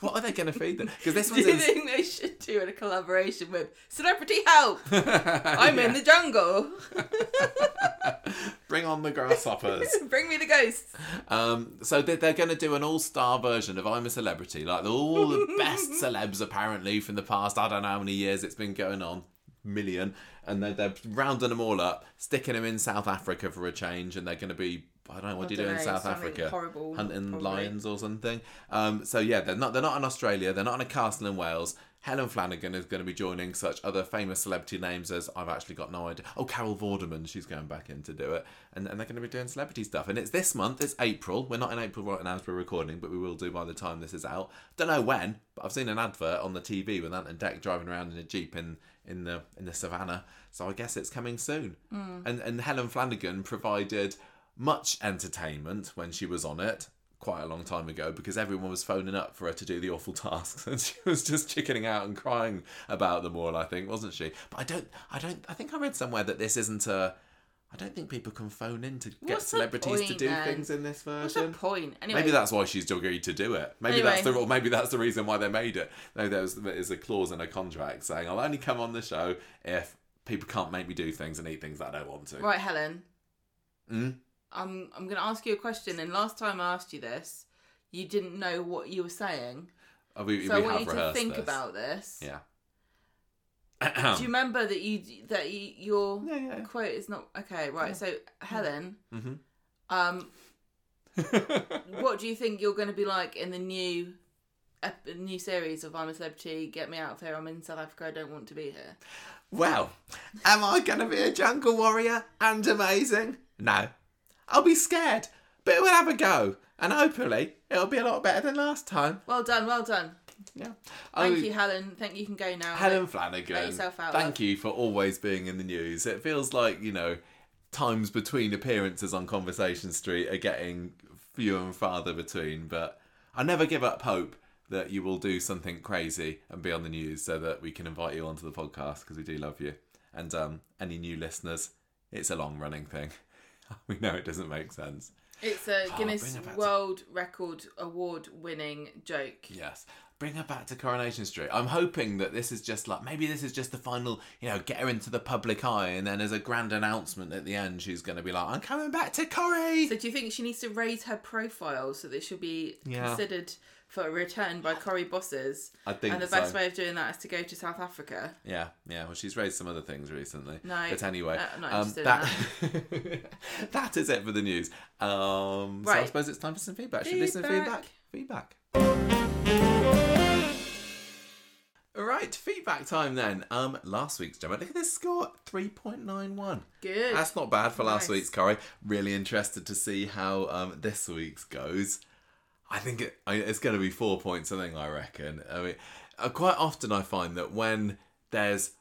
what are they going to feed them? Because this Do one's you think they should do in a collaboration with Celebrity Help? I'm in the jungle. Bring on the grasshoppers. Bring me the ghosts. Um, so they're, they're going to do an all-star version of I'm a Celebrity, like all the best celebs apparently from the past. I don't know how many years it's been going on, million, and they're, they're rounding them all up, sticking them in South Africa for a change, and they're going to be. I don't know what do you do in South Africa? horrible, hunting probably. lions or something. Um, so yeah, they're not they're not in Australia. They're not in a castle in Wales. Helen Flanagan is going to be joining such other famous celebrity names as I've actually got no idea. Oh, Carol Vorderman, she's going back in to do it, and, and they're going to be doing celebrity stuff. And it's this month. It's April. We're not in April right now as we're recording, but we will do by the time this is out. Don't know when, but I've seen an advert on the TV with Ant and Dec driving around in a jeep in in the in the savannah. So I guess it's coming soon. Hmm. And and Helen Flanagan provided much entertainment when she was on it quite a long time ago because everyone was phoning up for her to do the awful tasks and she was just chickening out and crying about them all I think wasn't she but I don't I don't I think I read somewhere that this isn't a I don't think people can phone in to get What's the celebrities to point, do then? things in this version. What's the version point? Anyway, Maybe that's why she's agreed to do it. Maybe that's the Anyway. or maybe that's the reason why they made it. No, there's there is a clause in a contract saying I'll only come on the show if people can't make me do things and eat things that I don't want to. right, Helen. Mm? I'm I'm going to ask you a question. And last time I asked you this, you didn't know what you were saying. Oh, we, So I we want have you to rehearsed think this. about this. Yeah. Do you remember that you that you, your Yeah, yeah. quote is not okay? Right. So Helen, Mhm. um, what do you think you're going to be like in the new ep- new series of I'm a Celebrity? Get me out of here. I'm in South Africa. I don't want to be here. Well, am I going to be a jungle warrior and amazing? No. I'll be scared, but we'll have a go. And hopefully, it'll be a lot better than last time. Well done. Well done. Yeah. Thank Oh, you, Helen. Think you can go now. Helen Flanagan. let yourself out, thank love. you for always being in the news. It feels like, you know, times between appearances on Conversation Street are getting fewer and farther between, but I never give up hope that you will do something crazy and be on the news so that we can invite you onto the podcast because we do love you. And um, any new listeners, it's a long running thing. we know it doesn't make sense. It's a Oh, Guinness World Record Award winning joke. Yes. Bring her back to Coronation Street. I'm hoping that this is just like maybe this is just the final, you know, get her into the public eye, and then as a grand announcement at the end, she's going to be like, "I'm coming back to Corrie." So do you think she needs to raise her profile so that she'll be Yeah. considered for a return by Corrie bosses? I think and the so. best way of doing that is to go to South Africa. Yeah, yeah. Well, she's raised some other things recently. No, but anyway, uh, I'm not um, interested in that that is it for the news. Um, So I suppose it's time for some feedback. Should we do some feedback? Feedback. All right, feedback time then. Um, last week's Gemma, look at this score, three point nine one. Good. That's not bad for last Nice. week's Corrie. Really interested to see how um, this week's goes. I think it, I, it's going to be four points. I think I reckon. I mean, uh, quite often I find that when there's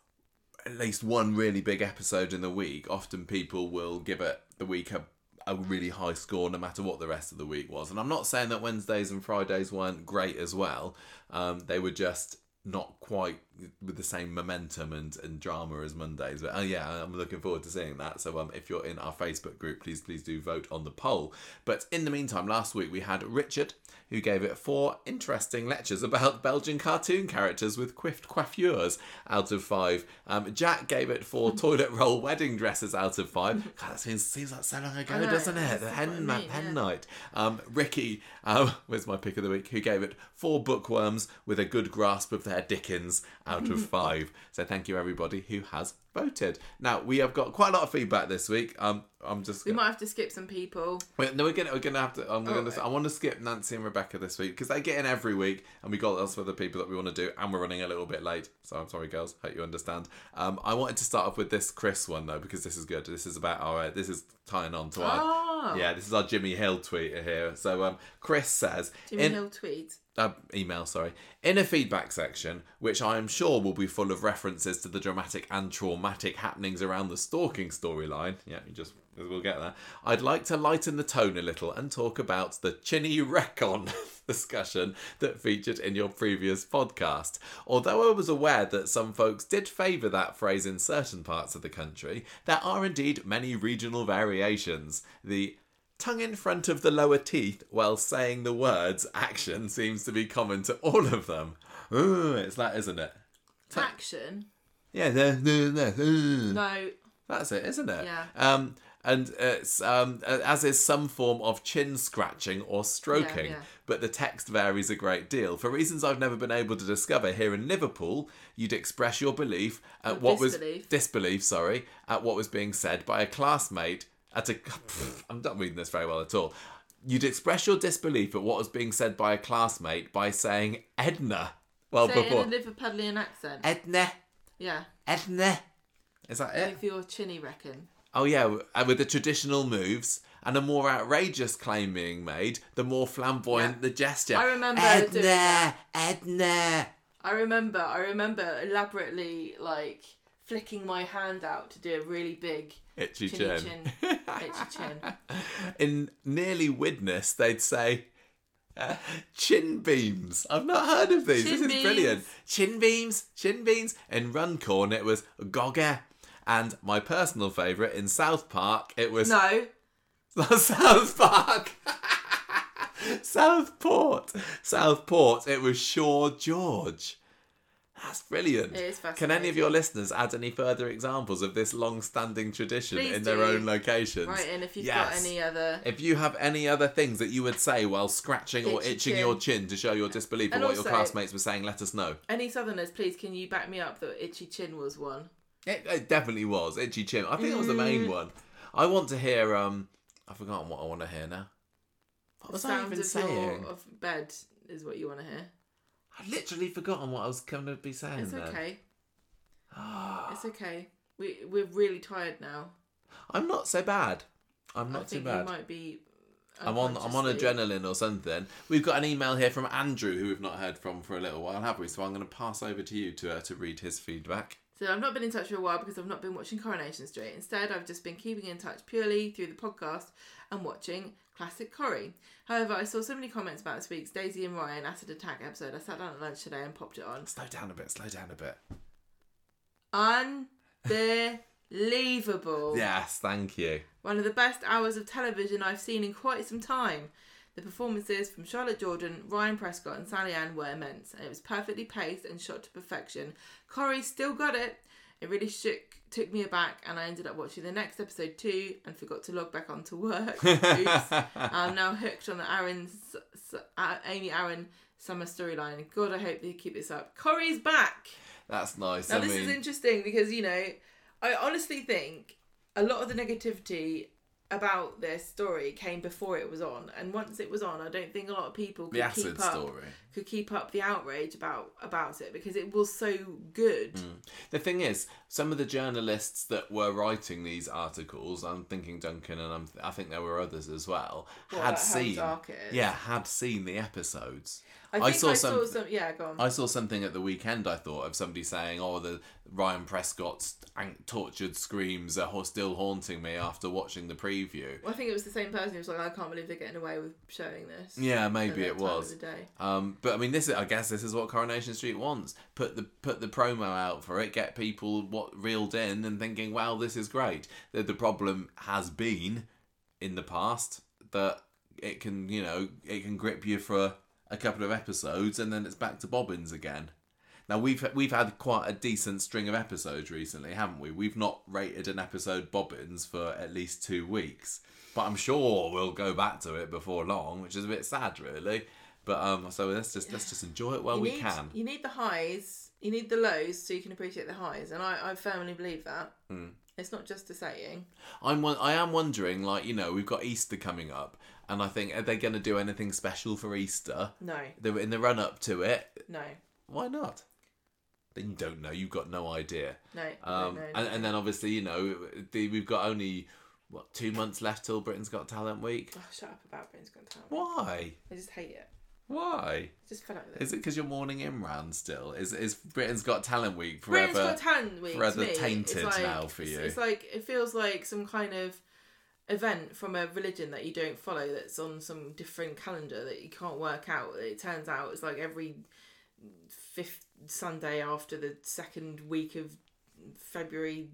at least one really big episode in the week, often people will give it the week a, a really high score, no matter what the rest of the week was. And I'm not saying that Wednesdays and Fridays weren't great as well. Um, they were just not quite with the same momentum and, and drama as Mondays. But oh yeah, I'm looking forward to seeing that. So um, if you're in our Facebook group, please please do vote on the poll. But in the meantime, last week we had Richard who gave it four interesting lectures about Belgian cartoon characters with quiffed coiffures out of five. Um, Jack gave it four toilet roll wedding dresses out of five. God, that seems, seems like so long ago, know, doesn't it? The hen, I mean, hen yeah. night. Um, Ricky um, was my pick of the week, who gave it four bookworms with a good grasp of their Dickens out of five. So thank you everybody who has voted. Now we have got quite a lot of feedback this week. Um, I'm just We might have to skip some people. Wait, no, we're gonna we're gonna have to. I'm gonna. right. I want to skip Nancy and Rebecca this week because they get in every week, and we got lots of other people that we want to do, and we're running a little bit late. So I'm sorry, girls. Hope you understand. Um, I wanted to start off with this Chris one though because this is good. This is about our. Uh, this is tying on to our. Oh, Yeah, this is our Jimmy Hill tweet here. So um, Chris says Jimmy in, Hill tweet. uh, email, sorry, in a feedback section, which I am sure will be full of references to the dramatic and traumatic happenings around the stalking storyline. Yeah, you just we'll get there. I'd like to lighten the tone a little and talk about the Chinny Reckon discussion that featured in your previous podcast. Although I was aware that some folks did favour that phrase in certain parts of the country, there are indeed many regional variations. The tongue in front of the lower teeth while saying the words action seems to be common to all of them. Ooh, it's that, isn't it? Action. Yeah, there, there, there, ooh. No. that's it, isn't it? Yeah. Um, and it's um, as is some form of chin scratching or stroking, Yeah, yeah. but the text varies a great deal. For reasons I've never been able to discover, here in Liverpool, you'd express your belief at Or what was disbelief. disbelief, sorry, at what was being said by a classmate at a. I'm not reading this very well at all. You'd express your disbelief at what was being said by a classmate by saying Edna. Well, Say before in a Liverpudlian accent. Edna, yeah. Edna. Is that it? If you're chinny, reckon. Oh yeah, uh, with the traditional moves and a more outrageous claim being made, the more flamboyant Yeah. the gesture. I remember Edna, doing that. Edna. I remember, I remember elaborately like flicking my hand out to do a really big Itchy chin. chin, itchy chin. In nearly Widnes, they'd say chin beams. I've not heard of these. Chin this is brilliant. Chin beams, chin beams. In Runcorn, it was gogger. And my personal favourite in South Park, it was No, South Park. Southport. Southport. It was Shaw George. That's brilliant. It is Can any of your listeners add any further examples of this long-standing tradition Please in their own locations? right. And if you've Yes. got any other, If you have any other things that you would say while scratching or itching chin. your chin to show your disbelief And of what your classmates were saying, let us know. any Southerners, please, can you back me up that itchy chin was one? It, it definitely was itchy chin. I think it was the Mm. main one. I want to hear. Um, I've forgotten what I want to hear now. What was I even of saying? your of bed is what you want to hear. I've literally forgotten what I was going to be saying. It's then. okay. It's okay. We we're really tired now. I'm not so bad. I'm I not too bad. you might be. I'm on. I'm on adrenaline or something. We've got an email here from Andrew who we've not heard from for a little while, have we? So I'm going to pass over to you to uh, to read his feedback. So I've not been in touch for a while because I've not been watching Coronation Street. Instead, I've just been keeping in touch purely through the podcast and watching classic Corrie. However, I saw so many comments about this week's Daisy and Ryan Acid Attack episode. I sat down at lunch today and popped it on. Slow down a bit. Slow down a bit. Unbelievable. Yes, thank you. One of the best hours of television I've seen in quite some time. The performances from Charlotte Jordan, Ryan Prescott, and Sally Ann were immense, and it was perfectly paced and shot to perfection. Corrie still got it. It really shook, took me aback, and I ended up watching the next episode too and forgot to log back on to work. I'm now hooked on the Aaron's S- S- A- Amy Aaron Sumner storyline. God, I hope they keep this up. Corrie's back. That's nice. Now I this mean, is interesting because you know, I honestly think a lot of the negativity about this story came before it was on, and once it was on, I don't think a lot of people could the acid keep up story. could keep up the outrage about about it because it was so good. Mm. The thing is, some of the journalists that were writing these articles, I'm thinking Duncan, and I'm, I think there were others as well, What, had seen, dark it is? yeah, had seen the episodes. I I think I saw saw, some- some. Yeah, go on. I saw something at the weekend. I thought of somebody saying, "Oh, the Ryan Prescott's tortured screams are still haunting me after watching the preview. Well, I think it was the same person who was like, I can't believe they're getting away with showing this. Yeah, maybe it was. Of the day. Um, but I mean, this is, I guess this is what Coronation Street wants. Put the put the promo out for it, get people what reeled in and thinking, "Wow, this is great." The, the problem has been in the past that it can, you know, it can grip you for a couple of episodes and then it's back to bobbins again. Now we've we've had quite a decent string of episodes recently, haven't we? We've not rated an episode bobbins for at least two weeks, but I'm sure we'll go back to it before long, which is a bit sad, really. But um, so let's just let's just enjoy it while you we need, can. You need the highs, you need the lows so you can appreciate the highs. And I, I firmly believe that. Hmm. It's not just a saying. I'm I am wondering, like you know, we've got Easter coming up, and I think are they going to do anything special for Easter? No, They were in the run up to it. no, Why not? Then you don't know. You've got no idea. no. Um, no, no, and, no. and then obviously, you know, the, we've got only what two months left till Britain's Got Talent week. Oh, shut up about Britain's Got Talent. Why? I just hate it. Why? I just with it. Is it because you're mourning Imran still? Is is Britain's Got Talent week Britain's forever? Got Talent week forever me, tainted like, now for you? It's like it feels like some kind of event from a religion that you don't follow that's on some different calendar that you can't work out. It turns out it's like every fifth Sunday after the second week of February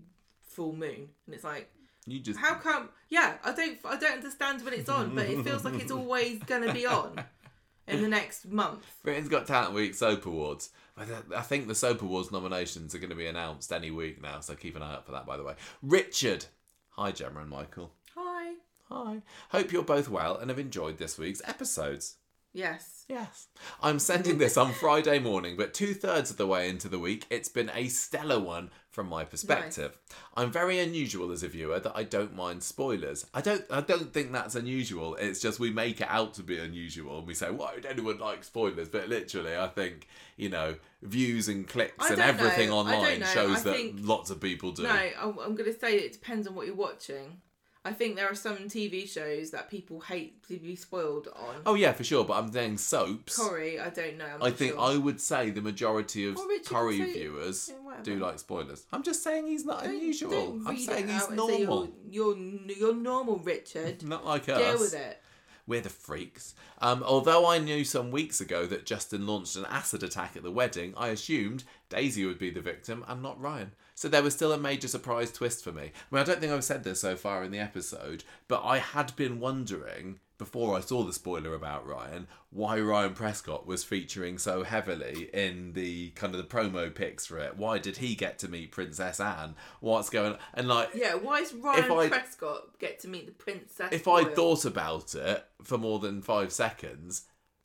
full moon, and it's like you just how come? Yeah, I don't I don't understand when it's on, but it feels like it's always gonna be on in the next month. Britain's Got Talent Week Soap Awards. I think the Soap Awards nominations are going to be announced any week now, so keep an eye out for that. By the way, Richard. Hi, Gemma and Michael. Hi. Hi. Hope you're both well and have enjoyed this week's episodes. Yes. Yes. I'm sending this on Friday morning, but two thirds of the way into the week, it's been a stellar one from my perspective. I'm very unusual as a viewer that I don't mind spoilers. I don't I don't think that's unusual. It's just we make it out to be unusual and we say, why would anyone like spoilers? But literally I think, you know, views and clicks and everything know. Online shows I that think- lots of people do. No, I'm, I'm going to say it depends on what you're watching. I think there are some TV shows that people hate to be spoiled on. Oh yeah, for sure, but I'm saying soaps. Corrie, I don't know. I think sure. I would say the majority of Richard Curry can say- viewers Yeah, do like spoilers. I'm just saying he's not Don't- unusual. don't I'm saying he's normal. You're, you're, you're normal, Richard. Not like us. Deal with it. We're the freaks. Um, although I knew some weeks ago that Justin launched an acid attack at the wedding, I assumed Daisy would be the victim and not Ryan. So there was still a major surprise twist for me. I mean, I don't think I've said this so far in the episode, but I had been wondering before I saw the spoiler about Ryan why Ryan Prescott was featuring so heavily in the kind of the promo pics for it. Why did he get to meet Princess Anne? What's going on? And like, Yeah, why is Ryan I- Prescott get to meet the princess? if I thought about it for more than five seconds,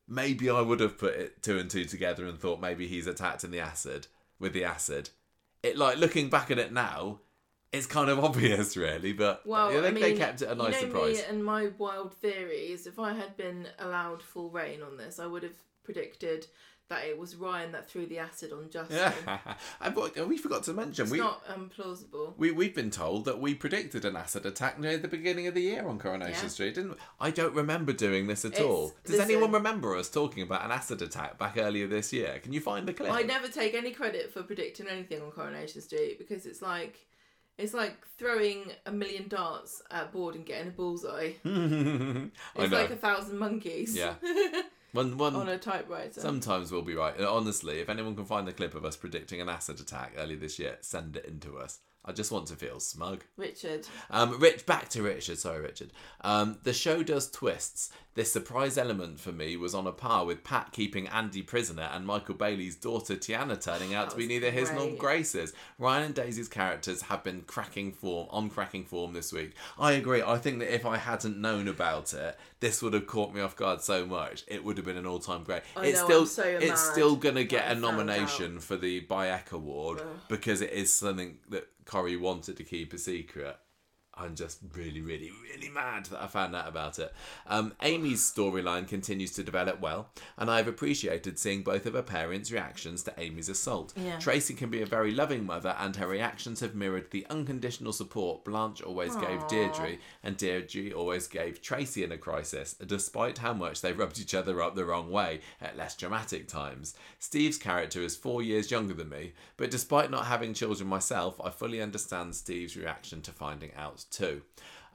maybe I would have put it two and two together and thought maybe he's attacked in the acid with the acid. It like looking back at it now, it's kind of obvious, really. But Well, yeah, they, I mean, they kept it a nice you know surprise. me and my wild theories. If I had been allowed full reign on this, I would have predicted that it was Ryan that threw the acid on Justin. Yeah, and what- we forgot to mention It's we. not um, plausible. We, we've been told that we predicted an acid attack near the beginning of the year on Coronation Yeah. Street, didn't we? I don't remember doing this at It's- all. Does anyone remember us talking about an acid attack back earlier this year? Can you find the clip? I never take any credit for predicting anything on Coronation Street because it's like it's like throwing a million darts at a board and getting a bullseye. It's like a thousand monkeys. Yeah. One, one, on a typewriter. Sometimes we'll be right. And Honestly, if anyone can find the clip of us predicting an acid attack earlier this year, send it in to us. I just want to feel smug. Richard. Um, Rich, back to Richard. Sorry, Richard. Um, the show does twists. This surprise element for me was on a par with Pat keeping Andy prisoner and Michael Bailey's daughter Tiana turning out That to be neither his nor. Grace's. Ryan and Daisy's characters have been cracking form on cracking form this week. I agree. I think that if I hadn't known about it, this would have caught me off guard so much. It would have been an all-time great. I it's know, still I'm so it's still gonna get I a nomination for the Bayek Award Ugh. because it is something that Corrie wanted to keep a secret. I'm just really, really, really mad that I found out about it. Um, Amy's storyline continues to develop well, and I've appreciated seeing both of her parents' reactions to Amy's assault. Yeah. Tracy can be a very loving mother, and her reactions have mirrored the unconditional support Blanche always gave Deirdre, and Deirdre always gave Tracy in a crisis, despite how much they rubbed each other up the wrong way at less dramatic times. Steve's character is four years younger than me, but despite not having children myself, I fully understand Steve's reaction to finding out too.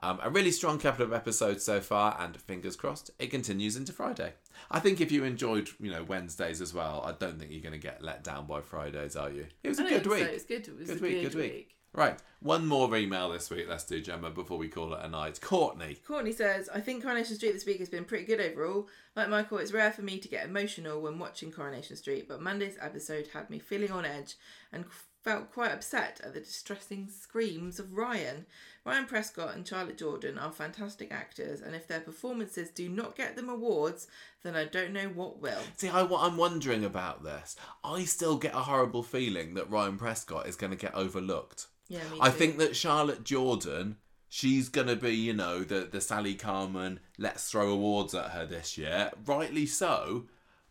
Um, a really strong couple of episodes so far, and fingers crossed it continues into Friday. I think if you enjoyed, you know, Wednesdays as well, I don't think you're going to get let down by Fridays, are you? It was a good week. So. It's good. It was Good a week, good, good week. week. Right, one more email this week. Let's do Gemma before we call it a night. Courtney. Courtney says, I think Coronation Street this week has been pretty good overall. Like Michael, it's rare for me to get emotional when watching Coronation Street, but Monday's episode had me feeling on edge and felt quite upset at the distressing screams of Ryan. Ryan Prescott and Charlotte Jordan are fantastic actors, and if their performances do not get them awards, then I don't know what will. See, I, I'm wondering about this. I still get a horrible feeling that Ryan Prescott is going to get overlooked. Yeah, I think that Charlotte Jordan, she's going to be, you know, the, the Sally Carman, let's throw awards at her this year. Rightly so.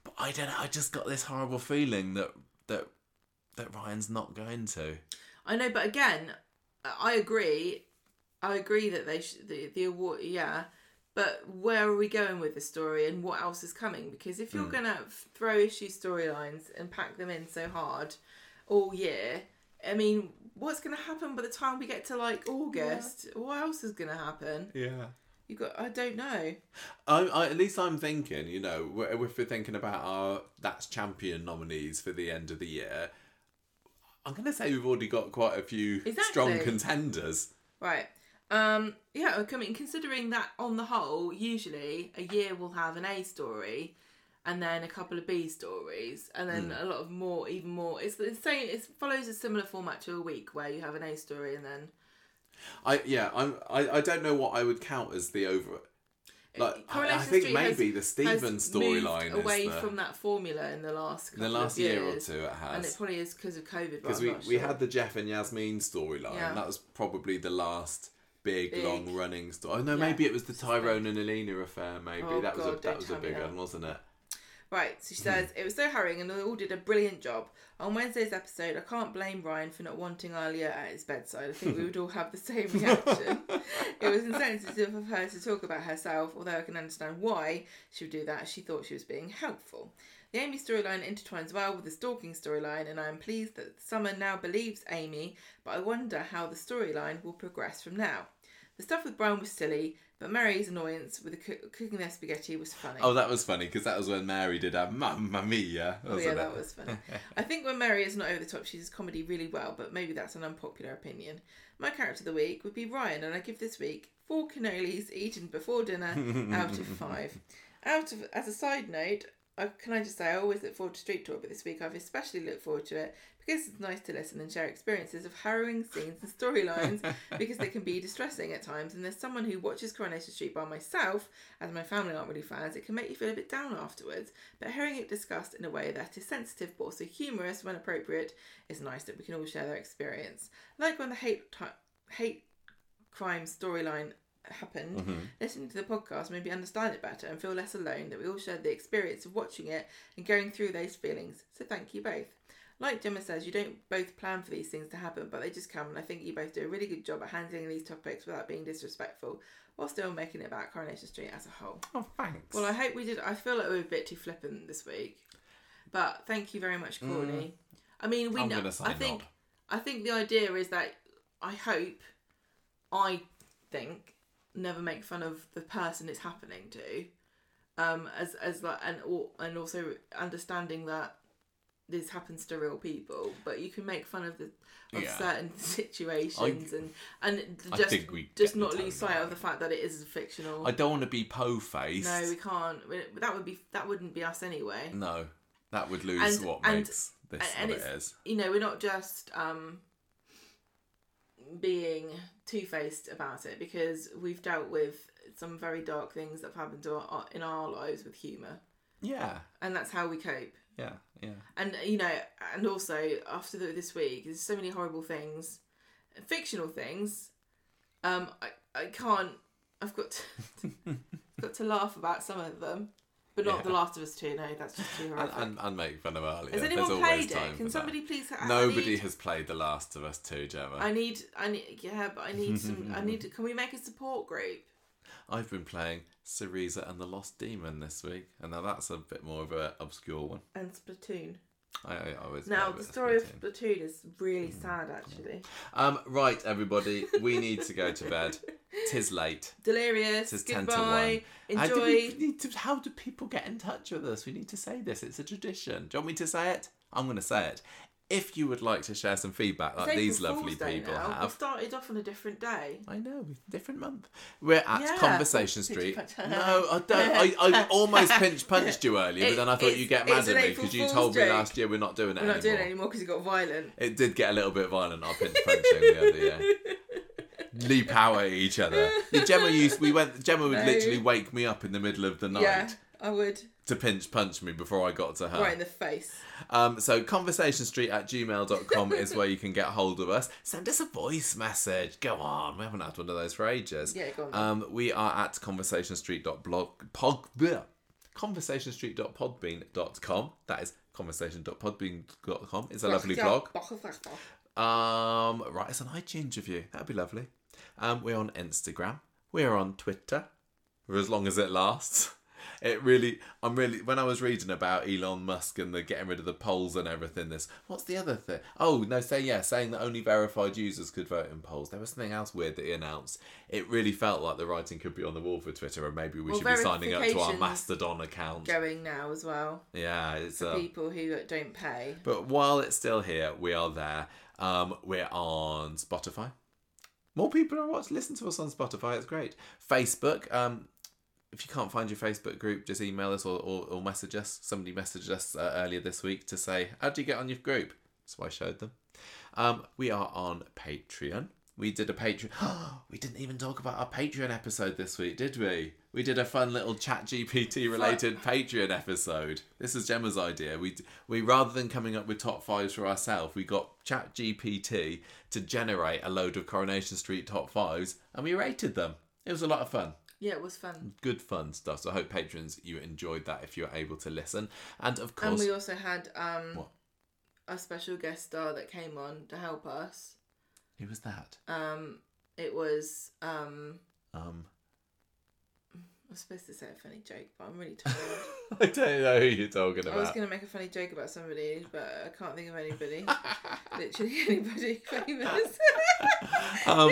But I don't know. I just got this horrible feeling that that that Ryan's not going to. I know, but again, I agree. I agree that they sh- the the award, yeah. But where are we going with the story, and what else is coming? Because if you're hmm. gonna f- throw issue storylines and pack them in so hard all year, I mean, what's gonna happen by the time we get to like August? What else is gonna happen? Yeah. You got, I don't know. I, I, at least I'm thinking, you know, if we're thinking about our that's champion nominees for the end of the year, I'm going to say we've already got quite a few strong contenders. Right. Um, yeah, I mean, considering that on the whole, usually a year will have an A story and then a couple of B stories and then Hmm. a lot of more, even more. It's the same, it follows a similar format to a week where you have an A story and then. I yeah, I'm I, I don't know what I would count as the over. Like I, I think Street maybe the has- Stephen has storyline moved away the, from that formula in the last in the last year or two it has, And it probably is because of COVID. because we not we sure. had the Geoff and Yasmin storyline. Yeah. That was probably the last big, Big. long running story. Oh no, Yeah. maybe it was the Tyrone and Alina affair. Maybe Oh, that was a that was a big one, wasn't it? Right, so she hmm. says, it was so harrowing and they all did a brilliant job. On Wednesday's episode, I can't blame Ryan for not wanting Alya at his bedside. I think we would all have the same reaction. it was insensitive of her to talk about herself, although I can understand why she would do that. She thought she was being helpful. The Amy storyline intertwines well with the stalking storyline, and I am pleased that Summer now believes Amy, but I wonder how the storyline will progress from now. The stuff with Brian was silly, but Mary's annoyance with the coo- cooking their spaghetti was funny. Oh, that was funny because that was when Mary did have Mamma Mia. Oh yeah, it? that was funny. I think when Mary is not over the top, she does comedy really well, but maybe that's an unpopular opinion. My character of the week would be Ryan, and I give this week four cannolis eaten before dinner out of five. Out of as a side note, uh, can I just say I always look forward to Street Talk, but this week I've especially looked forward to it because it's nice to listen and share experiences of harrowing scenes and storylines because they can be distressing at times. And there's someone who watches Coronation Street by myself, as my family aren't really fans, it can make you feel a bit down afterwards. But hearing it discussed in a way that is sensitive but also humorous when appropriate is nice that we can all share their experience. Like when the hate ti hate crime storyline happened, Mm-hmm. listening to the podcast made me understand it better and feel less alone that we all shared the experience of watching it and going through those feelings. So thank you both. Like Gemma says, you don't both plan for these things to happen, but they just come, and I think you both do a really good job at handling these topics without being disrespectful, while still making it about Coronation Street as a whole. Oh, thanks. Well, I hope we did. I feel like we were a bit too flippant this week, but thank you very much, Courtney. I mean, we Mm. I'm know. I think. not. I think the idea is that I hope, I think, never make fun of the person it's happening to, um, as as like and and also understanding that this happens to real people, but you can make fun of the of Yeah. certain situations and and just just not lose sight of the fact that it is fictional. I don't want to be po faced. No, we can't. We- That would be that wouldn't be us anyway. No, that would lose And- what and- makes this and what it's- You know, we're not just um being two faced about it because we've dealt with some very dark things that have happened to our, in our lives with humour, Yeah, and that's how we cope. Yeah, yeah. And you know, and also after the, this week, there's so many horrible things, fictional things. Um, I I can't. I've got to, got to laugh about some of them, but not Yeah. The Last of Us Two. No, that's just too And, horrific. and, and make fun of earlier. Has anyone There's played it? Can that. somebody please? I Nobody need- has played The Last of Us 2, Gemma. I need, I need, yeah, but I need some. I need. To, can we make a support group? I've been playing Syriza and the Lost Demon this week, and now that's a bit more of an obscure one. And Splatoon. I, I, was Now the story of Splatoon. Is really sad, actually. Um, right, everybody, we need to go to bed. Tis late. Delirious. Tis 10 to Goodbye. How do, Enjoy. we need to, how do people get in touch with us? We need to say this. It's a tradition. Do you want me to say it? I'm going to say it. If you would like to share some feedback like these lovely people now. We have, started off on a different day. I know, different month. We're at Yeah. Conversation Street. No, I don't. I, I almost pinch punched you earlier, but then I thought you'd get mad at me because you told me last year we're not doing it We're not anymore. doing it anymore because it got violent. It did get a little bit violent, our pinch punching the other year. Leap power at each other. Gemma used. We went. Gemma would No. literally wake me up in the middle of the night Yeah, I would. To pinch punch me before I got to her. Right in the face. Um, so conversationstreet at gmail.com is where you can get hold of us. Send us a voice message. Go on. We haven't had one of those for ages. Yeah, go on. Um, we are at conversationstreet.blog pog, bleh, conversationstreet.podbean.com. That is conversation.podbean.com. It's a lovely blog. Um, write us an iTunes review. That'd be lovely. Um, we're on Instagram. We're on Twitter for as long as it lasts. It really, I'm really. When I was reading about Elon Musk and the getting rid of the polls and everything, this what's the other thing? Oh no, say yeah, saying that only verified users could vote in polls. There was something else weird that he announced. It really felt like the writing could be on the wall for Twitter, and maybe we Well, should be signing up to our Mastodon account. Going now as well. Yeah, it's For uh, people who don't pay. but while it's still here, we are there. Um, we're on Spotify. More people are watch listen to us on Spotify. It's great. Facebook. Um, if you can't find your Facebook group, just email us or, or, or message us. Somebody messaged us uh, earlier this week to say, "How do you get on your group?" So I showed them. Um, we are on Patreon. We did a Patreon. we didn't even talk about our Patreon episode this week, did we? We did a fun little Chat GPT related Patreon episode. This is Gemma's idea. We we rather than coming up with top fives for ourselves, we got Chat GPT to generate a load of Coronation Street top fives, and we rated them. It was a lot of fun Yeah, it was fun. good fun stuff. So I hope patrons you enjoyed that if you're able to listen. And of course And we also had um What? a special guest star that came on to help us. who was that? Um, it was um. Um, was supposed to say a funny joke, but I'm really tired. I don't know who you're talking about. I was going to make a funny joke about somebody, but I can't think of anybody. Literally anybody famous. Um,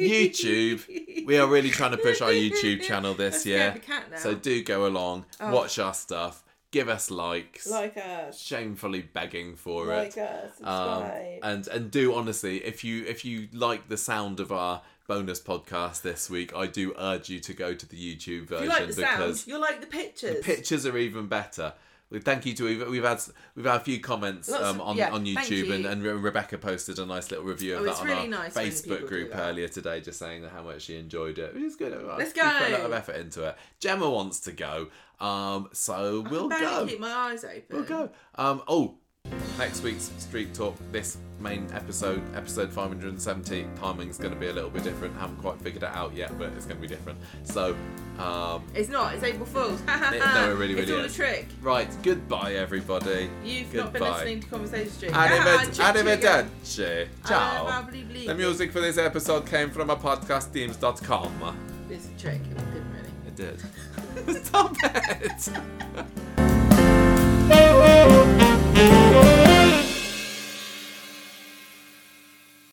YouTube. We are really trying to push our YouTube channel this year. get the cat now. So do go along, Oh. watch our stuff, give us likes. like us, Shamefully begging for like it. us, Um, and and do honestly, if you if you like the sound of our bonus podcast this week, I do urge you to go to the YouTube if version you like the because sound, you'll like the pictures. the pictures are even better. Thank you to we've, we've had we've had a few comments Lots um, on yeah, on YouTube and, you. and Re- Rebecca posted a nice little review of Oh, that on really our nice Facebook group earlier today, just saying how much she enjoyed it. Which is good. Let's We put a lot of effort into it. Gemma wants to go, um, so we'll can go. keep my eyes open. We'll go. Um, oh, next week's Street Talk, this main episode, episode 570, timing's going to be a little bit different. Haven't quite figured it out yet, but it's going to be different. So, um, It's not. It's April Fool's. no, it really, It's all is. a trick. right, goodbye, everybody. You've not been listening to Conversation Street. Arrived- Arrivederci. Ciao. The music for this episode came from a podcastthemes.com. It's a trick. It didn't really. It did. Stop it.